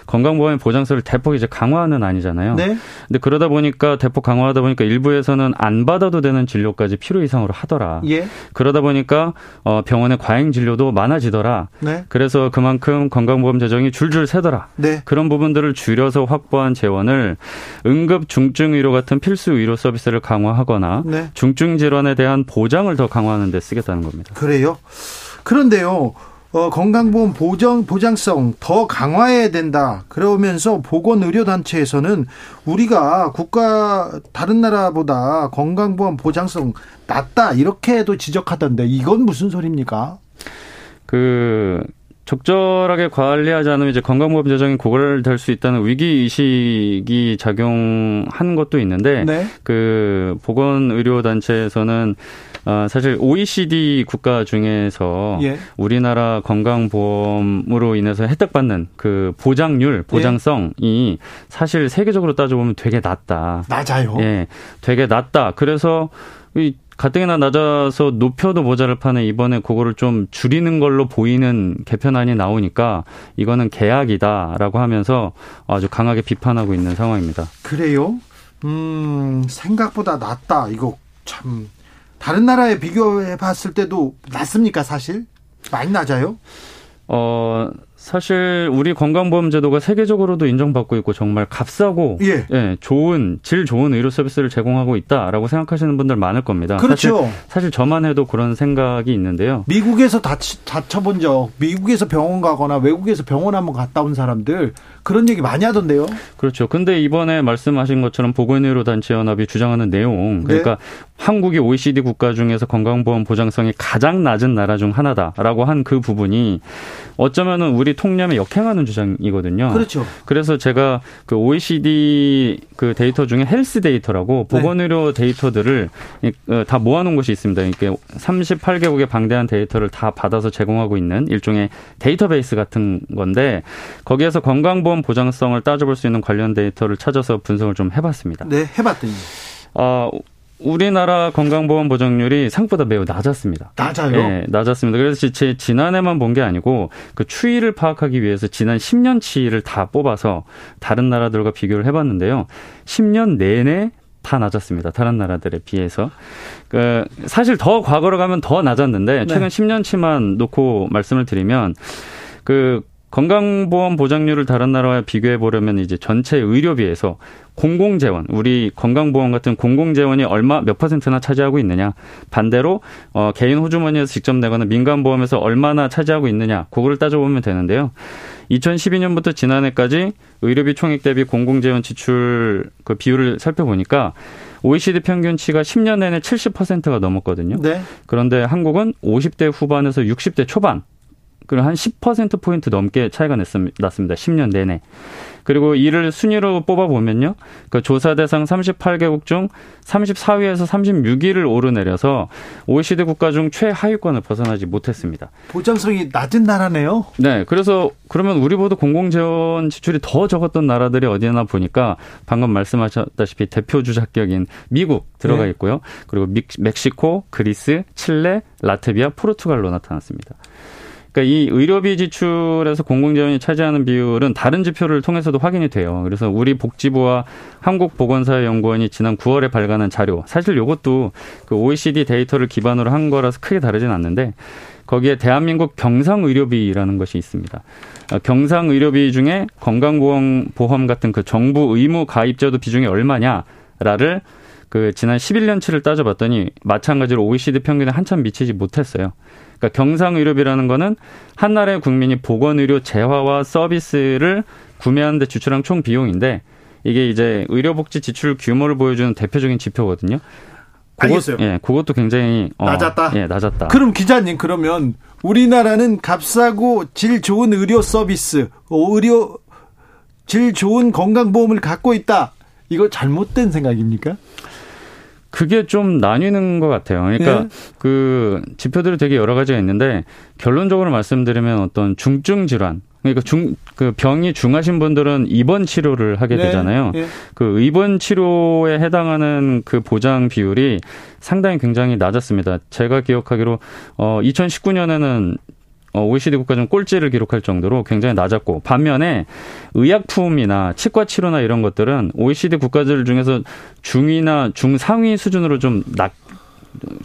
건강보험 보장서를 대폭 이제 강화하는 아니잖아요. 네. 근데 그러다 보니까 대폭 강화하다 보니까 일부에서는 안 받아도 되는 진료까지 필요 이상으로 하더라. 예. 그러다 보니까 어 병원의 과잉 진료도 많아지더라. 네. 그래서 그만큼 건강보험 재정이 줄줄 새더라. 네. 그런 부분들을 줄여서 확보한 재원을 응급 중증 의료 같은 필수 의료 서비스를 강화하거나 네. 중증 질환에 대한 보장을 더 강화 하는 데 쓰겠다는 겁니다. 그래요? 그런데요. 어, 건강보험 보장, 보장성 더 강화해야 된다. 그러면서 보건의료단체에서는 우리가 국가, 다른 나라보다 건강보험 보장성 낮다. 이렇게도 지적하던데 이건 무슨 소리입니까? 그, 적절하게 관리하지 않으면 이제 건강보험 재정이 고갈될 수 있다는 위기 의식이 작용한 것도 있는데 네. 그 보건의료 단체에서는 어, 사실 OECD 국가 중에서 예. 우리나라 건강보험으로 인해서 혜택받는 그 보장률, 보장성이 예. 사실 세계적으로 따져보면 되게 낮다. 낮아요. 예, 되게 낮다. 그래서 이 가뜩이나 낮아서 높여도 모자를 파는 이번에 그거를 좀 줄이는 걸로 보이는 개편안이 나오니까 이거는 계약이다라고 하면서 아주 강하게 비판하고 있는 상황입니다. 그래요? 음, 생각보다 낮다. 이거 참 다른 나라에 비교해 봤을 때도 낮습니까, 사실? 많이 낮아요? 어, 사실 우리 건강보험 제도가 세계적으로도 인정받고 있고 정말 값싸고 예. 예. 좋은 질 좋은 의료 서비스를 제공하고 있다라고 생각하시는 분들 많을 겁니다. 그렇죠. 사실, 사실 저만 해도 그런 생각이 있는데요. 미국에서 다치, 다쳐본 적, 미국에서 병원 가거나 외국에서 병원 한번 갔다 온 사람들 그런 얘기 많이 하던데요. 그렇죠. 근데 이번에 말씀하신 것처럼 보건의료 단체 연합이 주장하는 내용, 그러니까 네. 한국이 OECD 국가 중에서 건강보험 보장성이 가장 낮은 나라 중 하나다라고 한 그 부분이 어쩌면은 우리 통념에 역행하는 주장이거든요. 그렇죠. 그래서 제가 그 OECD 그 데이터 중에 health data라고 네. 보건의료 네. 데이터들을 어, 다 모아놓은 곳이 있습니다. 이게 38개국의 방대한 데이터를 다 받아서 제공하고 있는 일종의 데이터베이스 같은 건데 거기에서 건강보험 보장성을 따져볼 수 있는 관련 데이터를 찾아서 분석을 좀 해봤습니다. 네, 해봤더니. 어, 우리나라 건강보험 보장률이 생각보다 매우 낮았습니다. 낮아요? 네, 낮았습니다. 그래서 제 지난해만 본 게 아니고 그 추이를 파악하기 위해서 지난 10년치를 다 뽑아서 다른 나라들과 비교를 해봤는데요. 10년 내내 다 낮았습니다. 다른 나라들에 비해서. 그 사실 더 과거로 가면 더 낮았는데 최근 네. 10년치만 놓고 말씀을 드리면 그 건강보험 보장률을 다른 나라와 비교해 보려면 이제 전체 의료비에서 공공재원, 우리 건강보험 같은 공공재원이 얼마 몇 퍼센트나 차지하고 있느냐. 반대로 어, 개인 호주머니에서 직접 내거나 민간보험에서 얼마나 차지하고 있느냐. 그거를 따져보면 되는데요. 2012년부터 지난해까지 의료비 총액 대비 공공재원 지출 그 비율을 살펴보니까 OECD 평균치가 10년 내내 70%가 넘었거든요. 네. 그런데 한국은 50대 후반에서 60대 초반 그리고 한 10%포인트 넘게 차이가 났습니다. 10년 내내. 그리고 이를 순위로 뽑아보면요. 그 조사 대상 38개국 중 34위에서 36위를 오르내려서 OECD 국가 중 최하위권을 벗어나지 못했습니다. 보장성이 낮은 나라네요? 네. 그래서 그러면 우리보다 공공재원 지출이 더 적었던 나라들이 어디나 보니까 방금 말씀하셨다시피 대표주 자 격인 미국 들어가 네. 있고요. 그리고 멕시코, 그리스, 칠레, 라트비아, 포르투갈로 나타났습니다. 그러니까 이 의료비 지출에서 공공재원이 차지하는 비율은 다른 지표를 통해서도 확인이 돼요. 그래서 우리 복지부와 한국보건사회연구원이 지난 9월에 발간한 자료, 사실 이것도 그 OECD 데이터를 기반으로 한 거라서 크게 다르진 않는데 거기에 대한민국 경상 의료비라는 것이 있습니다. 어, 경상 의료비 중에 건강보험 같은 그 정부 의무 가입자도 비중이 얼마냐를 그 지난 11년치를 따져봤더니 마찬가지로 OECD 평균에 한참 미치지 못했어요. 그러니까 경상의료비라는 거는 한 나라의 국민이 보건의료 재화와 서비스를 구매하는데 지출한 총 비용인데 이게 이제 의료복지 지출 규모를 보여주는 대표적인 지표거든요. 그것, 알겠어요. 예, 그것도 굉장히 어, 낮았다. 예, 낮았다. 그럼 기자님 그러면 우리나라는 값싸고 질 좋은 의료 서비스, 의료 질 좋은 건강보험을 갖고 있다. 이거 잘못된 생각입니까? 그게 좀 나뉘는 것 같아요. 그러니까 네. 그 지표들이 되게 여러 가지가 있는데 결론적으로 말씀드리면 어떤 중증 질환 그러니까 중, 그 병이 중하신 분들은 입원 치료를 하게 네, 되잖아요. 예. 그 입원 치료에 해당하는 그 보장 비율이 상당히 굉장히 낮았습니다. 제가 기억하기로 어 2019년에는 어, OECD 국가 중 꼴찌를 기록할 정도로 굉장히 낮았고 반면에 의약품이나 치과 치료나 이런 것들은 OECD 국가들 중에서 중위나 중상위 수준으로 좀 낮,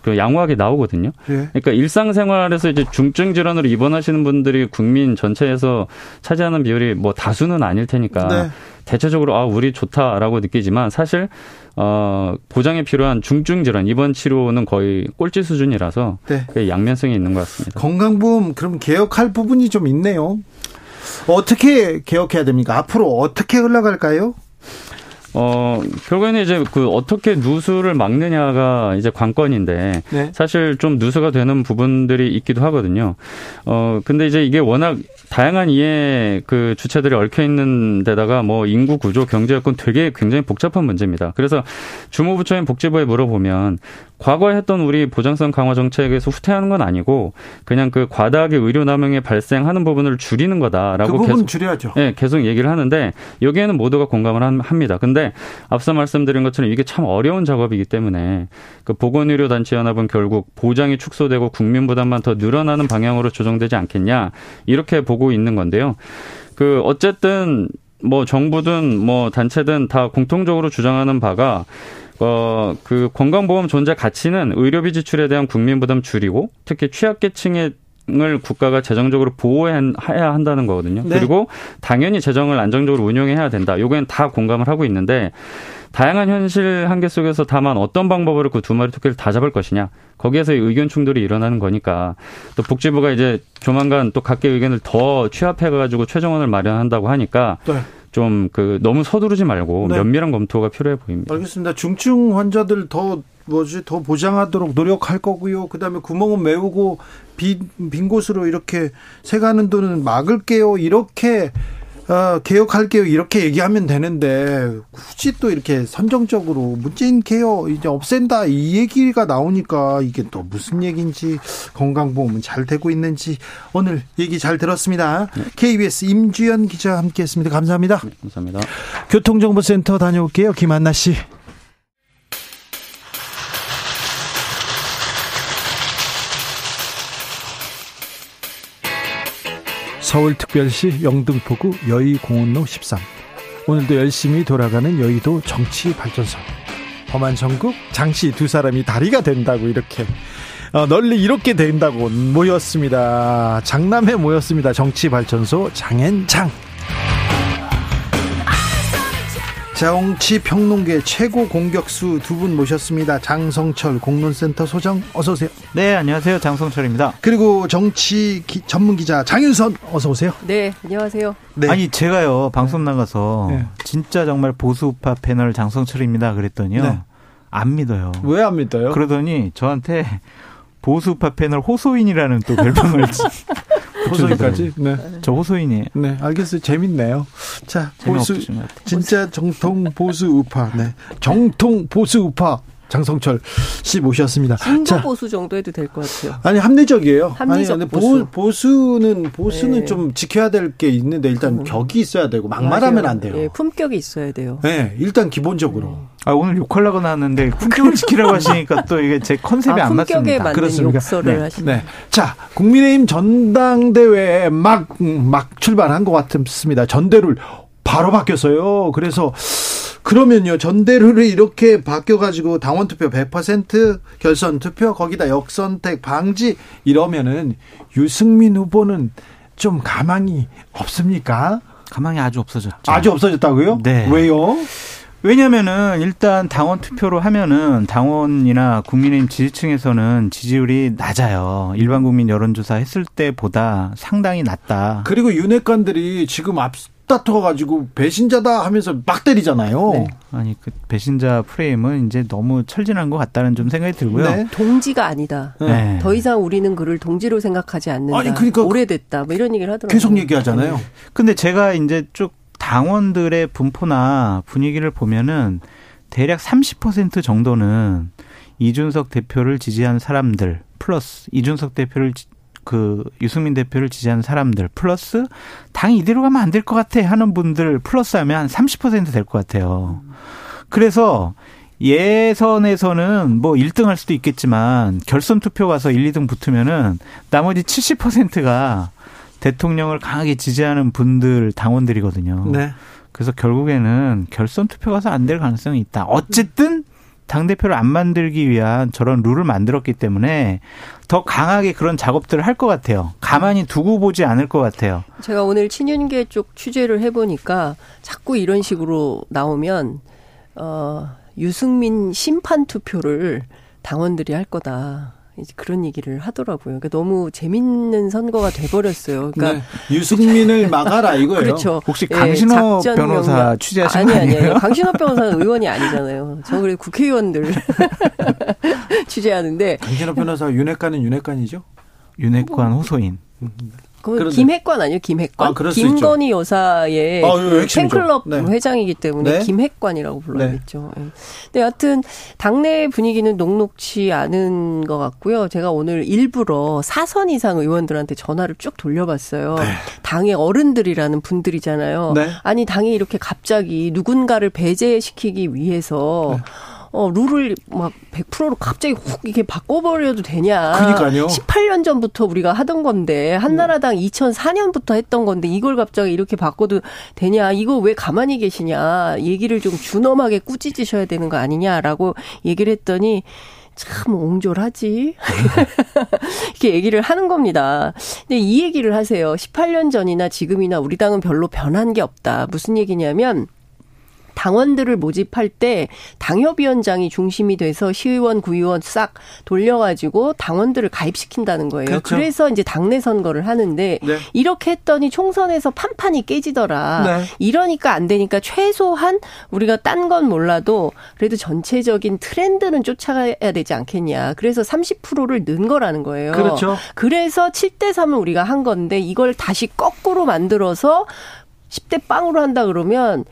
그 양호하게 나오거든요. 예. 그러니까 일상생활에서 이제 중증 질환으로 입원하시는 분들이 국민 전체에서 차지하는 비율이 뭐 다수는 아닐 테니까 네. 대체적으로 아 우리 좋다라고 느끼지만 사실 어 보장에 필요한 중증 질환 입원 치료는 거의 꼴찌 수준이라서 네. 그게 양면성이 있는 것 같습니다. 건강보험 그럼 개혁할 부분이 좀 있네요. 어떻게 개혁해야 됩니까? 앞으로 어떻게 흘러갈까요? 어, 결국에는 이제 그 어떻게 누수를 막느냐가 이제 관건인데 네. 사실 좀 누수가 되는 부분들이 있기도 하거든요. 어, 근데 이제 이게 워낙 다양한 이해 그 주체들이 얽혀 있는 데다가 뭐 인구 구조, 경제 여건 되게 굉장히 복잡한 문제입니다. 그래서 주무부처인 복지부에 물어보면 과거에 했던 우리 보장성 강화 정책에서 후퇴하는 건 아니고 그냥 그 과다하게 의료 남용에 발생하는 부분을 줄이는 그 거다라고 부분 계속 줄여야죠. 예, 계속 얘기를 하는데 여기에는 모두가 공감을 한- 합니다. 근데 앞서 말씀드린 것처럼 이게 참 어려운 작업이기 때문에 그 보건의료 단체 연합은 결국 보장이 축소되고 국민 부담만 더 늘어나는 방향으로 조정되지 않겠냐 이렇게 보고 있는 건데요. 그 어쨌든 뭐 정부든 뭐 단체든 다 공통적으로 주장하는 바가 어, 그 건강보험 존재 가치는 의료비 지출에 대한 국민 부담 줄이고 특히 취약계층의 을 국가가 재정적으로 보호해야 한다는 거거든요. 네. 그리고 당연히 재정을 안정적으로 운용해야 된다. 요거는 다 공감을 하고 있는데 다양한 현실 한계 속에서 다만 어떤 방법으로 그 두 마리 토끼를 다 잡을 것이냐. 거기에서 의견 충돌이 일어나는 거니까 또 복지부가 이제 조만간 또 각계 의견을 더 취합해 가지고 최종안을 마련한다고 하니까 네. 좀그 너무 서두르지 말고 네. 면밀한 검토가 필요해 보입니다. 알겠습니다. 중증 환자들 더 뭐지 더 보장하도록 노력할 거고요. 그다음에 구멍은 메우고 빈, 빈 곳으로 이렇게 새가는 돈은 막을게요. 이렇게 어, 개혁할게요. 이렇게 얘기하면 되는데 굳이 또 이렇게 선정적으로 문재인 개혁 이제 없앤다 이 얘기가 나오니까 이게 또 무슨 얘기인지 건강보험은 잘 되고 있는지 오늘 얘기 잘 들었습니다. KBS 임주연 기자 함께했습니다. 감사합니다. 감사합니다. 교통정보센터 다녀올게요. 김한나 씨. 서울특별시 영등포구 여의공원로 13. 오늘도 열심히 돌아가는 여의도 정치발전소. 범한 전국 장씨 두 사람이 다리가 된다고 이렇게 어, 널리 이렇게 된다고 모였습니다. 장남회 모였습니다. 정치발전소 장앤장. 정치 평론계 최고 공격수 두 분 모셨습니다. 장성철 공론센터 소장 어서 오세요. 네, 안녕하세요. 장성철입니다. 그리고 정치 기- 전문 기자 장윤선 어서 오세요. 네, 안녕하세요. 네. 아니, 제가요, 방송 나가서 네. 진짜 정말 보수우파 패널 장성철입니다. 그랬더니요. 네. 안 믿어요. 왜 안 믿어요? 그러더니 저한테 보수우파 패널 호소인이라는 또 별명을 호소까지. 네. 저 호소인이에요. 네, 알겠어요. 재밌네요. 자, 보수. 진짜 정통 보수 우파. 네. 정통 보수 우파 장성철 씨 모셨습니다. 진보 자, 보수 정도 해도 될 것 같아요. 아니 합리적이에요. 합리적 아니, 보수. 보, 수는 보수는 네. 좀 지켜야 될 게 있는데 일단 격이 있어야 되고 막말하면. 안 돼요. 예, 품격이 있어야 돼요. 네, 일단 기본적으로. 아, 오늘 욕하려고 나왔는데 품격을 지키라고 하시니까 또 이게 제 컨셉이 아, 안 맞습니다. 맞는 그렇습니까? 욕설을 네. 하시는. 네. 자, 국민의힘 전당대회에 막, 음, 막 출발한 것 같습니다. 전대를 바로 바뀌었어요. 그래서, 그러면요, 전대룰이 이렇게 바뀌어가지고 당원 투표 100% 결선 투표, 거기다 역선택 방지, 이러면은 유승민 후보는 좀 가망이 없습니까? 가망이 아주 없어졌죠. 아주 없어졌다고요? 네. 왜요? 왜냐면은 일단 당원 투표로 하면은 당원이나 국민의힘 지지층에서는 지지율이 낮아요. 일반 국민 여론조사 했을 때보다 상당히 낮다. 그리고 윤핵관들이 지금 앞 다퉈가지고 배신자다 하면서 막 때리잖아요. 네. 아니 그 배신자 프레임은 이제 너무 철진한 것 같다는 좀 생각이 들고요. 네. 동지가 아니다. 네. 더 이상 우리는 그를 동지로 생각하지 않는다. 아니, 그러니까 오래됐다. 뭐 이런 얘기를 하더라고요. 계속 얘기하잖아요. 근데 제가 이제 쭉 당원들의 분포나 분위기를 보면은 대략 30% 정도는 이준석 대표를 지지한 사람들 플러스 이준석 대표를 지- 그 유승민 대표를 지지하는 사람들 플러스 당이 이대로 가면 안 될 것 같아 하는 분들 플러스하면 한 30%될 것 같아요. 그래서 예선에서는 뭐 1등 할 수도 있겠지만 결선 투표 가서 1, 2등 붙으면은 나머지 70%가 대통령을 강하게 지지하는 분들 당원들이거든요. 네. 그래서 결국에는 결선 투표 가서 안 될 가능성이 있다. 어쨌든 당 대표를 안 만들기 위한 저런 룰을 만들었기 때문에 더 강하게 그런 작업들을 할 것 같아요. 가만히 두고 보지 않을 것 같아요. 제가 오늘 친윤계 쪽 취재를 해보니까 자꾸 이런 식으로 나오면 어 유승민 심판 투표를 당원들이 할 거다. 이제 그런 얘기를 하더라고요. 그러니까 너무 재밌는 선거가 돼버렸어요. 그러니까 네. 유승민을 막아라 이거예요. 그렇죠. 혹시 예, 강신호 작전 변호사. 취재하신 아니, 거 아니에요? 아니에요. 강신호 변호사는 의원이 아니잖아요. 저 그래 국회의원들 취재하는데 강신호 변호사 윤핵관은 윤핵관이죠? 윤핵관 호소인. 그 김핵관 아니에요? 김핵관. 아, 김건희 여사의 아, 핵심이죠. 팬클럽 네. 회장이기 때문에 네. 김핵관이라고 불러야겠죠. 예. 근데 여하튼 당내 분위기는 녹록치 않은 것 같고요. 제가 오늘 일부러 사선 이상 의원들한테 전화를 쭉 돌려봤어요. 당의 어른들이라는 분들이잖아요. 네. 아니 당이 이렇게 갑자기 누군가를 배제시키기 위해서 네. 어, 룰을 막 100%로 갑자기 훅 이렇게 바꿔버려도 되냐. 그러니까요. 18년 전부터 우리가 하던 건데, 한나라당 2004년부터 했던 건데, 이걸 갑자기 이렇게 바꿔도 되냐. 이거 왜 가만히 계시냐. 얘기를 좀 준엄하게 꾸짖으셔야 되는 거 아니냐라고 얘기를 했더니, 참 옹졸하지. 이렇게 얘기를 하는 겁니다. 근데 이 얘기를 하세요. 18년 전이나 지금이나 우리 당은 별로 변한 게 없다. 무슨 얘기냐면, 당원들을 모집할 때 당협위원장이 중심이 돼서 시의원, 구의원 싹 돌려가지고 당원들을 가입시킨다는 거예요. 그렇죠. 그래서 이제 당내 선거를 하는데 네. 이렇게 했더니 총선에서 판판이 깨지더라. 네. 이러니까 안 되니까 최소한 우리가 딴 건 몰라도 그래도 전체적인 트렌드는 쫓아가야 되지 않겠냐. 그래서 30%를 는 거라는 거예요. 그렇죠. 그래서 7대 3을 우리가 한 건데 이걸 다시 거꾸로 만들어서 10대 빵으로 한다 그러면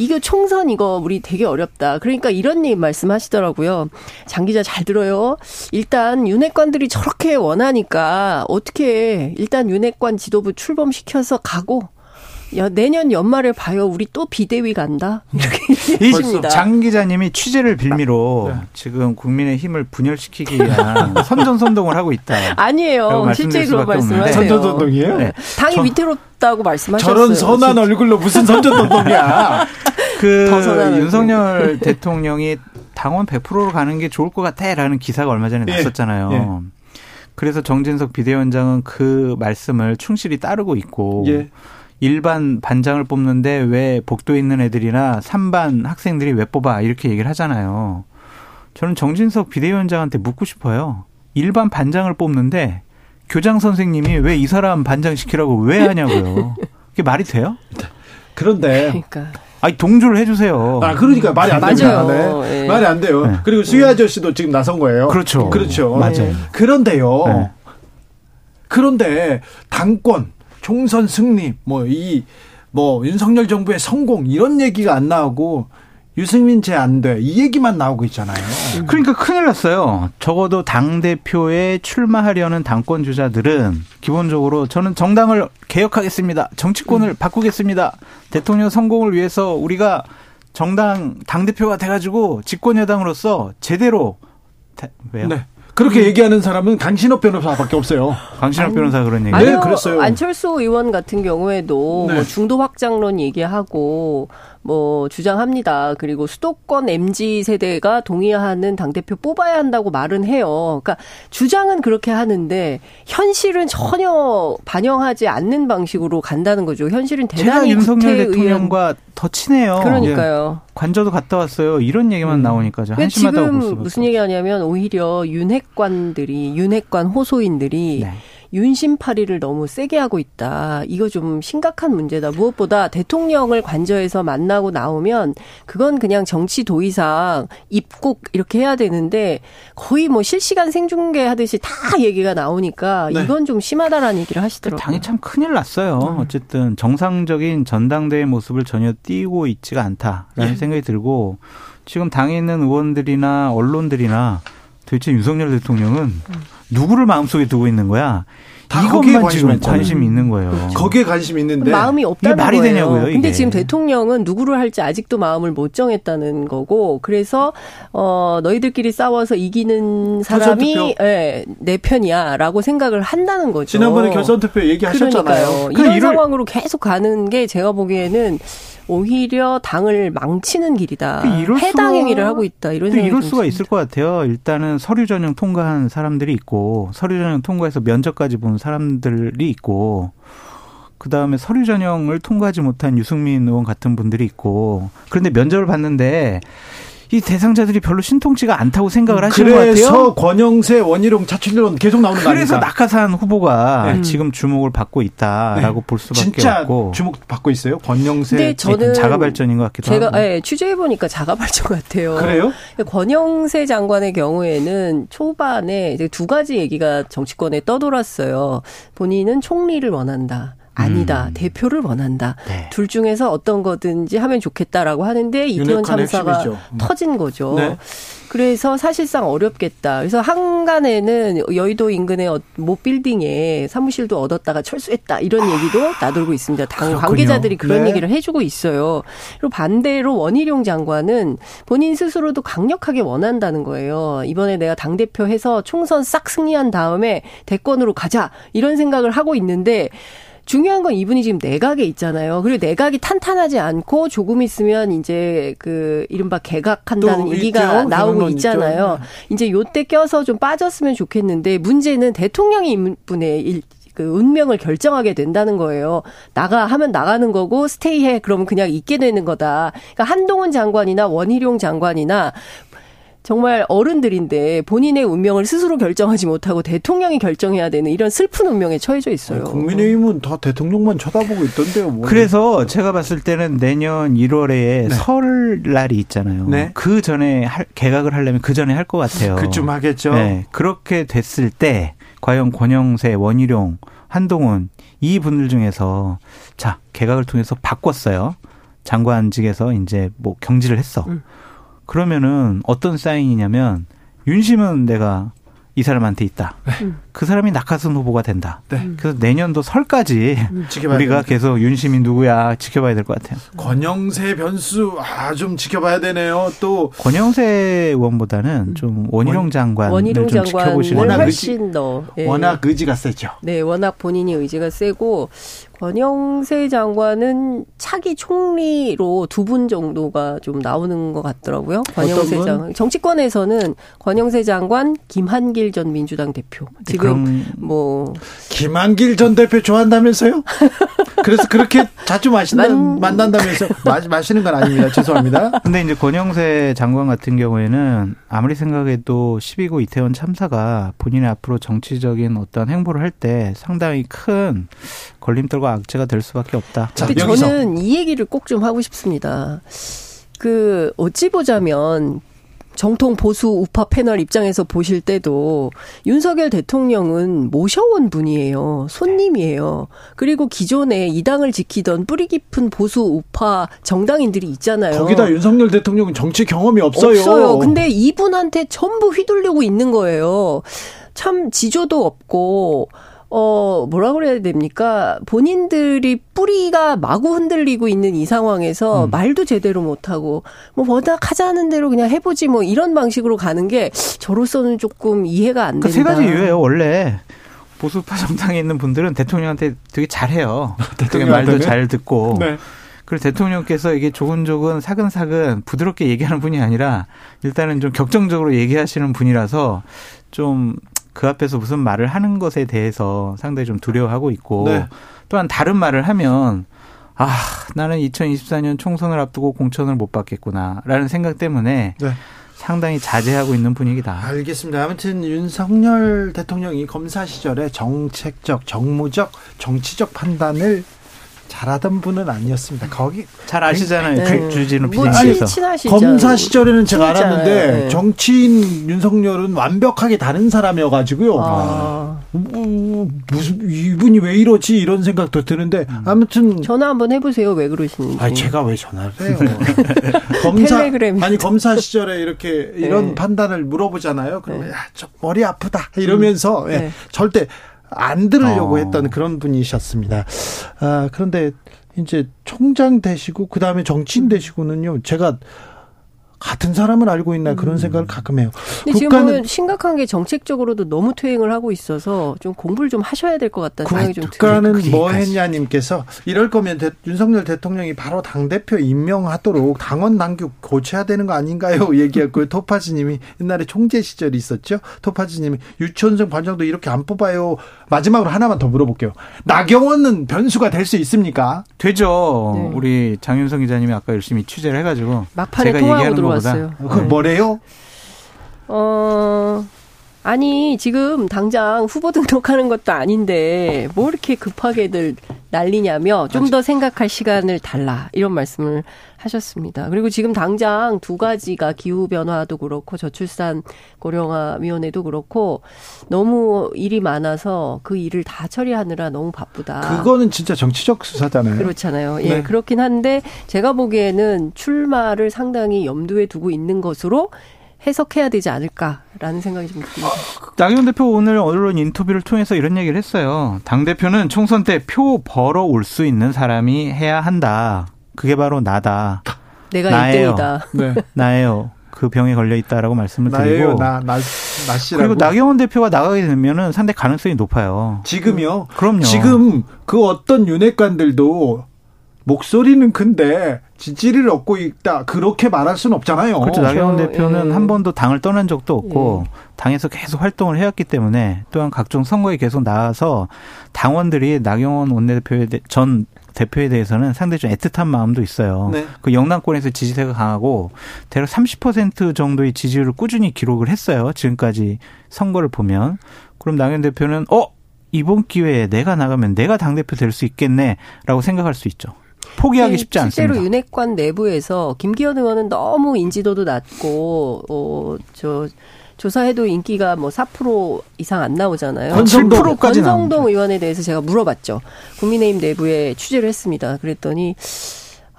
이거 총선 이거 우리 되게 어렵다. 그러니까 이런 얘기 말씀하시더라고요. 장 기자 잘 들어요. 일단 윤핵관들이 저렇게 원하니까 어떻게 일단 윤핵관 지도부 출범시켜서 가고 야 내년 연말에 봐요. 우리 또 비대위 간다. 이렇게 이 얘기하십니다. 장 기자님이 취재를 빌미로 네. 지금 국민의 힘을 분열시키기 위한 선전선동을 하고 있다. 아니에요. 수밖에 없는데. 말씀하세요. 선전선동이에요? 네. 당이 저- 위태롭다고 말씀하셨어요. 저런 선한 얼굴로 무슨 선전선동이야. 그. 윤석열 대통령이 당원 100%로 가는 게 좋을 것 같아라는 기사가 얼마 전에 예. 났었잖아요. 예. 그래서 정진석 비대위원장은 그 말씀을 충실히 따르고 있고 예. 일반 반장을 뽑는데 왜 복도 있는 애들이나 3반 학생들이 왜 뽑아 이렇게 얘기를 하잖아요. 저는 정진석 비대위원장한테 묻고 싶어요. 일반 반장을 뽑는데 교장 선생님이 왜 이 사람 반장 시키라고 왜 하냐고요. 그게 말이 돼요? 그런데 그러니까 아니 동조를 해주세요. 아 그러니까 말이 안. 됩니다. 네. 예. 말이 안 돼요. 네. 그리고 수희 아저씨도 지금 나선 거예요. 그렇죠. 그렇죠. 맞아요. 그런데요. 네. 그런데 당권, 총선 승리, 뭐이뭐 윤석열 정부의 성공 이런 얘기가 안 나오고 유승민 제 안 돼. 이 얘기만 나오고 있잖아요. 그러니까 큰일 났어요. 적어도 당 대표에 출마하려는 당권 주자들은 기본적으로 저는 정당을 개혁하겠습니다. 정치권을 바꾸겠습니다. 대통령 성공을 위해서 우리가 정당 당 대표가 돼가지고 집권 여당으로서 제대로 다- 왜요? 네. 그렇게 얘기하는 사람은 강신업 변호사밖에 없어요. 강신학 변호사 그런 얘기. 네, 아니요, 그랬어요. 안철수 의원 같은 경우에도 네. 뭐 중도 확장론 얘기하고 뭐 주장합니다. 그리고 수도권 MZ 세대가 동의하는 당 대표 뽑아야 한다고 말은 해요. 그러니까 주장은 그렇게 하는데 현실은 전혀 반영하지 않는 방식으로 간다는 거죠. 현실은 대단히 윤석열 대통령과 더 친해요. 그러니까요. 관저도 갔다 왔어요. 이런 얘기만 나오니까 좀 그러니까 한심하다고 볼 지금 무슨 얘기하냐면 오히려 윤핵관들이 윤핵관 호소인들이 네. 윤심파리를 너무 세게 하고 있다. 이거 좀 심각한 문제다. 무엇보다 대통령을 관저에서 만나고 나오면 그건 그냥 정치 도의상 입국 이렇게 해야 되는데 거의 뭐 실시간 생중계 하듯이 다 얘기가 나오니까 네. 이건 좀 심하다라는 얘기를 그 하시더라고요. 당이 참 큰일 났어요. 어쨌든 정상적인 전당대회 모습을 전혀 띄고 있지가 않다라는 예. 생각이 들고 지금 당에 있는 의원들이나 언론들이나 도대체 윤석열 대통령은 누구를 마음속에 두고 있는 거야? 다 거기에 이것만 관심 지금. 관심이 있는 거예요. 거기에 관심 있는데 마음이 없다는 말이 거예요. 되냐고요, 이게. 근데 지금 대통령은 누구를 할지 아직도 마음을 못 정했다는 거고 그래서 어 너희들끼리 싸워서 이기는 사람이. 예, 내 편이야라고 생각을 한다는 거죠. 지난번에 결선 투표 얘기하셨잖아요. 그러니까요. 그 이런 이를- 상황으로 계속 가는 게 제가 보기에는 오히려 당을 망치는 길이다. 해당 행위를 하고 있다. 이런 또 생각이 이럴 좀 수가. 있을 것 같아요. 일단은 서류 전형 통과한 사람들이 있고 서류 전형 통과해서 면접까지 본 사람들이 있고 그 다음에 서류 전형을 통과하지 못한 유승민 의원 같은 분들이 있고 그런데 면접을 봤는데 이 대상자들이 별로 신통치가 않다고 생각을 하시는 것 그래서 같아요. 권영세 원희룡 차출론 계속 나오는 거 그래서? 낙하산 후보가 네. 지금 주목을 받고 있다라고 네. 볼 수밖에 진짜 없고 주목 받고 있어요. 권영세 저는 자가 발전인 것 같기도 제가 하고. 예, 취재해 보니까 자가 발전 같아요. 그래요? 권영세 장관의 경우에는 초반에 이제 두 가지 얘기가 정치권에 떠돌았어요. 본인은 총리를 원한다. 아니다. 음. 대표를 원한다. 네. 둘 중에서 어떤 거든지 하면 좋겠다라고 하는데 이태원 참사가 핵심이죠. 음. 터진 거죠. 네. 그래서 사실상 어렵겠다. 그래서 한간에는 여의도 인근의 어- 모 빌딩에 사무실도 얻었다가 철수했다. 이런 얘기도 나돌고 있습니다. 당 그렇군요. 관계자들이 그런 네. 얘기를 해주고 있어요. 그리고 반대로 원희룡 장관은 본인 스스로도 강력하게 원한다는 거예요. 이번에 내가 당대표 해서 총선 싹 승리한 다음에 대권으로 가자. 이런 생각을 하고 있는데 중요한 건 이분이 지금 내각에 있잖아요. 그리고 내각이 탄탄하지 않고 조금 있으면 이제 그 이른바 개각한다는 또 얘기가 있죠. 나오고 그런 건 있잖아요. 이제 요때 껴서 좀 빠졌으면 좋겠는데 문제는 대통령이 이분의 일, 그 운명을 결정하게 된다는 거예요. 나가 하면 나가는 거고 스테이해 그러면 그냥 있게 되는 거다. 그러니까 한동훈 장관이나 원희룡 장관이나 정말 어른들인데 본인의 운명을 스스로 결정하지 못하고 대통령이 결정해야 되는 이런 슬픈 운명에 처해져 있어요. 국민의힘은 다 대통령만 쳐다보고 있던데요. 뭐. 그래서 제가 봤을 때는 내년 1월에 설날이 있잖아요. 네. 그 전에 할, 개각을 하려면 그 전에 할 것 같아요. 그쯤 하겠죠. 네. 그렇게 됐을 때 과연 권영세, 원희룡, 한동훈 이 분들 중에서 자 개각을 통해서 바꿨어요. 장관직에서 이제 뭐 경질을 했어. 음. 그러면은 어떤 사인이냐면 윤심은 내가 이 사람한테 있다. 음. 그 사람이 낙하산 후보가 된다. 네. 그래서 내년도 설까지 지켜봐야 우리가. 계속 윤심이 누구야 지켜봐야 될 것 같아요. 권영세 변수 아 좀 지켜봐야 되네요. 또 권영세 의원보다는 좀 원희룡 장관을 원희룡 좀 장관을 지켜보시는 훨씬 더 예. 워낙 의지가 세죠. 네, 워낙 본인이 의지가 세고 권영세 장관은 차기 총리로 두 분 정도가 좀 나오는 것 같더라고요. 권영세 분? 장관 정치권에서는 권영세 장관, 김한길 전 민주당 대표. 지금 그런 뭐 김한길 전 대표 좋아한다면서요? 그래서 그렇게 자주 마신다 만- 만난다면서 마, 마시는 건 아닙니다. 죄송합니다. 근데 이제 권영세 장관 같은 경우에는 아무리 생각해도 12구 이태원 참사가 본인의 앞으로 정치적인 어떤 행보를 할 때 상당히 큰 걸림돌과 악재가 될 수밖에 없다. 자, 근데 여기서. 저는 이 얘기를 꼭 좀 하고 싶습니다. 그 어찌 보자면 정통 보수 우파 패널 입장에서 보실 때도 윤석열 대통령은 모셔온 분이에요. 손님이에요. 그리고 기존에 이 당을 지키던 뿌리 깊은 보수 우파 정당인들이 있잖아요. 거기다 윤석열 대통령은 정치 경험이 없어요. 없어요. 근데 이분한테 전부 휘둘리고 있는 거예요. 참 지조도 없고 어 뭐라 그래야 됩니까? 본인들이 뿌리가 마구 흔들리고 있는 이 상황에서 음. 말도 제대로 못 하고 뭐 워낙 하자는 대로 그냥 해보지 뭐 이런 방식으로 가는 게 저로서는 조금 이해가 안 된다. 그세 가지 이유예요. 원래 보수파 정당에 있는 분들은 대통령한테 되게 잘해요. 되게 말도? 잘 듣고. 네. 그리고 대통령께서 이게 조근조근 사근사근 부드럽게 얘기하는 분이 아니라 일단은 좀 격정적으로 얘기하시는 분이라서 좀 그 앞에서 무슨 말을 하는 것에 대해서 상당히 좀 두려워하고 있고 네. 또한 다른 말을 하면 아 나는 2024년 총선을 앞두고 공천을 못 받겠구나라는 생각 때문에 네. 상당히 자제하고 있는 분위기다. 알겠습니다. 아무튼 윤석열 대통령이 검사 시절에 정책적, 정무적, 정치적 판단을 잘하던 분은 아니었습니다. 거기 잘 아시잖아요. 네. 주- 주진우 뭐 PD님께서. 친- 친하시죠. 검사 시절에는 제가 진짜요. 알았는데 네. 정치인 윤석열은 완벽하게 다른 사람이어가지고요. 아, 뭐, 무슨 이분이 왜 이러지 이런 생각도 드는데 아무튼 전화 한번 해보세요. 왜 그러시는지. 아 제가 왜 전화를 해요? 검사 텔레그램이. 아니 검사 시절에 이렇게 이런 네. 판단을 물어보잖아요. 그러면 네. 야, 저 머리 아프다 이러면서 예, 네. 절대 안 들으려고 어. 했던 그런 분이셨습니다. 아, 그런데 이제 총장 되시고 그다음에 정치인 되시고는요. 제가 같은 사람을 알고 있나 그런 생각을 가끔 해요. 근데 지금 보면 심각한 게 정책적으로도 너무 퇴행을 하고 있어서 좀 공부를 좀 하셔야 될 것 같다는 생각이 좀 들어요. 국가는 뭐 했냐님께서 이럴 거면 대- 윤석열 대통령이 바로 당 대표 임명하도록 당원 당규 고쳐야 되는 거 아닌가요? 얘기했고요. 토파즈님이 옛날에 총재 시절이 있었죠. 토파즈님이 유치원생 관장도 이렇게 안 뽑아요. 마지막으로 하나만 더 물어볼게요. 나경원은 변수가 될 수 있습니까? 되죠. 네. 우리 장윤성 기자님이 아까 열심히 취재를 해가지고 막판에 제가 얘기하는 들어왔어요. 그 뭐래요? 어, 아니, 지금 당장 후보 등록하는 것도 아닌데, 뭐 이렇게 급하게들 난리냐며, 좀 더 생각할 시간을 달라. 이런 말씀을 하셨습니다. 그리고 지금 당장 두 가지가 기후 변화도 그렇고, 저출산 고령화 위원회도 그렇고, 너무 일이 많아서 그 일을 다 처리하느라 너무 바쁘다. 그거는 진짜 정치적 수사잖아요. 그렇잖아요. 예, 네. 그렇긴 한데 제가 보기에는 출마를 상당히 염두에 두고 있는 것으로 해석해야 되지 않을까라는 생각이 좀 듭니다. 나경원 대표 오늘 언론 인터뷰를 통해서 이런 얘기를 했어요. 당 대표는 총선 때 표 벌어 올 수 있는 사람이 해야 한다. 그게 바로 나다. 내가 나예요. 1등이다. 네. 나예요. 그 병에 걸려 있다라고 말씀을 나예요. 드리고 나, 나, 나 씨라고. 그리고 나경원 대표가 나가게 되면은 상당히 가능성이 높아요. 지금요? 그럼요. 지금 그 어떤 윤핵관들도 목소리는 큰데 지지를 얻고 있다. 그렇게 말할 수는 없잖아요. 그렇죠. 나경원 그렇죠. 대표는 예. 한 번도 당을 떠난 적도 없고 당에서 계속 활동을 해왔기 때문에 또한 각종 선거에 계속 나와서 당원들이 나경원 원내대표에 대, 전 대표에 대해서는 상당히 좀 애틋한 마음도 있어요. 네. 그 영남권에서 지지세가 강하고 대략 30% 정도의 지지율을 꾸준히 기록을 했어요. 지금까지 선거를 보면 그럼 나경원 대표는 어 이번 기회에 내가 나가면 내가 당 대표 될 수 있겠네라고 생각할 수 있죠. 포기하기 쉽지 네, 실제로 않습니다. 윤핵관 내부에서 김기현 의원은 너무 인지도도 낮고 어저 조사해도 인기가 뭐 4% 이상 안 나오잖아요. 권성동. 7%까지 권성동 의원에 대해서 제가 물어봤죠. 국민의힘 내부에 취재를 했습니다. 그랬더니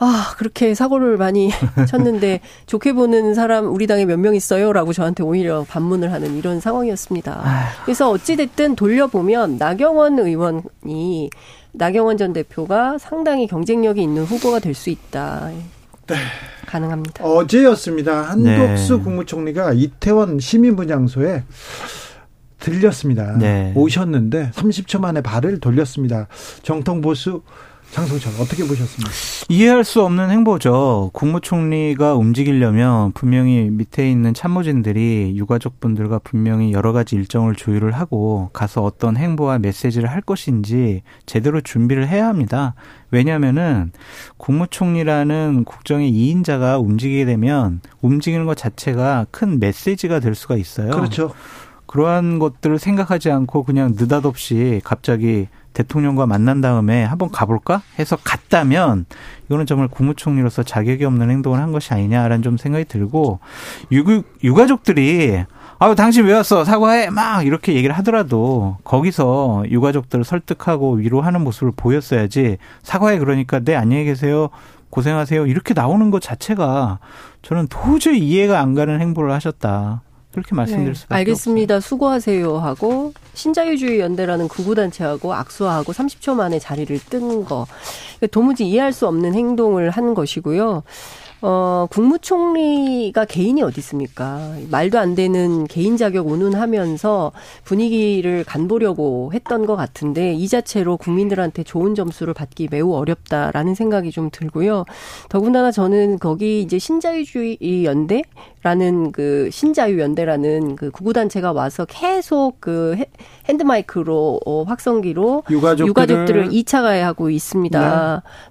아, 그렇게 사고를 많이 쳤는데 좋게 보는 사람 우리 당에 몇 명 있어요? 라고 저한테 오히려 반문을 하는 이런 상황이었습니다. 그래서 어찌됐든 돌려보면 나경원 의원이 나경원 전 대표가 상당히 경쟁력이 있는 후보가 될 수 있다. 가능합니다. 어제였습니다. 한덕수 네. 국무총리가 이태원 시민분향소에 들렸습니다. 네. 오셨는데 30초 만에 발을 돌렸습니다. 정통 보수 장성철 어떻게 보셨습니까? 이해할 수 없는 행보죠. 국무총리가 움직이려면 분명히 밑에 있는 참모진들이 유가족분들과 분명히 여러 가지 일정을 조율을 하고 가서 어떤 행보와 메시지를 할 것인지 제대로 준비를 해야 합니다. 왜냐하면은 국무총리라는 국정의 2인자가 움직이게 되면 움직이는 것 자체가 큰 메시지가 될 수가 있어요. 그렇죠. 그러한 것들을 생각하지 않고 그냥 느닷없이 갑자기 대통령과 만난 다음에 한번 가볼까? 해서 갔다면 이거는 정말 국무총리로서 자격이 없는 행동을 한 것이 아니냐라는 좀 생각이 들고 유, 유가족들이 아유 당신 왜 왔어? 사과해! 막 이렇게 얘기를 하더라도 거기서 유가족들을 설득하고 위로하는 모습을 보였어야지 사과해! 그러니까 네 안녕히 계세요. 고생하세요. 이렇게 나오는 것 자체가 저는 도저히 이해가 안 가는 행보를 하셨다 그렇게 말씀드릴 수밖에 네, 알겠습니다. 수고하세요 하고 신자유주의 연대라는 극우 단체하고 악수하고 30초 만에 자리를 뜬 거. 도무지 이해할 수 없는 행동을 한 것이고요. 어, 국무총리가 개인이 어디 있습니까? 말도 안 되는 개인 자격 운운하면서 분위기를 간보려고 했던 것 같은데 이 자체로 국민들한테 좋은 점수를 받기 매우 어렵다라는 생각이 좀 들고요. 더군다나 저는 거기 이제 신자유주의 연대 라는 그 신자유 연대라는 그 구구 단체가 와서 계속 그 헤- 핸드마이크로 어, 확성기로 유가족들을, 유가족들을 2차 가해하고 있습니다.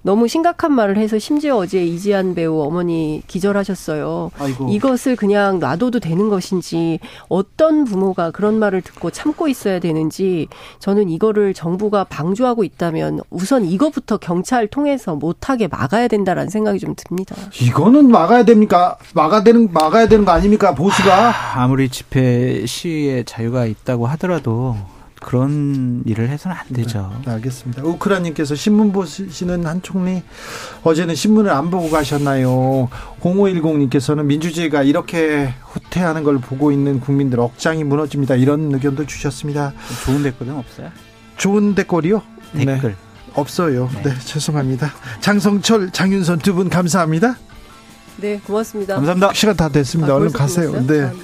너무 심각한 말을 해서 심지어 어제 이지한 배우 어머 니 기절하셨어요. 아이고. 이것을 그냥 놔둬도 되는 것인지 어떤 부모가 그런 말을 듣고 참고 있어야 되는지 저는 이거를 정부가 방조하고 있다면 우선 이거부터 경찰 통해서 못하게 막아야 된다라는 생각이 좀 듭니다. 이거는 막아야 됩니까? 막아야 되는 막아야 되는 거 아닙니까? 보수가 아무리 집회 시위에 자유가 있다고 하더라도 그런 일을 해서는 안 되죠. 네, 알겠습니다. 우크라님께서 신문 보시는 한 총리 어제는 신문을 안 보고 가셨나요? 0510님께서는 민주주의가 이렇게 후퇴하는 걸 보고 있는 국민들 억장이 무너집니다. 이런 의견도 주셨습니다. 좋은 댓글은 없어요? 좋은 댓글이요? 네. 댓글. 네, 없어요. 네. 네, 죄송합니다. 장성철, 장윤선 두 분 감사합니다. 네, 고맙습니다. 감사합니다. 시간 다 됐습니다. 아, 얼른 가세요. 네. 감사합니다.